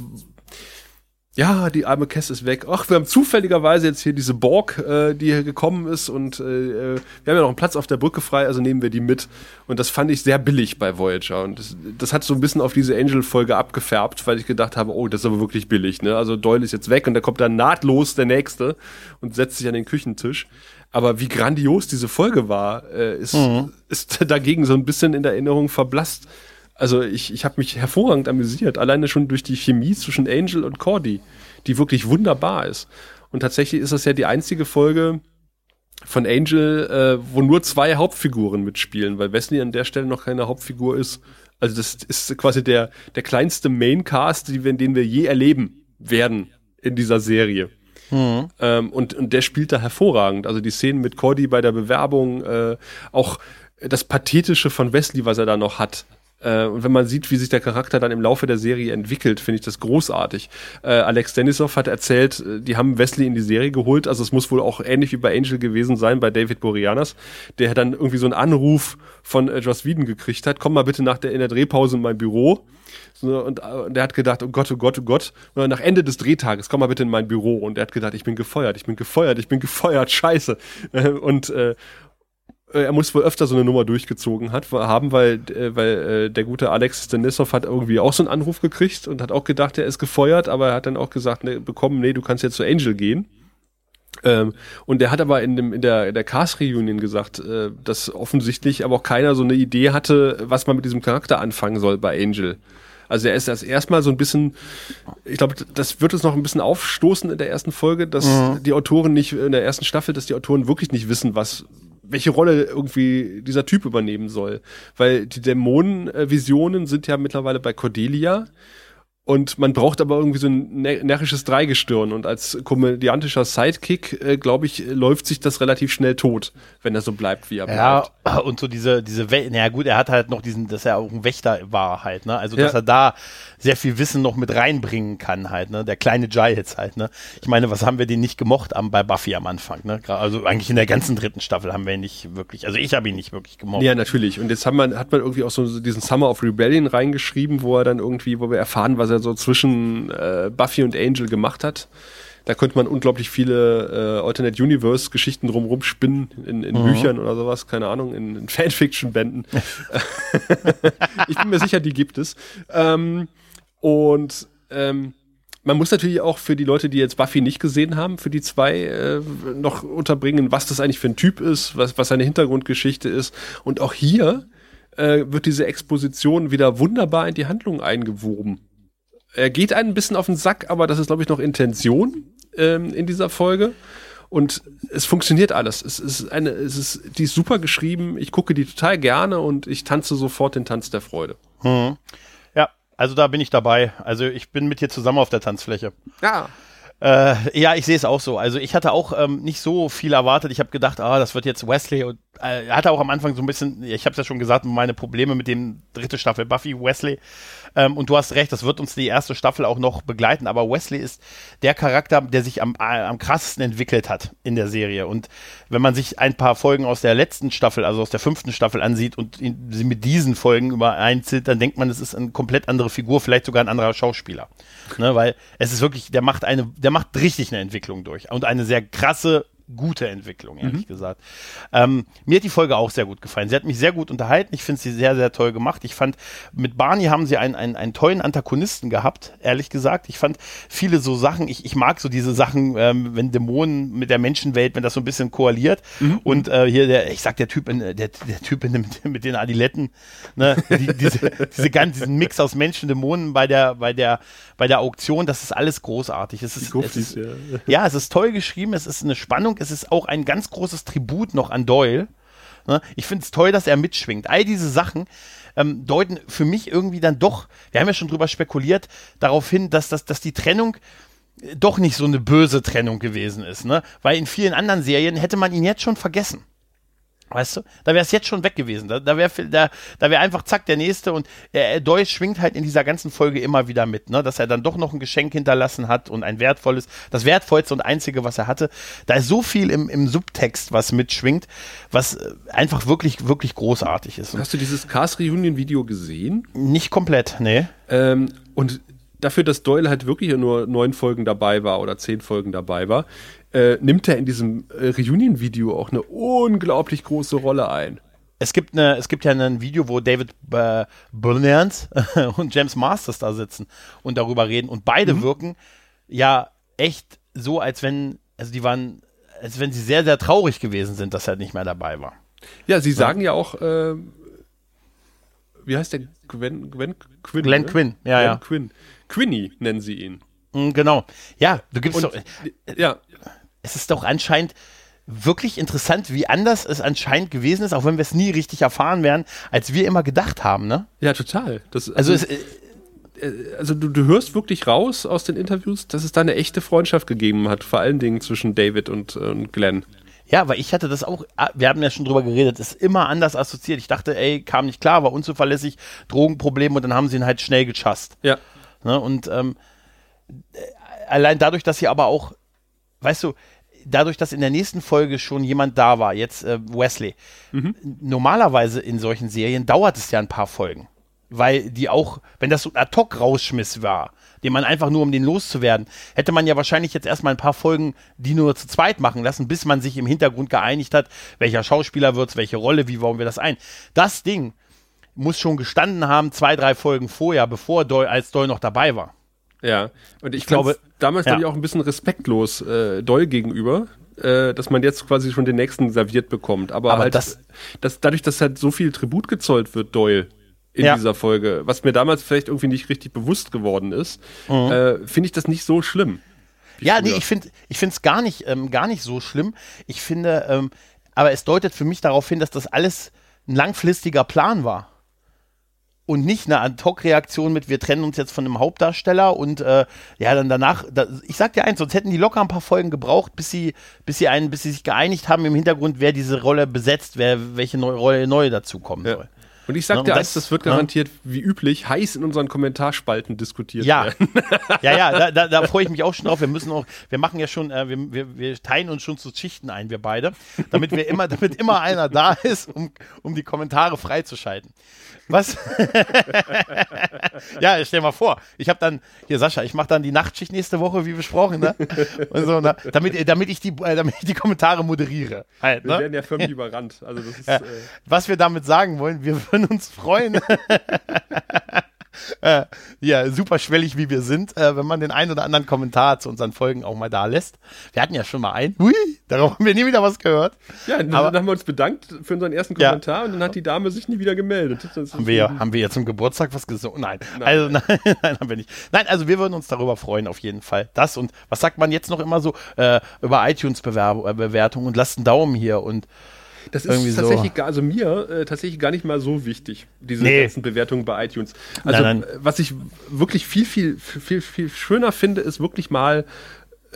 ja, die arme Kess ist weg. Ach, wir haben zufälligerweise jetzt hier diese Borg, äh, die hier gekommen ist und äh, wir haben ja noch einen Platz auf der Brücke frei, also nehmen wir die mit. Und das fand ich sehr billig bei Voyager. Und das, das hat so ein bisschen auf diese Angel-Folge abgefärbt, weil ich gedacht habe, oh, das ist aber wirklich billig. Ne? Also Doyle ist jetzt weg und da kommt dann nahtlos der Nächste und setzt sich an den Küchentisch. Aber wie grandios diese Folge war, äh, ist, mhm. ist dagegen so ein bisschen in der Erinnerung verblasst. Also ich, ich habe mich hervorragend amüsiert, alleine schon durch die Chemie zwischen Angel und Cordy, die wirklich wunderbar ist. Und tatsächlich ist das ja die einzige Folge von Angel, äh, wo nur zwei Hauptfiguren mitspielen, weil Wesley an der Stelle noch keine Hauptfigur ist. Also das ist quasi der, der kleinste Maincast, den wir je erleben werden in dieser Serie. Mhm. Ähm, und, und der spielt da hervorragend. Also die Szenen mit Cordy bei der Bewerbung, äh, auch das Pathetische von Wesley, was er da noch hat. Äh, und wenn man sieht, wie sich der Charakter dann im Laufe der Serie entwickelt, finde ich das großartig. Äh, Alex Denisov hat erzählt, äh, die haben Wesley in die Serie geholt. Also es muss wohl auch ähnlich wie bei Angel gewesen sein, bei David Boreanaz, der dann irgendwie so einen Anruf von äh, Joss Whedon gekriegt hat. Komm mal bitte nach der, in der Drehpause in mein Büro. So, und, äh, und der hat gedacht, oh Gott, oh Gott, oh Gott. Und nach Ende des Drehtages, komm mal bitte in mein Büro. Und er hat gedacht, ich bin gefeuert, ich bin gefeuert, ich bin gefeuert, scheiße. und, äh, er muss wohl öfter so eine Nummer durchgezogen hat, haben, weil, äh, weil äh, der gute Alex Denisov hat irgendwie auch so einen Anruf gekriegt und hat auch gedacht, er ist gefeuert, aber er hat dann auch gesagt, ne, bekommen, nee, du kannst jetzt zu Angel gehen. Ähm, und der hat aber in, dem, in der, in der Cast-Reunion gesagt, äh, dass offensichtlich aber auch keiner so eine Idee hatte, was man mit diesem Charakter anfangen soll bei Angel. Also er ist das erstmal so ein bisschen, ich glaube, das wird uns noch ein bisschen aufstoßen in der ersten Folge, dass mhm. die Autoren nicht, in der ersten Staffel, dass die Autoren wirklich nicht wissen, was, welche Rolle irgendwie dieser Typ übernehmen soll. Weil die Dämonenvisionen sind ja mittlerweile bei Cordelia und man braucht aber irgendwie so ein närrisches Dreigestirn. Und als komödiantischer Sidekick, äh, glaube ich, läuft sich das relativ schnell tot, wenn er so bleibt, wie er bleibt. Ja, und so diese, diese, We naja gut, er hat halt noch diesen, dass er auch ein Wächter war halt, ne? Also, dass ja. er da sehr viel Wissen noch mit reinbringen kann halt, ne? Der kleine Giles halt, ne? Ich meine, was haben wir den nicht gemocht am, bei Buffy am Anfang, ne? Also eigentlich in der ganzen dritten Staffel haben wir ihn nicht wirklich, also ich habe ihn nicht wirklich gemocht. Ja, natürlich. Und jetzt hat man, hat man irgendwie auch so diesen Summer of Rebellion reingeschrieben, wo er dann irgendwie, wo wir erfahren, was er so zwischen äh, Buffy und Angel gemacht hat. Da könnte man unglaublich viele äh, Alternate Universe Geschichten drumherum spinnen in, in mhm. Büchern oder sowas, keine Ahnung, in, in Fanfiction-Bänden. ich bin mir sicher, die gibt es. Ähm, und ähm, man muss natürlich auch für die Leute, die jetzt Buffy nicht gesehen haben, für die zwei äh, noch unterbringen, was das eigentlich für ein Typ ist, was, was seine Hintergrundgeschichte ist. Und auch hier äh, wird diese Exposition wieder wunderbar in die Handlung eingewoben. Er geht einen ein bisschen auf den Sack, aber das ist, glaube ich, noch Intention ähm, in dieser Folge. Und es funktioniert alles. Es ist eine, es ist, die ist super geschrieben. Ich gucke die total gerne und ich tanze sofort den Tanz der Freude. Hm. Ja, also da bin ich dabei. Also ich bin mit dir zusammen auf der Tanzfläche. Ja. Äh, ja, ich sehe es auch so. Also ich hatte auch ähm, nicht so viel erwartet. Ich habe gedacht, ah, das wird jetzt Wesley und äh, er hatte auch am Anfang so ein bisschen, ich habe es ja schon gesagt, meine Probleme mit dem dritte Staffel Buffy Wesley. Ähm, und du hast recht, das wird uns die erste Staffel auch noch begleiten. Aber Wesley ist der Charakter, der sich am, äh, am krassesten entwickelt hat in der Serie. Und wenn man sich ein paar Folgen aus der letzten Staffel, also aus der fünften Staffel ansieht und sie mit diesen Folgen übereinzieht, dann denkt man, es ist eine komplett andere Figur, vielleicht sogar ein anderer Schauspieler. Ne, weil es ist wirklich, der macht eine, der macht richtig eine Entwicklung durch und eine sehr krasse gute Entwicklung, ehrlich mhm. gesagt. Ähm, mir hat die Folge auch sehr gut gefallen. Sie hat mich sehr gut unterhalten. Ich finde sie sehr, sehr toll gemacht. Ich fand, mit Barney haben sie einen, einen, einen tollen Antagonisten gehabt, ehrlich gesagt. Ich fand viele so Sachen, ich, ich mag so diese Sachen, ähm, wenn Dämonen mit der Menschenwelt, wenn das so ein bisschen koaliert. Mhm. Und äh, hier der, ich sag der Typ, in, der, der Typ in, mit den Adiletten, ne, die, diese, diese ganz, diesen Mix aus Menschen, Dämonen bei der, bei der, bei der Auktion, das ist alles großartig. Es ist, es ist, ja. ja, es ist toll geschrieben, es ist eine Spannung, es ist auch ein ganz großes Tribut noch an Doyle. Ne? Ich finde es toll, dass er mitschwingt. All diese Sachen ähm, deuten für mich irgendwie dann doch, wir haben ja schon drüber spekuliert, darauf hin, dass, dass, dass die Trennung äh, doch nicht so eine böse Trennung gewesen ist, ne? Weil in vielen anderen Serien hätte man ihn jetzt schon vergessen. Weißt du, da wäre es jetzt schon weg gewesen. Da, da wäre da, da wär einfach zack der nächste und äh, Deutsch schwingt halt in dieser ganzen Folge immer wieder mit, ne? dass er dann doch noch ein Geschenk hinterlassen hat und ein wertvolles, das wertvollste und einzige, was er hatte. Da ist so viel im, im Subtext, was mitschwingt, was äh, einfach wirklich, wirklich großartig ist. Hast du dieses Cast Reunion Video gesehen? Nicht komplett, nee. Ähm, und dafür, dass Doyle halt wirklich nur neun Folgen dabei war oder zehn Folgen dabei war, äh, nimmt er in diesem äh, Reunion-Video auch eine unglaublich große Rolle ein. Es gibt, eine, es gibt ja ein Video, wo David äh, Bernians und James Masters da sitzen und darüber reden. Und beide mhm. wirken ja echt so, als wenn, also die waren, als wenn sie sehr, sehr traurig gewesen sind, dass er nicht mehr dabei war. Ja, sie sagen ja, ja auch, äh, wie heißt der? Gwen, Gwen Quinn. Glenn ne? Quinn, ja, Glenn ja. Quinn. Quinny nennen sie ihn. Mm, genau. Ja, du gibst und, doch. Ja, es ist doch anscheinend wirklich interessant, wie anders es anscheinend gewesen ist, auch wenn wir es nie richtig erfahren werden, als wir immer gedacht haben, ne? Ja, total. Das, also, also, es, äh, also du, du hörst wirklich raus aus den Interviews, dass es da eine echte Freundschaft gegeben hat, vor allen Dingen zwischen David und, und Glenn. Ja, weil ich hatte das auch, ah, wir haben ja schon drüber geredet, ist immer anders assoziiert. Ich dachte, ey, kam nicht klar, war unzuverlässig, Drogenproblem und dann haben sie ihn halt schnell gechast. Ja. Ne? Und ähm, allein dadurch, dass sie aber auch weißt du, dadurch, dass in der nächsten Folge schon jemand da war, jetzt äh, Wesley, mhm. normalerweise in solchen Serien dauert es ja ein paar Folgen. Weil die auch, wenn das so ein Ad-Hoc-Rausschmiss war, den man einfach nur um den loszuwerden, hätte man ja wahrscheinlich jetzt erstmal ein paar Folgen, die nur zu zweit machen lassen, bis man sich im Hintergrund geeinigt hat, welcher Schauspieler wird's, welche Rolle, wie bauen wir das ein. Das Ding muss schon gestanden haben, zwei, drei Folgen vorher, bevor Doyle, als Doyle noch dabei war. Ja, und ich, ich glaube, damals ja. glaube ich auch ein bisschen respektlos äh, Doll gegenüber, äh, dass man jetzt quasi schon den nächsten serviert bekommt. Aber, Aber halt, das, das, dadurch, dass halt so viel Tribut gezollt wird, Doyle, in ja. dieser Folge, was mir damals vielleicht irgendwie nicht richtig bewusst geworden ist, mhm. äh, finde ich das nicht so schlimm. Ja, früher. nee, ich finde ich finde es gar nicht ähm, gar nicht so schlimm. Ich finde, ähm, aber es deutet für mich darauf hin, dass das alles ein langfristiger Plan war und nicht eine Ad-Hoc-Reaktion mit, wir trennen uns jetzt von einem Hauptdarsteller und äh, ja, dann danach, da, ich sag dir eins, sonst hätten die locker ein paar Folgen gebraucht, bis sie, bis sie einen, bis sie sich geeinigt haben im Hintergrund, wer diese Rolle besetzt, wer welche neue Rolle neu dazukommen ja. soll. Und ich sag dir eins, das wird garantiert, ja. wie üblich, heiß in unseren Kommentarspalten diskutiert ja. werden. Ja, ja, da, da, da freue ich mich auch schon drauf. Wir müssen auch, wir machen ja schon, äh, wir, wir, wir teilen uns schon zu Schichten ein, wir beide, damit wir immer, damit immer einer da ist, um, um die Kommentare freizuschalten. Was? ja, stell mal vor, ich habe dann, hier Sascha, ich mache dann die Nachtschicht nächste Woche, wie besprochen, ne? Und so, ne? damit, damit, ich die, äh, damit ich die Kommentare moderiere. Halt, ne? Wir werden ja förmlich überrannt. Also das ist, ja. äh Was wir damit sagen wollen, wir würden uns freuen. äh, ja, super schwellig wie wir sind, äh, wenn man den einen oder anderen Kommentar zu unseren Folgen auch mal da lässt. Wir hatten ja schon mal einen. Hui, darauf haben wir nie wieder was gehört. Ja, dann Aber- haben wir uns bedankt für unseren ersten Ja. Kommentar und dann hat die Dame sich nie wieder gemeldet. Haben wir, ja- haben wir ja zum Geburtstag was gesungen? Nein. Also, nein, nein, haben wir nicht. Nein, also wir würden uns darüber freuen, auf jeden Fall. Das und was sagt man jetzt noch immer so äh, über iTunes-Bewertung und lasst einen Daumen hier und Das Irgendwie ist so. tatsächlich, gar, also mir äh, tatsächlich gar nicht mal so wichtig, diese Nee. ganzen Bewertungen bei iTunes. Also Nein, nein. äh, was ich wirklich viel, viel, viel, viel schöner finde, ist wirklich mal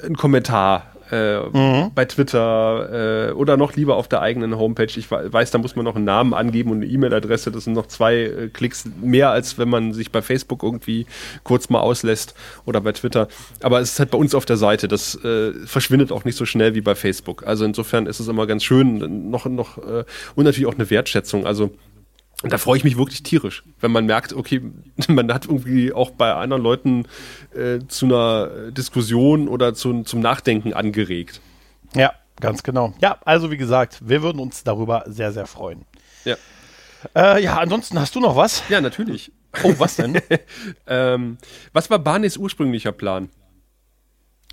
ein Kommentar. Äh, Mhm. bei Twitter äh, oder noch lieber auf der eigenen Homepage. Ich we- weiß, da muss man noch einen Namen angeben und eine E-Mail-Adresse. Das sind noch zwei äh, Klicks mehr, als wenn man sich bei Facebook irgendwie kurz mal auslässt oder bei Twitter. Aber es ist halt bei uns auf der Seite. Das äh, verschwindet auch nicht so schnell wie bei Facebook. Also insofern ist es immer ganz schön. Noch, noch äh, und natürlich auch eine Wertschätzung. Also und da freue ich mich wirklich tierisch, wenn man merkt, okay, man hat irgendwie auch bei anderen Leuten äh, zu einer Diskussion oder zu, zum Nachdenken angeregt. ja, ganz genau. Ja, also wie gesagt, wir würden uns darüber sehr, sehr freuen. Ja, Äh, ja, ansonsten hast du noch was? ja natürlich. Oh, was denn? Ähm, was war Barneys ursprünglicher Plan?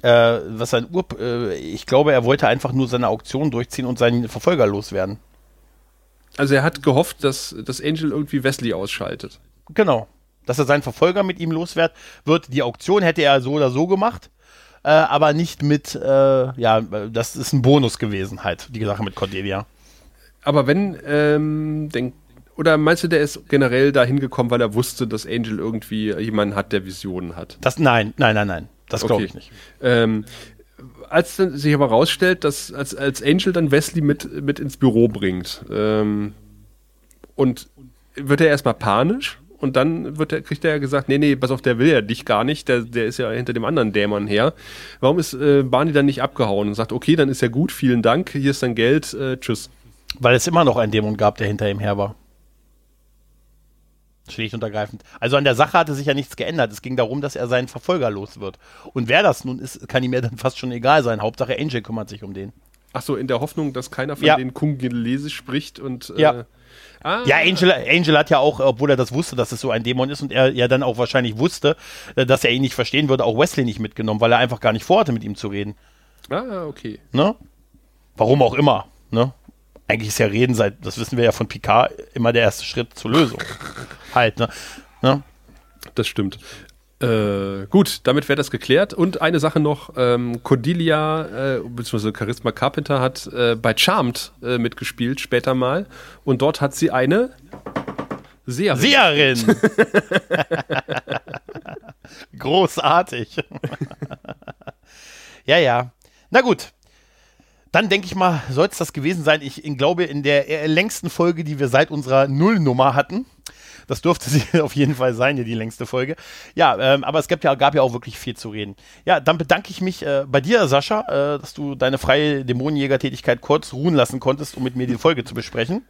äh, was sein Ur äh, ich glaube, er wollte einfach nur seine Auktion durchziehen und seinen Verfolger loswerden. Also er hat gehofft, dass, dass Angel irgendwie Wesley ausschaltet. Genau. Dass er seinen Verfolger mit ihm loswert wird. Die Auktion hätte er so oder so gemacht, äh, aber nicht mit, äh, ja, das ist ein Bonus gewesen halt, die Sache mit Cordelia. Aber wenn, ähm, denk, oder meinst du, der ist generell dahin gekommen, weil er wusste, dass Angel irgendwie jemanden hat, der Visionen hat? Das, nein, nein, nein, nein. Das glaube Okay. ich nicht. Ähm, als dann sich aber rausstellt, dass als, als Angel dann Wesley mit, mit ins Büro bringt ähm, und wird er erstmal panisch und dann wird er, kriegt er ja gesagt, nee, nee, pass auf, der will ja dich gar nicht, der, der ist ja hinter dem anderen Dämon her. Warum ist äh, Barney dann nicht abgehauen und sagt, okay, dann ist ja gut, vielen Dank, hier ist dein Geld, äh, tschüss. Weil es immer noch einen Dämon gab, der hinter ihm her war. Schlicht und ergreifend. Also an der Sache hatte sich ja nichts geändert. Es ging darum, dass er seinen Verfolger los wird. Und wer das nun ist, kann ihm ja dann fast schon egal sein. Hauptsache Angel kümmert sich um den. Ach so, in der Hoffnung, dass keiner von Ja. den Kungelese spricht und äh, Ja. ah, Ja, Angel, Angel hat ja auch, obwohl er das wusste, dass es so ein Dämon ist und er ja dann auch wahrscheinlich wusste, äh, dass er ihn nicht verstehen würde, auch Wesley nicht mitgenommen, weil er einfach gar nicht vorhatte, mit ihm zu reden. ah, okay. Ne? Warum auch immer. Ne? Eigentlich ist ja Reden seit, das wissen wir ja von Picard, immer der erste Schritt zur Lösung. halt, ne? ne? Das stimmt. Äh, gut, damit wäre das geklärt. Und eine Sache noch: ähm, Cordelia, äh, beziehungsweise Charisma Carpenter hat äh, bei Charmed äh, mitgespielt, später mal. Und dort hat sie eine Seherin. Seherin! Großartig. ja, ja. Na gut. Dann denke ich mal, soll es das gewesen sein. Ich, glaube, in der äh, längsten Folge, die wir seit unserer Nullnummer hatten, das dürfte sie auf jeden Fall sein, hier die längste Folge. Ja, ähm, aber es gab ja, gab ja auch wirklich viel zu reden. Ja, dann bedanke ich mich äh, bei dir, Sascha, äh, dass du deine freie Dämonenjäger-Tätigkeit kurz ruhen lassen konntest, um mit mir die Folge zu besprechen.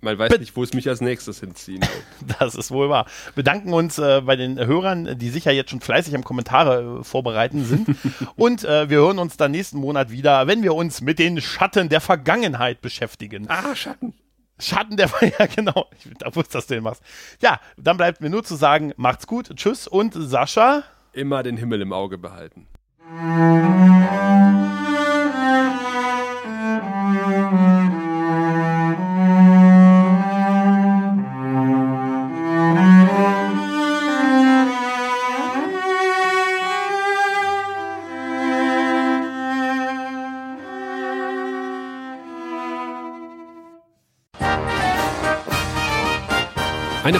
Man weiß nicht, wo es mich als nächstes hinziehen wird. Das ist wohl wahr. Bedanken uns äh, bei den Hörern, die sicher jetzt schon fleißig am Kommentare äh, vorbereiten sind. Und äh, wir hören uns dann nächsten Monat wieder, wenn wir uns mit den Schatten der Vergangenheit beschäftigen. ah, Schatten. Schatten der ja genau. Ich da wusste, dass du den machst. Ja, dann bleibt mir nur zu sagen, macht's gut, tschüss und Sascha. Immer den Himmel im Auge behalten.